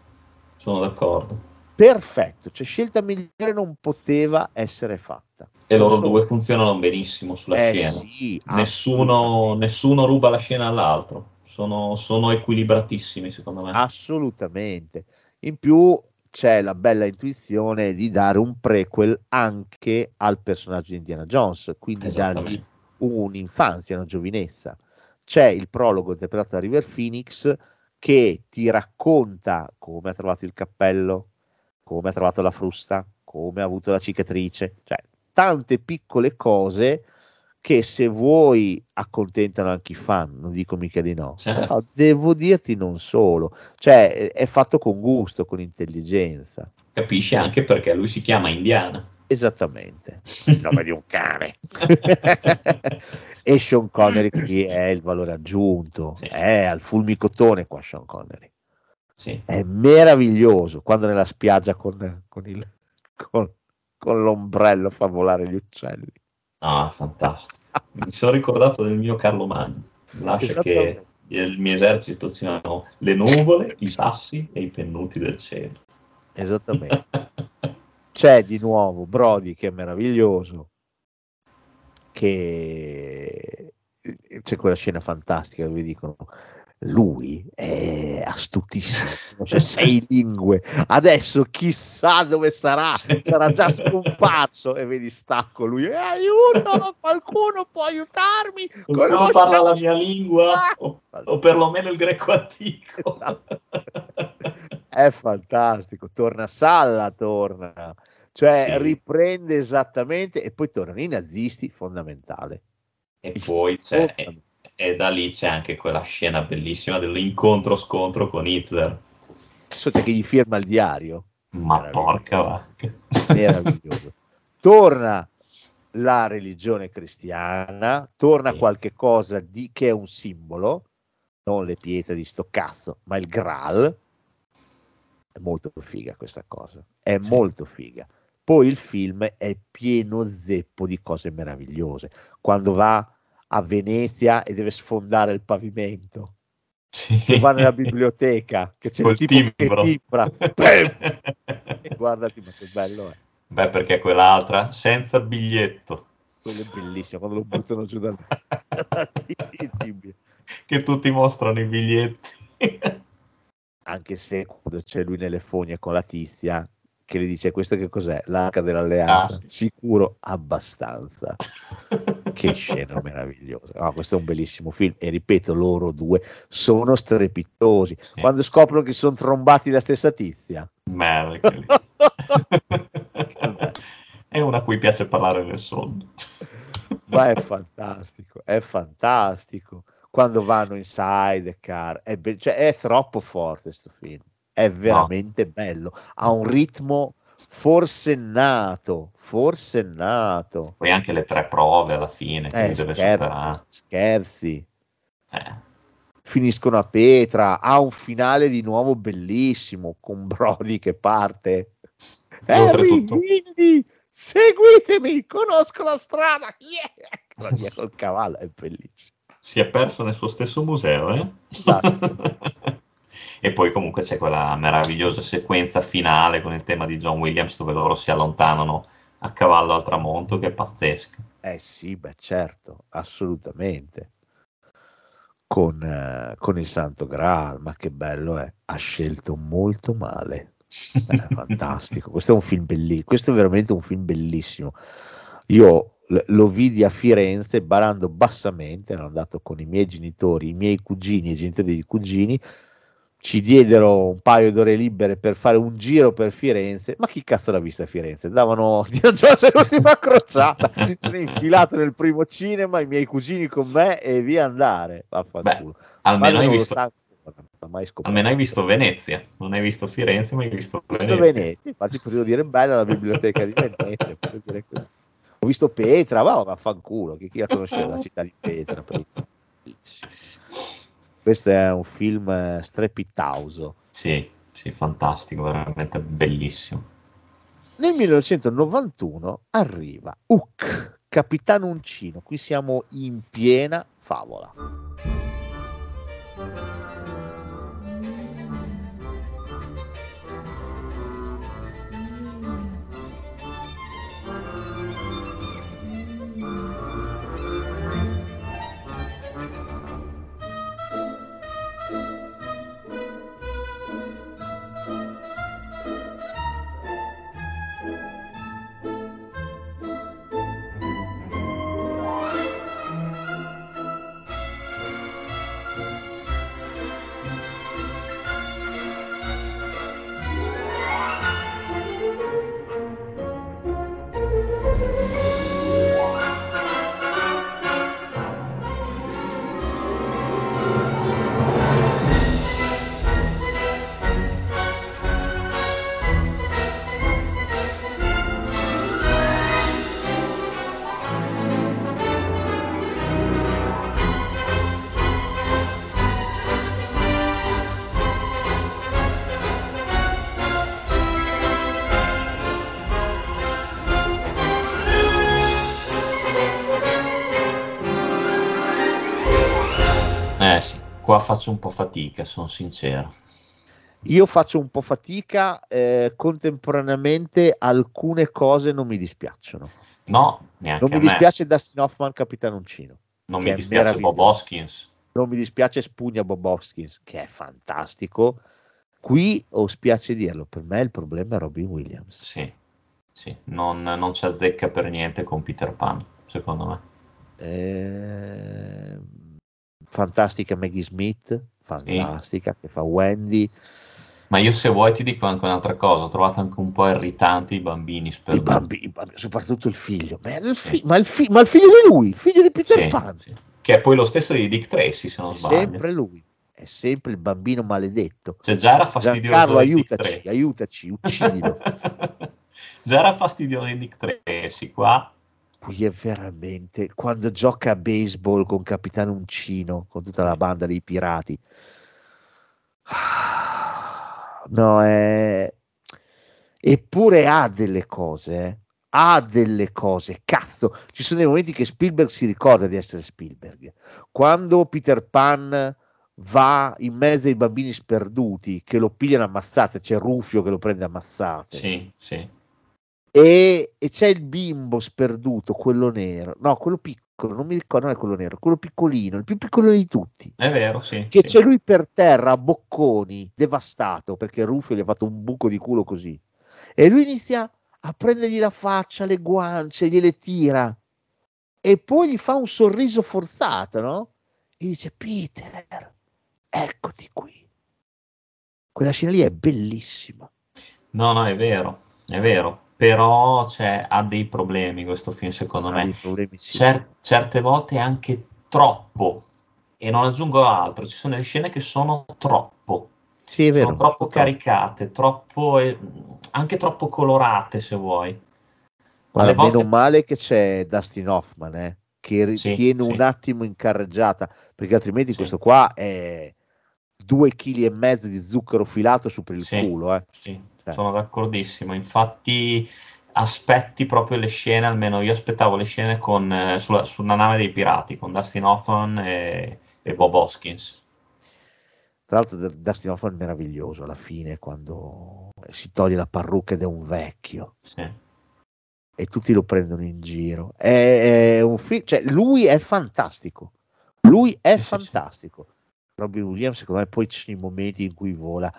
Sono d'accordo. Perfetto, cioè scelta migliore non poteva essere fatta. E loro so... due funzionano benissimo sulla eh, scena. Sì, nessuno, nessuno ruba la scena all'altro sono, sono equilibratissimi secondo me. Assolutamente. In più c'è la bella intuizione di dare un prequel anche al personaggio di Indiana Jones, quindi dargli un'infanzia, una giovinezza. C'è il prologo interpretato da River Phoenix che ti racconta come ha trovato il cappello, come ha trovato la frusta, come ha avuto la cicatrice, cioè tante piccole cose che se vuoi accontentano anche i fan, non dico mica di no, certo. però devo dirti non solo, cioè è fatto con gusto, con intelligenza. Capisci anche perché lui si chiama Indiana. Esattamente, il nome di un cane. e Sean Connery qui è il valore aggiunto, sì. è al fulmicotone qua Sean Connery. Sì. È meraviglioso quando nella spiaggia con, con, il, con, con l'ombrello fa volare gli uccelli. Ah, fantastico. Mi sono ricordato del mio Carlo Magno. Lascia che il mio esercito siano le nuvole, i sassi e i pennuti del cielo. Esattamente. C'è di nuovo Brody che è meraviglioso, che c'è quella scena fantastica dove dicono lui è astutissimo, conosce sei lingue, adesso chissà dove sarà, sarà già scomparso e vedi stacco lui, eh, aiuto, qualcuno può aiutarmi? Qualcuno parla la mia lingua o, o perlomeno il greco antico. Esatto. È fantastico, torna Salla, torna, cioè sì. riprende esattamente e poi tornano i nazisti, fondamentale. E poi c'è e da lì c'è anche quella scena bellissima dell'incontro-scontro con Hitler. So che gli firma il diario. Ma porca vacca. Meraviglioso. Torna la religione cristiana, torna sì. qualche cosa di, che è un simbolo, non le pietre di sto cazzo, ma il Graal. È molto figa questa cosa, è sì. molto figa. Poi il film è pieno zeppo di cose meravigliose. Quando va a Venezia e deve sfondare il pavimento. Sì. Che va nella biblioteca, che c'è Col il tipo timbro. che timbra. e guardati, ma che bello è. Beh, perché quell'altra senza biglietto. Quello è bellissimo, quando lo buttano giù dal... che tutti mostrano i biglietti. Anche se quando c'è lui nelle fogne con la tizia, che le dice questo che cos'è? L'arca dell'alleanza? Ah. Sicuro abbastanza. che scena meravigliosa. Oh, questo è un bellissimo film e ripeto, loro due sono strepitosi. Sì. Quando scoprono che sono trombati la stessa tizia. Merda. è una a cui piace parlare nel sonno. Ma è fantastico, è fantastico. Quando vanno in sidecar, è, be- cioè, è troppo forte questo film è veramente no. bello, ha un ritmo forsennato, forsennato. Poi anche le tre prove alla fine, eh, scherzi, scherzi. Eh. Finiscono a Petra, ha un finale di nuovo bellissimo con Brody che parte. Harry, Indy, seguitemi, conosco la strada. Yeah! via col cavallo è bellissimo. Si è perso nel suo stesso museo, eh? Esatto. E poi comunque c'è quella meravigliosa sequenza finale con il tema di John Williams dove loro si allontanano a cavallo al tramonto che è pazzesca. Eh sì, beh certo, assolutamente. Con, eh, con il Santo Graal, ma che bello è, ha scelto molto male. È fantastico, questo è un film bellissimo, questo è veramente un film bellissimo. Io lo vidi a Firenze barando bassamente, ero andato con i miei genitori, i miei cugini e i genitori dei cugini, ci diedero un paio d'ore libere per fare un giro per Firenze. Ma chi cazzo l'ha vista a Firenze? Davano Dio Giorgio l'ultima crociata, infilato nel primo cinema, i miei cugini con me e via andare. Beh, almeno hai visto, Non mai. Almeno hai visto Venezia, non hai visto Firenze, ma hai visto Venezia. Venezia, infatti potevo dire bella la biblioteca di Venezia. Ho visto Petra, ma vaffanculo, chi, chi la conosceva la città di Petra? prima? Questo è un film eh, strepitoso. Sì, sì, fantastico, veramente bellissimo. Nel 1991 arriva Hook, Capitano Uncino. Qui siamo in piena favola. Faccio un po' fatica, sono sincero. Io faccio un po' fatica, eh, contemporaneamente alcune cose non mi dispiacciono. No, neanche Non mi me. dispiace Dustin Hoffman, Capitano Uncino. non mi dispiace Bob. Hoskins. Non mi dispiace Spugna Bob Hoskins, che è fantastico. Qui, o spiace dirlo, per me il problema è Robin Williams. Sì, sì, non, non ci azzecca per niente con Peter Pan, secondo me. Eh, fantastica Maggie Smith, fantastica, che fa Wendy. Ma io se vuoi ti dico anche un'altra cosa, ho trovato anche un po' irritanti i bambini I bambini, i bambini, soprattutto il figlio. Ma, il fi- ma il fi- ma il figlio di lui, il figlio di Peter Sì, Pan. sì. Che è poi lo stesso di Dick Tracy, se non È sbaglio. sempre lui, è sempre il bambino maledetto. Cioè già era fastidioso Giancarlo, Dick aiutaci, aiutaci, uccidilo. già era fastidioso di Dick Tracy, qua Qui è veramente quando gioca a baseball con Capitano Uncino, con tutta la banda dei pirati. No, è... eppure ha delle cose, eh. ha delle cose. Cazzo, ci sono dei momenti che Spielberg si ricorda di essere Spielberg. Quando Peter Pan va in mezzo ai bambini sperduti che lo pigliano ammazzate, c'è Rufio che lo prende ammazzate sì, sì. E, e c'è il bimbo sperduto, quello nero, no, quello piccolo, non mi ricordo, non è quello nero, quello piccolino, il più piccolo di tutti, È vero, sì. che sì. c'è lui per terra a bocconi, devastato, perché Rufio gli ha fatto un buco di culo così, e lui inizia a prendergli la faccia, le guance, gliele tira, e poi gli fa un sorriso forzato, no? E dice, Peter, eccoti qui. Quella scena lì è bellissima. No, no, è vero, è vero. Però cioè, ha dei problemi questo film, secondo Ha me. dei problemi, sì. Cer- certe volte è anche troppo. E non aggiungo altro, ci sono delle scene che sono troppo. Sì, è vero. sono troppo troppo. caricate, troppo, eh, anche troppo colorate, se vuoi. Guarda, volte- meno male che c'è Dustin Hoffman, eh, che ri- Sì, un attimo in carreggiata, perché altrimenti questo qua è due chili e mezzo di zucchero filato su per il culo, eh. Sì, Sono d'accordissimo. Infatti, aspetti proprio le scene, almeno io aspettavo le scene con, eh, sulla, sulla nave dei pirati con Dustin Hoffman e, e Bob Hoskins. Tra l'altro Dustin Hoffman è meraviglioso alla fine quando si toglie la parrucca ed è un vecchio Sì, e tutti lo prendono in giro. È, è un film, cioè lui è fantastico. Lui è Sì, sì, sì. fantastico. Robin Williams, secondo me, poi ci sono i momenti in cui vola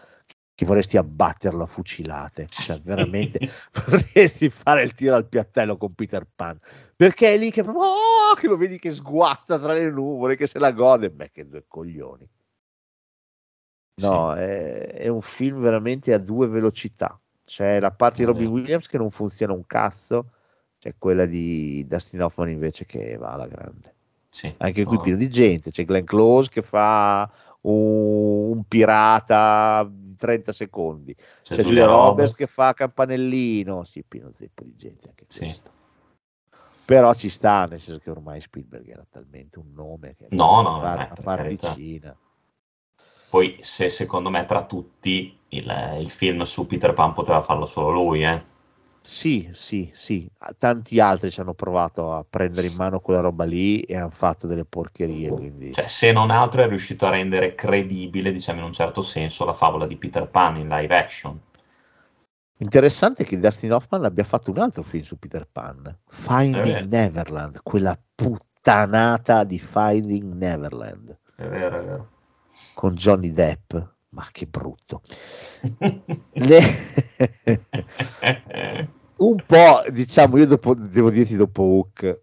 che vorresti abbatterlo a fucilate. Cioè, Sì. veramente vorresti fare il tiro al piattello con Peter Pan perché è lì che oh, che lo vedi che sguazza tra le nuvole, che se la gode. Beh, che due coglioni. No, è, è un film veramente a due velocità. C'è la parte di Robin. Williams che non funziona un cazzo, c'è quella di Dustin Hoffman invece che va alla grande. Sì, Anche qui sono- pieno di gente, c'è Glenn Close che fa un, un pirata di 30 secondi. C'è, C'è Giulia Roberts che fa campanellino, sì, pieno zeppo di gente anche Sì. questo. Però ci sta, nel senso che ormai Spielberg era talmente un nome che No, no, fare una particina. Poi, se secondo me tra tutti il, il film su Peter Pan poteva farlo solo lui, eh. Sì, sì, sì. Tanti altri ci hanno provato a prendere in mano quella roba lì e hanno fatto delle porcherie. Quindi... Cioè, se non altro è riuscito a rendere credibile, diciamo in un certo senso, la favola di Peter Pan in live action. Interessante che Dustin Hoffman abbia fatto un altro film su Peter Pan, Finding Eh. Neverland, quella puttanata di Finding Neverland È vero, è vero. con Johnny Depp. Ma che brutto. Le- un po', diciamo, io dopo, devo dirti dopo Hook,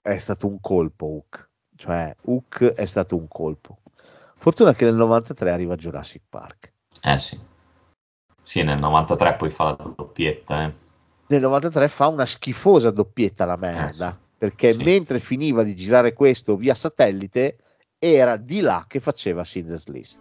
è stato un colpo Hook, cioè Hook è stato un colpo. Fortuna che nel 93 arriva Jurassic Park. Eh sì. Sì, nel 93 poi fa la doppietta, eh. Nel 93 fa una schifosa doppietta la merda, Eh sì. perché Sì. mentre finiva di girare questo via satellite, era di là che faceva Schindler's List.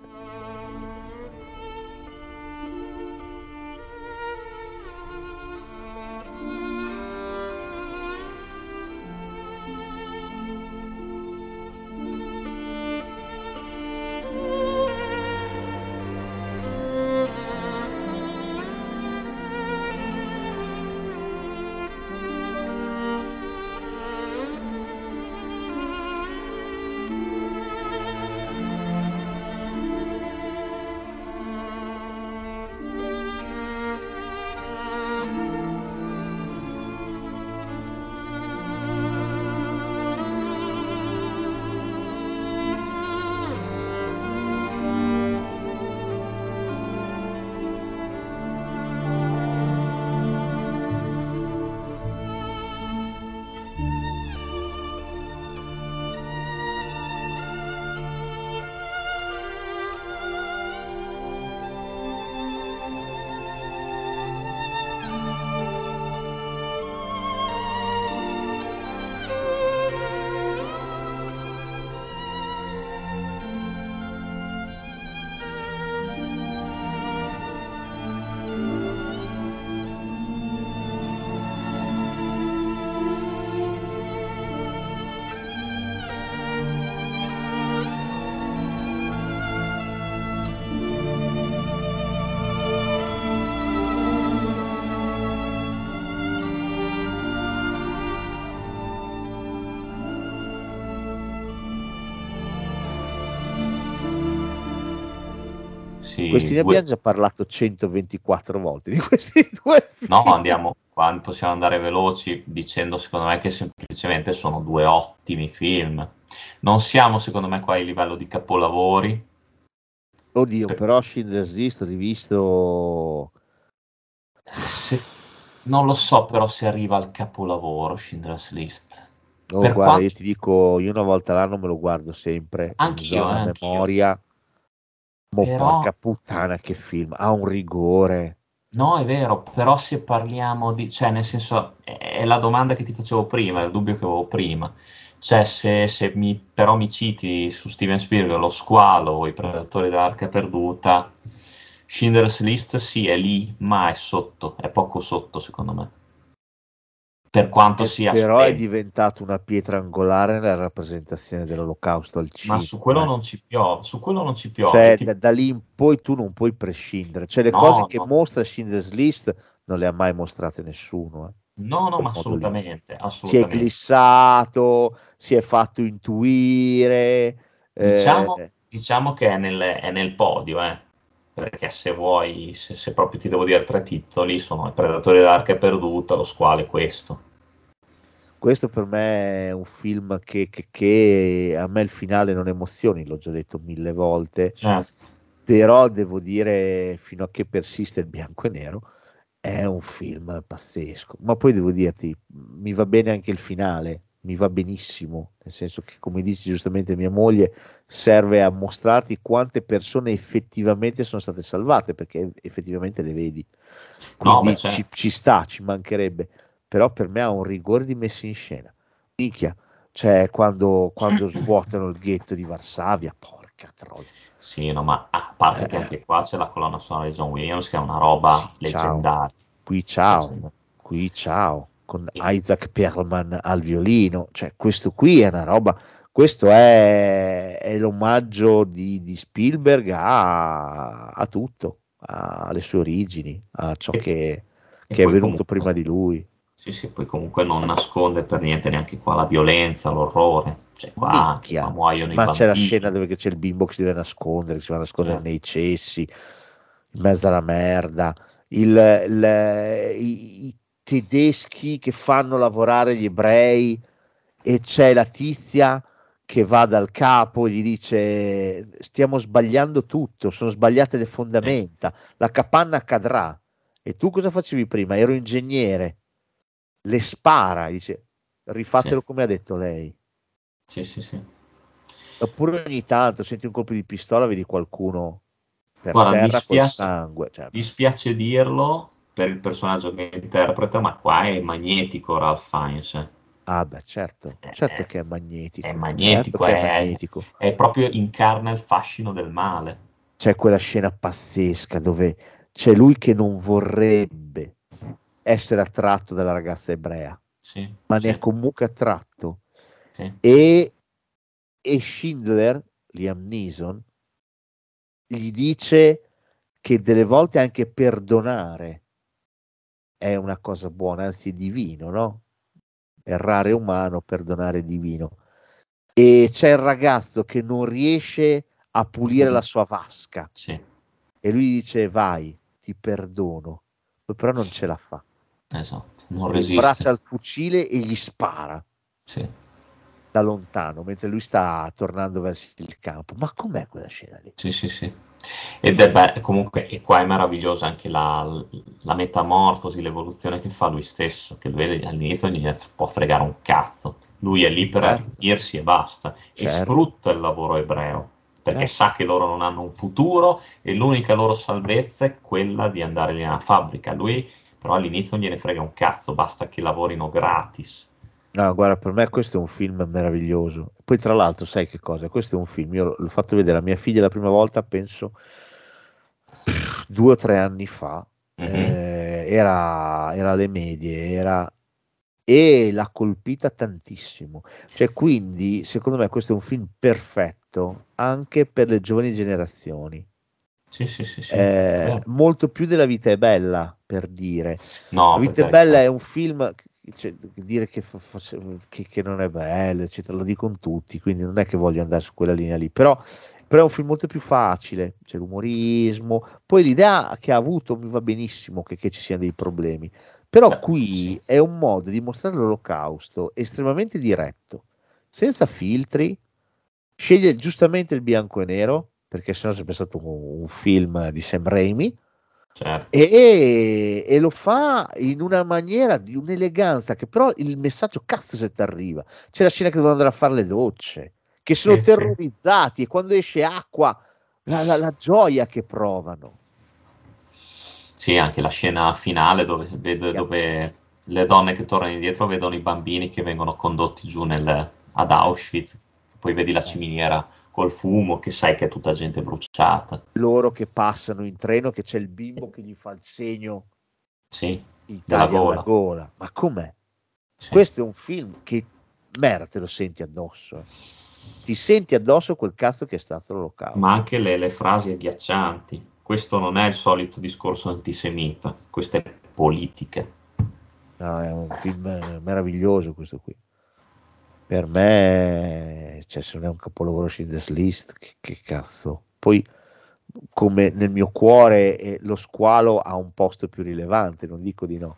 Ne due- abbiamo già parlato 124 volte di questi due film. No, andiamo, qua possiamo andare veloci dicendo secondo me che semplicemente sono due ottimi film. Non siamo secondo me qua a livello di capolavori. Oddio, però Schindler's List rivisto Se- non lo so però se arriva al capolavoro Schindler's List. Oh, Per guarda, quanto- io ti dico, io una volta all'anno me lo guardo sempre Anch'io, eh, anch'io. memoria. Mo Però- porca puttana che film, ha un rigore. No, è vero, però se parliamo di, cioè nel senso, è è la domanda che ti facevo prima, il dubbio che avevo prima. Cioè, se, se mi, però mi citi su Steven Spielberg Lo Squalo o I Predatori dell'Arca Perduta, Schindler's List sì, è lì, ma è sotto, è poco sotto secondo me. Per quanto Eh, sia però è spento. diventato una pietra angolare nella rappresentazione dell'olocausto al cinema. Ma su quello eh. non ci piove, su quello non ci piove. Cioè, Ti- da, da lì in poi tu non puoi prescindere. Cioè, le No, cose che no. mostra Schindler's List non le ha mai mostrate nessuno. eh. No, no, ma lì. assolutamente, Si è assolutamente. glissato, si è fatto intuire. eh, Diciamo, diciamo che è nel, è nel podio, eh. Perché se vuoi, se, se proprio ti devo dire tre titoli, sono Il Predatore dell'Arca è Perduta, Lo Squalo e questo. Questo per me è un film che, che- che a me il finale non emozioni, l'ho già detto mille volte, Cioè, però devo dire, fino a che persiste il bianco e nero, è un film pazzesco. Ma poi devo dirti, mi va bene anche il finale, mi va benissimo, nel senso che, come dice giustamente mia moglie, serve a mostrarti quante persone effettivamente sono state salvate, perché effettivamente le vedi. No, Quindi beh, certo. ci, ci sta, ci mancherebbe, però per me ha un rigore di messa in scena. Minchia, cioè quando, quando svuotano il ghetto di Varsavia, porca troia. Sì, no, ma a parte che Eh. anche qua c'è la colonna sonora di John Williams che è una roba Ciao. leggendaria. Qui ciao, qui ciao, con. Isaac Perlman al violino, cioè questo qui è una roba, questo è, è l'omaggio di, di Spielberg a, a tutto, alle sue origini, a ciò E- che, che è venuto comunque- prima di lui. Sì, sì, poi comunque non nasconde per niente neanche qua la violenza, l'orrore. Cioè, qua qua muoiono i Ma c'è la bambini. scena dove c'è il bimbo che si deve nascondere, che si va a nascondere Sì. nei cessi, in mezzo alla merda, il- il- i tedeschi che fanno lavorare gli ebrei e c'è la tizia che va dal capo e gli dice stiamo sbagliando tutto, sono sbagliate le fondamenta, la capanna cadrà. E tu cosa facevi prima? Ero ingegnere. Le spara, dice rifatelo Sì. come ha detto lei. Sì, sì, sì. Oppure ogni tanto senti un colpo di pistola, vedi qualcuno per Guarda, terra dispiace- sangue. Cioè, Dispiace dirlo per il personaggio che interpreta, ma qua è magnetico Ralph Fiennes. eh. ah, beh, certo, Eh, certo eh, che è magnetico. È magnetico, certo è, è magnetico. è proprio incarna il fascino del male. C'è quella scena pazzesca dove c'è lui che non vorrebbe essere attratto dalla ragazza ebrea, Sì, ma sì, ne è comunque attratto. sì. E, e Schindler, Liam Neeson, gli dice che delle volte anche perdonare è una cosa buona, anzi è divino, no? Errare umano, perdonare divino. E c'è il ragazzo che non riesce a pulire la sua vasca Sì, e lui dice vai, ti perdono, poi però non ce la fa. esatto, non resiste. braccia al fucile e gli spara Sì. da lontano mentre lui sta tornando verso il campo. Ma com'è quella scena lì? Sì, sì, sì. Ed è be- comunque, e qua è meravigliosa anche la, la metamorfosi, l'evoluzione che fa lui stesso, che lui all'inizio gliene può fregare un cazzo. Lui è lì per Certo. arricchirsi e basta, e Certo. sfrutta il lavoro ebreo, perché Certo. sa che loro non hanno un futuro e l'unica loro salvezza è quella di andare lì nella fabbrica. Lui però all'inizio non gliene frega un cazzo, basta che lavorino gratis. No, guarda, per me questo è un film meraviglioso. Poi, tra l'altro, sai che cosa? Questo è un film, io l'ho fatto vedere a mia figlia la prima volta, penso, due o tre anni fa. Mhm. Eh, era, era alle medie, era... e l'ha colpita tantissimo. Cioè, quindi, secondo me, questo è un film perfetto anche per le giovani generazioni. Sì, sì, sì, sì. Eh, Eh, molto più della vita è bella, per dire. no, La vita è bella carità. è un film, cioè, dire che, che- che non è bello, eccetera, lo dicono tutti, quindi non è che voglio andare su quella linea lì, però, però è un film molto più facile, c'è l'umorismo, poi l'idea che ha avuto mi va benissimo che, che ci siano dei problemi, però Beh, qui sì. è un modo di mostrare l'olocausto estremamente diretto, senza filtri, sceglie giustamente il bianco e nero, perché sennò sarebbe stato un, un film di Sam Raimi, Certo. e, e lo fa in una maniera di un'eleganza che però il messaggio cazzo se ti arriva c'è la scena che devono andare a fare le docce che sono Sì, sì. terrorizzati e quando esce acqua la, la- la gioia che provano Sì, anche la scena finale dove, vede- dove le donne che tornano indietro vedono i bambini che vengono condotti giù nel- ad Auschwitz, poi vedi la ciminiera col fumo che sai che è tutta gente bruciata. loro che passano in treno che c'è il bimbo che gli fa il segno Sì, Della gola. la gola ma com'è? sì. questo è un film che merda te lo senti addosso ti senti addosso quel cazzo che è stato l'olocausto ma anche le, le frasi agghiaccianti. Questo non è il solito discorso antisemita, questa è politica. No, è un film meraviglioso questo qui. Per me, cioè, se non è un capolavoro Schindler's List, che, che cazzo. Poi, come nel mio cuore, eh, lo squalo ha un posto più rilevante, non dico di no.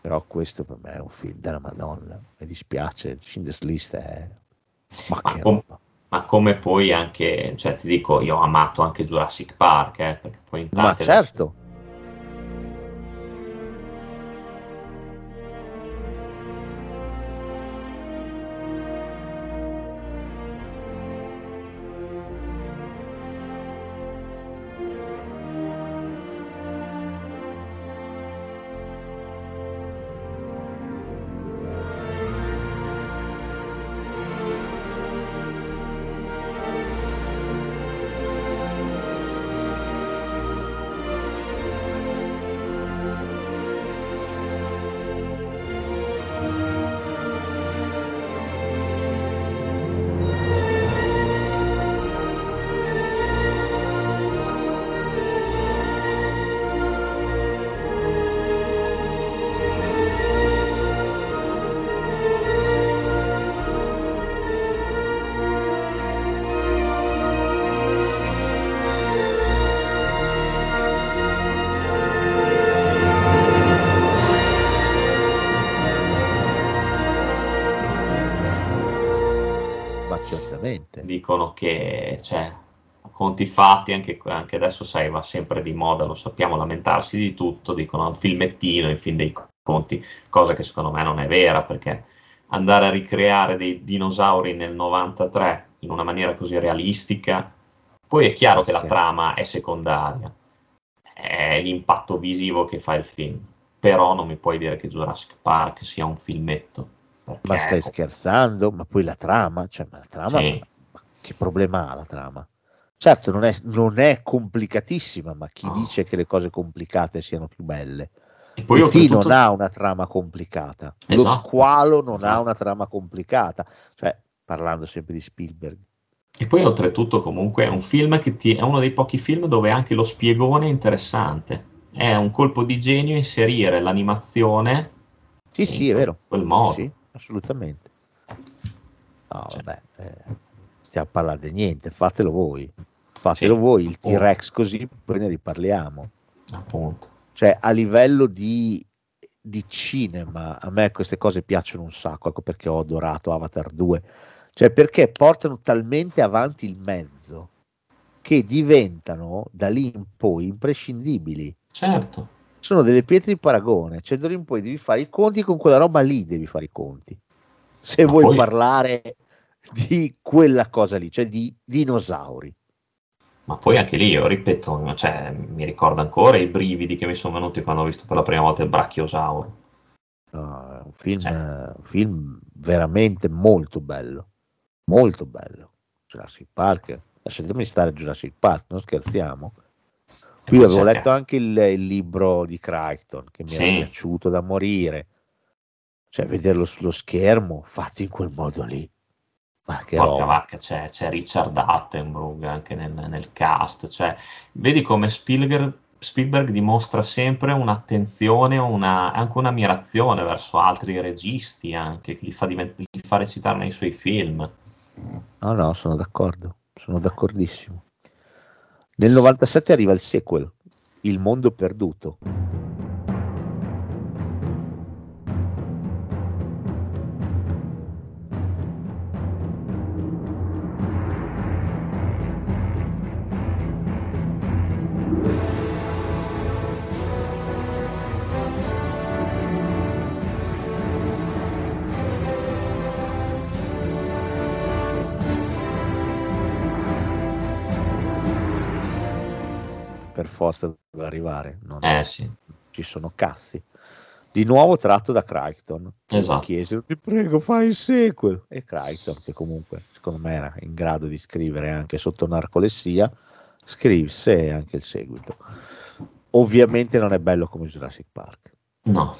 Però questo per me è un film della Madonna. Mi dispiace, Schindler's List è... Ma Ma com-. Ma come poi anche, cioè ti dico, io ho amato anche Jurassic Park, eh, perché poi in Ma certo, dicono che cioè, a conti fatti, anche, anche adesso sai, va sempre di moda, lo sappiamo, lamentarsi di tutto, dicono un filmettino in fin dei conti, cosa che secondo me non è vera, perché andare a ricreare dei dinosauri nel 93 in una maniera così realistica, poi è chiaro che la trama è secondaria, è l'impatto visivo che fa il film, però non mi puoi dire che Jurassic Park sia un filmetto. perché- Ma stai scherzando? Ma poi la trama? Cioè, ma la trama, Sì. Che problema ha la trama? Certo, non è, non è complicatissima, ma chi No. dice che le cose complicate siano più belle? E poi E T oltretutto- non ha una trama complicata, lo Esatto. squalo non ha Esatto. una trama complicata, cioè parlando sempre di Spielberg. E poi oltretutto comunque è un film che ti, è uno dei pochi film dove anche lo spiegone è interessante. È un colpo di genio inserire l'animazione Sì, in sì, è vero. quel modo. Sì, assolutamente. No, Cioè. vabbè, eh, stiamo a parlare di niente, fatelo voi. Fatelo Sì. voi, il Oh. T-Rex così, poi ne riparliamo. Appunto. Cioè, a livello di, di cinema, a me queste cose piacciono un sacco, ecco perché ho adorato Avatar 2. Cioè, perché portano talmente avanti il mezzo che diventano da lì in poi imprescindibili. Certo. Sono delle pietre di paragone, cioè da lì in poi devi fare i conti con quella roba lì, devi fare i conti. Se Ma vuoi poi- parlare di quella cosa lì, cioè di dinosauri. Ma poi anche lì, io ripeto, cioè, mi ricordo ancora i brividi che mi sono venuti quando ho visto per la prima volta il Brachiosauro. È un film, Cioè. un film veramente molto bello, molto bello. Jurassic Park, lasciatemi stare Jurassic Park, non scherziamo. Qui poi avevo letto anche il, il libro di Crichton che mi Sì. era piaciuto da morire. Cioè, vederlo sullo schermo fatto in quel modo lì. Ma che Porca vacca, c'è, c'è Richard Attenborough anche nel, nel cast. Cioè, vedi come Spielberg, Spielberg dimostra sempre un'attenzione, una, anche un'ammirazione verso altri registi anche, che li fa, divent- li fa recitare nei suoi film. No, no, sono d'accordo, sono d'accordissimo. Nel 97 arriva il sequel, Il mondo perduto. Sono cazzi. Di nuovo tratto da Crichton. Esatto. Chiese, ti prego, fai il sequel. E Crichton, che comunque secondo me era in grado di scrivere anche sotto narcolessia, scrisse anche il seguito. Ovviamente non è bello come Jurassic Park. no.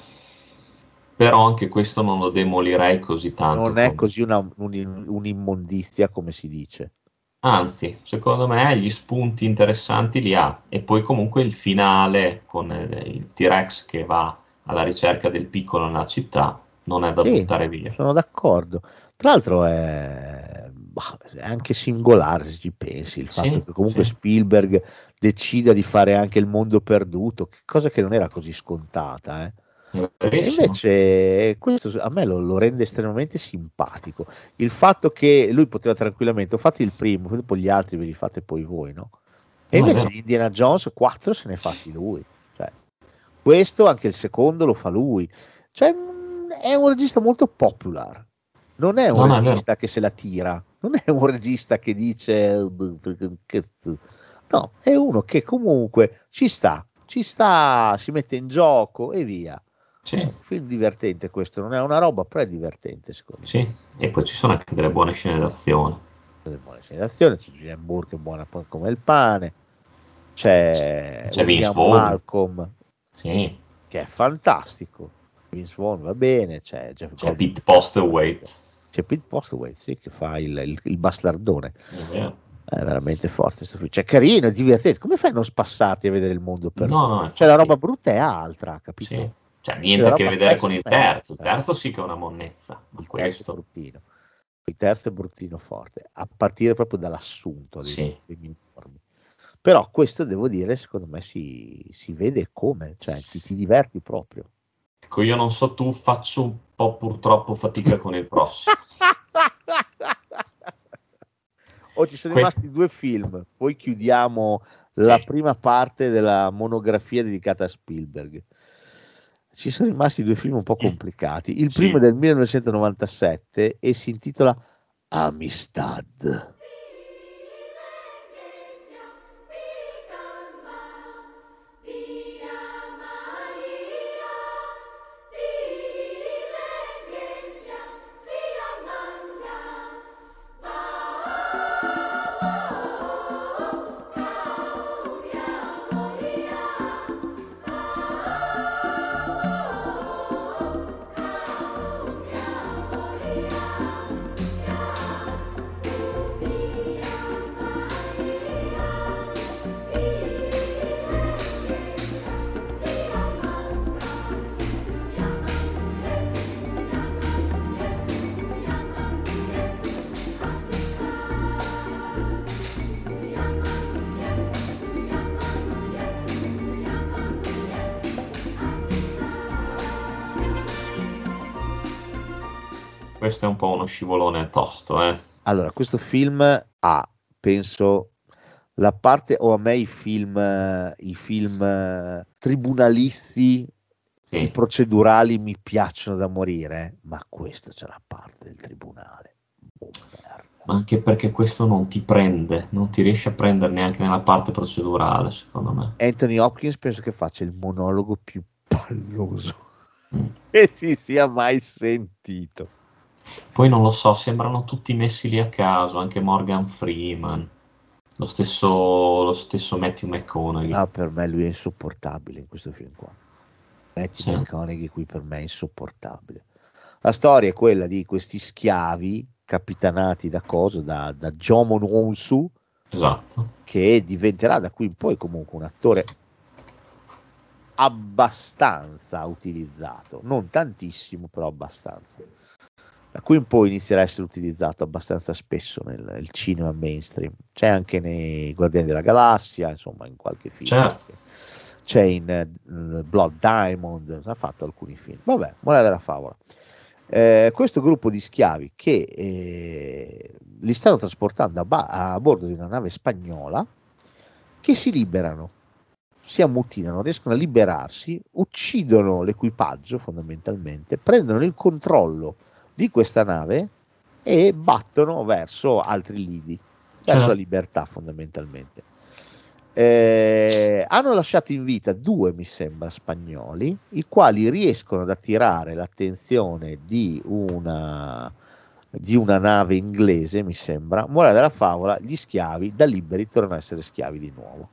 Però anche questo non lo demolirei così tanto. Non è come- così una, un- un'immondizia come si dice. Anzi, secondo me gli spunti interessanti li ha. E poi comunque il finale con eh, il T-Rex che va alla ricerca del piccolo nella città non è da Sì. buttare via. Sono d'accordo. Tra l'altro è, è anche singolare se ci pensi, il Sì, fatto che comunque sì. Spielberg decida di fare anche il mondo perduto, cosa che non era così scontata. eh. Invece questo a me lo, lo rende estremamente simpatico. Il fatto che lui poteva tranquillamente, ho fatto il primo, poi dopo gli altri ve li fate poi voi, no? E No, invece vero. Indiana Jones 4 se ne è fatti lui. Cioè, questo anche il secondo lo fa lui. Cioè, mm, è un regista molto popular. Non è un No, no, regista che se la tira, non è un regista che dice no, è uno che comunque ci sta, ci sta, si mette in gioco e via. Sì, Film divertente questo, non è una roba, però è divertente secondo me. sì. E poi ci sono anche delle buone scene d'azione. Delle buone scene d'azione, c'è Julian è buona come il pane, c'è, C'è Vince Vaughn. Malcolm Sì, che è fantastico, Vince Vaughn va bene, c'è Jeff c'è Goldblum, Pete Postlewaite. c'è Pete Postlewaite sì, che fa il, il- il bastardone, È vero. è veramente forte, sto film. cioè carino, è divertente, come fai a non spassarti a vedere il mondo per No, no, Cioè la roba brutta è altra, capito? sì. Cioè, niente a che vedere con il terzo. Il terzo sì che è una monnezza. Il terzo è questo, bruttino. Il terzo è bruttino forte, a partire proprio dall'assunto dei, Sì. degli uniformi. Però questo devo dire, secondo me si, si vede come, cioè ti, ti diverti proprio. ecco, io non so tu, faccio un po' purtroppo fatica con il prossimo. Ci sono Que- rimasti due film, poi chiudiamo la Sì. prima parte della monografia dedicata a Spielberg. Ci sono rimasti due film un po' complicati. Il Sì. primo è del 1997 e si intitola Amistad. Scivolone tosto, eh. Allora, questo film ha, penso, la parte, o a me i film, eh, i film eh, tribunalisti, Sì. i procedurali mi piacciono da morire, ma questo c'è la parte del tribunale. Oh, merda. Ma anche perché questo non ti prende, non ti riesce a prendere neanche nella parte procedurale, secondo me. Anthony Hopkins penso che faccia il monologo più palloso Mm. che si sia mai sentito. Poi non lo so, sembrano tutti messi lì a caso, anche Morgan Freeman, lo stesso, lo stesso Matthew McConaughey. Ah, per me lui è insopportabile in questo film qua. Matthew Sì. McConaughey qui per me è insopportabile. La storia è quella di questi schiavi capitanati da cosa? Da, da Jomon Onsu, Esatto. che diventerà da qui in poi comunque un attore abbastanza utilizzato, non tantissimo, però abbastanza. Da qui in poi inizierà a essere utilizzato abbastanza spesso nel, nel cinema mainstream. C'è anche nei Guardiani della Galassia, insomma, in qualche film. Certo. C'è in eh, Blood Diamond, ha fatto alcuni film. Vabbè, morale della favola. Eh, questo gruppo di schiavi che eh, li stanno trasportando a, ba- a bordo di una nave spagnola che si liberano, si ammutinano, riescono a liberarsi, uccidono l'equipaggio fondamentalmente, prendono il controllo di questa nave e battono verso altri lidi, verso Certo. la libertà fondamentalmente. Eh, hanno lasciato in vita due, mi sembra, spagnoli, i quali riescono ad attirare l'attenzione di una, di una nave inglese, mi sembra. Morale della favola, gli schiavi da liberi tornano a essere schiavi di nuovo.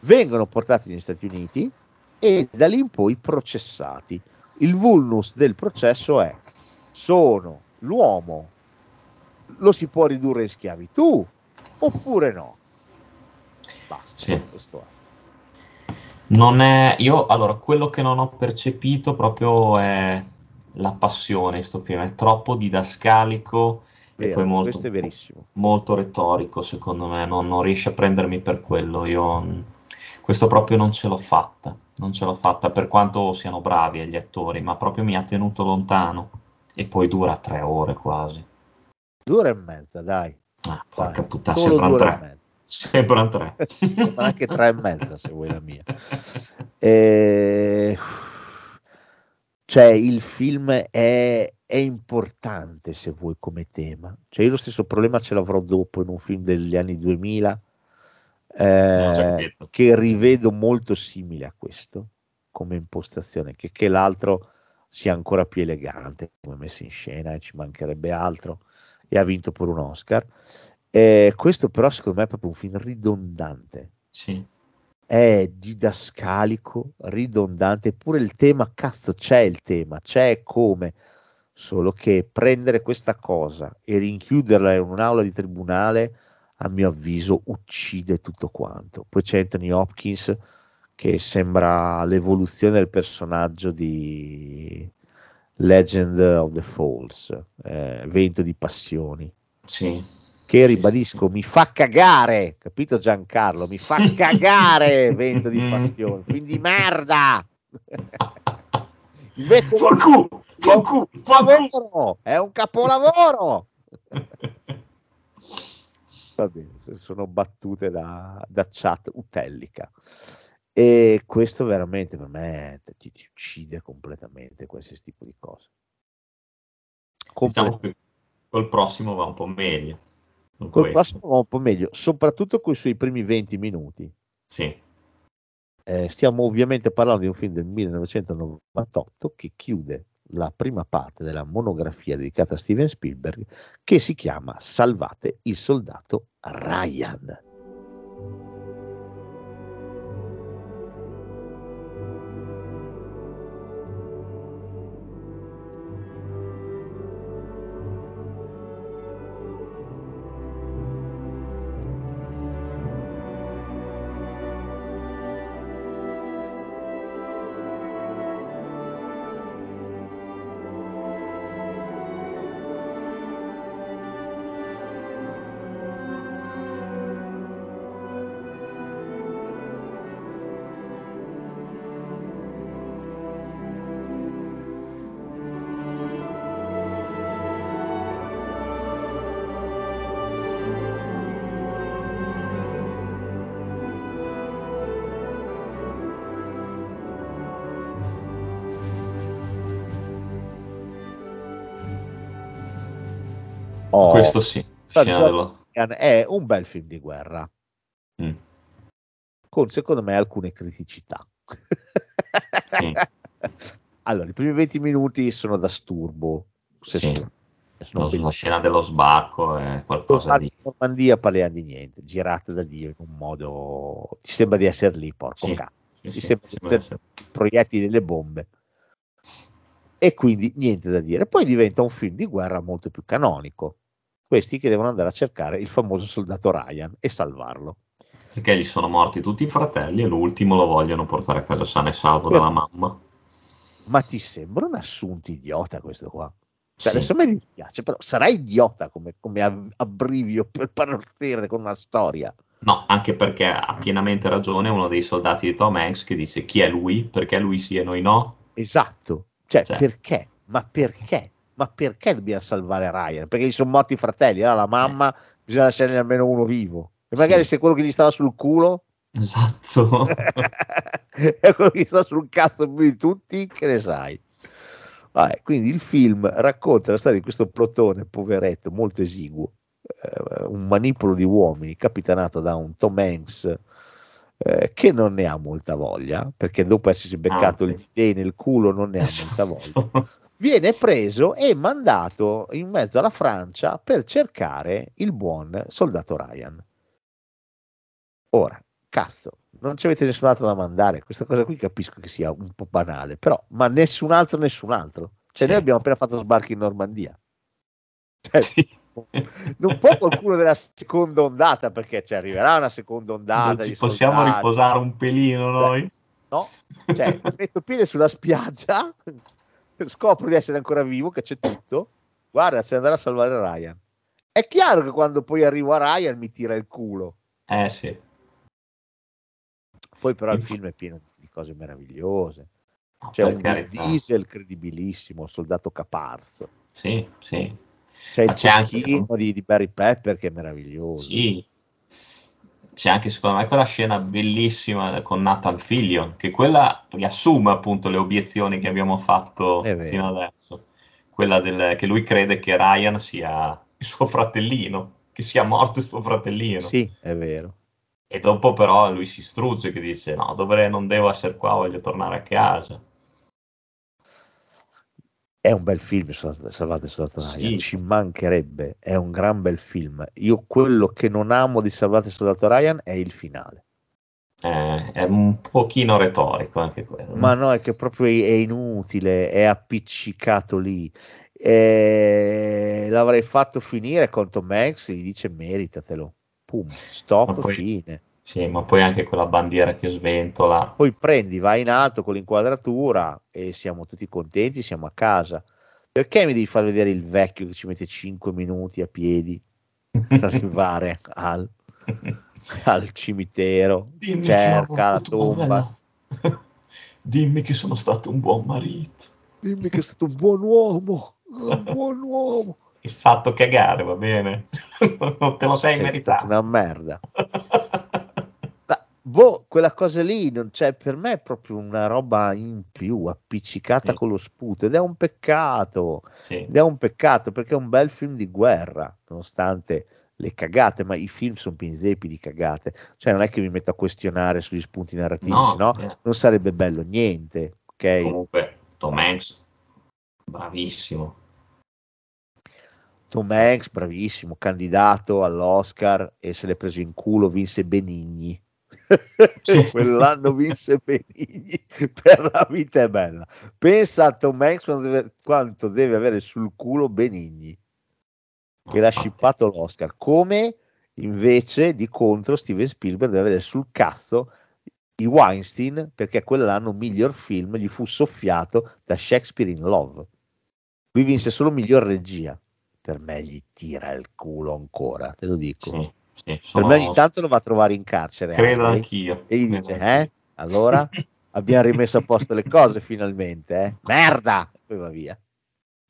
Vengono portati negli Stati Uniti e da lì in poi processati. Il vulnus del processo è, sono l'uomo, lo si può ridurre in schiavitù oppure no? Basta, Sì. questo è. Non è, io allora quello che non ho percepito proprio è la passione sto film, è troppo didascalico e Vero, poi molto, molto retorico secondo me, non, non riesce a prendermi per quello, io questo proprio non ce l'ho fatta, non ce l'ho fatta per quanto siano bravi gli attori, ma proprio mi ha tenuto lontano e poi dura tre ore quasi. Due ore e mezza, dai. Ah, porca dai. puttana, sembrano e tre, sembrano tre. Anche tre e mezza se vuoi la mia. Eh, cioè, il film è, è importante se vuoi come tema. Cioè, io lo stesso problema ce l'avrò dopo in un film degli anni 2000 eh, che rivedo molto simile a questo come impostazione, che, che l'altro sia ancora più elegante come messa in scena, e ci mancherebbe altro, e ha vinto per un Oscar. Eh, questo però secondo me è proprio un film ridondante Sì. è didascalico, ridondante, eppure il tema, cazzo, c'è il tema, c'è come, solo che prendere questa cosa e rinchiuderla in un'aula di tribunale, a mio avviso, uccide tutto quanto. Poi c'è Anthony Hopkins che sembra l'evoluzione del personaggio di Legend of the Falls, eh, Vento di Passioni Sì. che Sì, ribadisco mi fa cagare, capito Giancarlo? Mi fa cagare Vento di Passione, film di merda. Invece Fa cu, fa cu, fa cu. capolavoro, è un capolavoro. Va bene, sono battute da, da chat utellica. E questo veramente per me ti, ti uccide completamente qualsiasi tipo di cosa. Diciamo che col prossimo va un po' meglio. Col questo. prossimo va un po' meglio, soprattutto con i suoi primi 20 minuti. Sì. Eh, stiamo ovviamente parlando di un film del 1998 che chiude la prima parte della monografia dedicata a Steven Spielberg che si chiama Salvate il soldato Ryan. Questo sì, è un bel film di guerra. Mm. Con secondo me alcune criticità. Sì. allora, i primi 20 minuti sono da sturbo. Se sì. sono, sono la scena dello sbarco è qualcosa di... Normandia parliamo di niente, girate da Dio in un modo... Ti sembra di essere lì, porco sì. cazzo. Ti sì, sembra di essere proiettili delle bombe e quindi niente da dire. Poi diventa un film di guerra molto più canonico. Questi che devono andare a cercare il famoso soldato Ryan e salvarlo. Perché gli sono morti tutti i fratelli e l'ultimo lo vogliono portare a casa sano e salvo dalla mamma. Ma ti sembra un assunto idiota questo qua? Cioè, sì. Adesso a me dispiace, però sarà idiota come, come abbrivio per partire con una storia. No, anche perché ha pienamente ragione uno dei soldati di Tom Hanks che dice chi è lui, perché lui sì e noi no. Esatto, cioè, cioè, perché? Ma perché? Ma perché dobbiamo salvare Ryan? Perché gli sono morti i fratelli, allora la mamma eh. bisogna lasciarne almeno uno vivo. E magari sì. se quello che gli stava sul culo. Esatto. è quello che gli sta sul cazzo più di tutti, che ne sai. Vabbè, quindi il film racconta la storia di questo plotone poveretto, molto esiguo, eh, un manipolo di uomini capitanato da un Tom Hanks eh, che non ne ha molta voglia, perché dopo essersi beccato ah, il D nel culo non ne ha molta voglia, viene preso e mandato in mezzo alla Francia per cercare il buon soldato Ryan. Ora, cazzo, non ci avete nessun altro da mandare, questa cosa qui capisco che sia un po' banale, però, ma nessun altro, nessun altro. Cioè, sì. noi abbiamo appena fatto sbarchi in Normandia. Cioè, sì non può qualcuno della seconda ondata perché ci arriverà una seconda ondata. Non ci possiamo soldati. riposare un pelino noi? No, cioè metto piede sulla spiaggia, scopro di essere ancora vivo, che c'è tutto. Guarda, se andrà a salvare Ryan. È chiaro che quando poi arrivo a Ryan mi tira il culo. Eh sì. Poi però il film è pieno di cose meravigliose. C'è un diesel credibilissimo, soldato caparzo. Sì, sì. C'è il c'è anche di, di, Barry Pepper che è meraviglioso. Sì. C'è anche secondo me quella scena bellissima con Nathan Fillion, che quella riassume appunto le obiezioni che abbiamo fatto fino adesso. Quella del, che lui crede che Ryan sia il suo fratellino, che sia morto il suo fratellino. Sì, è vero. E dopo però lui si strugge che dice no, dovrei, non devo essere qua, voglio tornare a casa è un bel film Salvate Soldato Ryan, sì. ci mancherebbe, è un gran bel film. Io quello che non amo di Salvate Soldato Ryan è il finale. Eh, è un pochino retorico anche quello. Ma no, è che proprio è inutile, è appiccicato lì. Eh, l'avrei fatto finire con Tom Hanks, gli dice meritatelo. Pum, stop, poi, fine. Sì, ma poi anche quella bandiera che sventola. Poi prendi, vai in alto con l'inquadratura e siamo tutti contenti, siamo a casa. Perché mi devi far vedere il vecchio che ci mette 5 minuti a piedi per arrivare al, al cimitero? Dimmi cerca la tomba. Dimmi che sono stato un buon marito. Dimmi che sono stato un buon uomo. Un buon uomo. Il fatto cagare va bene. non te lo sei Sei meritato. stata una merda. Boh, quella cosa lì non c'è per me è proprio una roba in più appiccicata Sì. con lo sputo ed è un peccato. Sì. Ed è un peccato perché è un bel film di guerra, nonostante le cagate, ma i film sono pinzepi di cagate. Cioè, non è che mi metto a questionare sugli spunti narrativi, No, sennò eh, non sarebbe bello niente. Ok, comunque Tom Hanks, bravissimo. Tom Hanks, bravissimo, candidato all'Oscar e se l'è preso in culo, vinse Benigni. Sì. Quell'anno vinse Benigni per la vita è bella. Pensa a Tom Hanks quanto deve, avere sul culo Benigni. che l'ha shippato l'Oscar, come invece di contro Steven Spielberg deve avere sul cazzo i Weinstein perché quell'anno miglior film gli fu soffiato da Shakespeare in Love. Lui vinse solo miglior regia. Per me gli tira il culo ancora, te lo dico. Sì, sì, per sono- me ogni tanto lo va a trovare in carcere. credo anche, anch'io. E gli dice, anch'io. eh? Allora abbiamo rimesso a posto le cose finalmente, eh? Merda! E poi va via.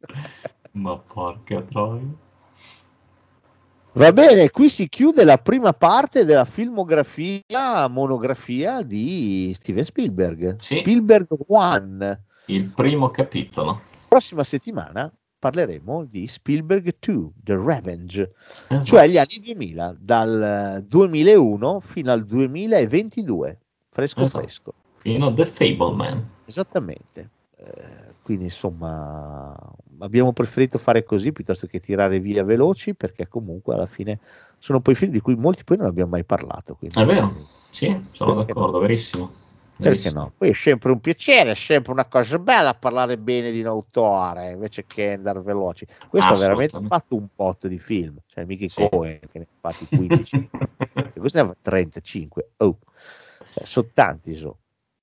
Ma porca troia. Va bene, qui si chiude la prima parte della filmografia monografia di Steven Spielberg. Sì. Spielberg One. Il primo capitolo. Prossima settimana parleremo di Spielberg 2, The Revenge, Esatto. cioè gli anni 2000, dal 2001 fino al 2022. Fresco Esatto. fresco. Fino a The Fableman. Esattamente. Eh, quindi insomma abbiamo preferito fare così piuttosto che tirare via veloci perché comunque alla fine sono poi film di cui molti poi non abbiamo mai parlato. Quindi, È vero. Sì, sono d'accordo, verissimo. Perché no? Poi è sempre un piacere, è sempre una cosa bella parlare bene di un autore invece che andare veloci. Questo ha veramente fatto un pot di film, cioè mica Sì. Cohen che ne ha fatti 15, e questo ne ha 35. Oh, cioè, sono tanti, so.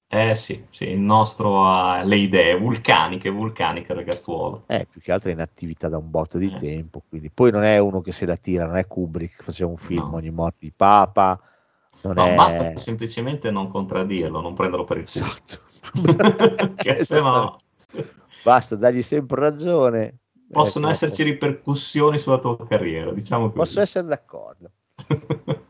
Eh sì, sì, il nostro ha le idee vulcaniche, vulcaniche ragazzuolo. Eh, più che altro è in attività da un botto di Eh. tempo, quindi poi non è uno che se la tira, non è Kubrick faceva un film No. ogni morte di Papa, non No, è... basta semplicemente non contraddirlo, non prenderlo per il culo. Esatto. Se no Basta, dargli sempre ragione. possono Eh, esserci ripercussioni sulla tua carriera, diciamo così. Posso essere d'accordo.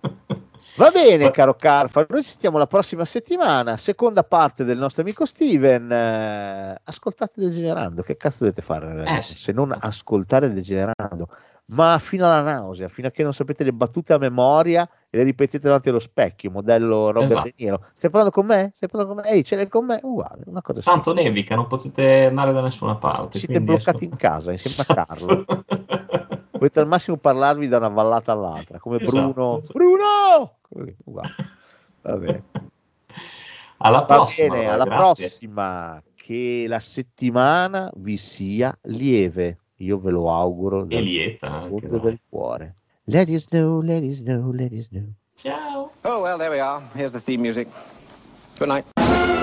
Va bene, caro Carfa, noi ci sentiamo la prossima settimana, seconda parte del nostro amico Steven. Eh, ascoltate Degenerando, che cazzo dovete fare Eh, se non ascoltare Degenerando? Ma fino alla nausea, fino a che non sapete le battute a memoria e le ripetete davanti allo specchio, modello Robert Esatto. De Niro. Stai parlando con me? Stai parlando con me? Ehi, ce l'hai con me? Uguale, una cosa simile. Tanto nevica, non potete andare da nessuna parte. Siete bloccati in casa insieme a Carlo. Potete al massimo parlarvi da una vallata all'altra, come Bruno. Esatto. Bruno! Così, uguale. Va bene. Alla Va prossima. bene, alla grazie. prossima. Che la settimana vi sia lieve. Io ve lo auguro E lieta anche. dai. del cuore. Let it snow, let it snow, let it snow. Ciao. Oh, well, there we are. Here's the theme music. Good night.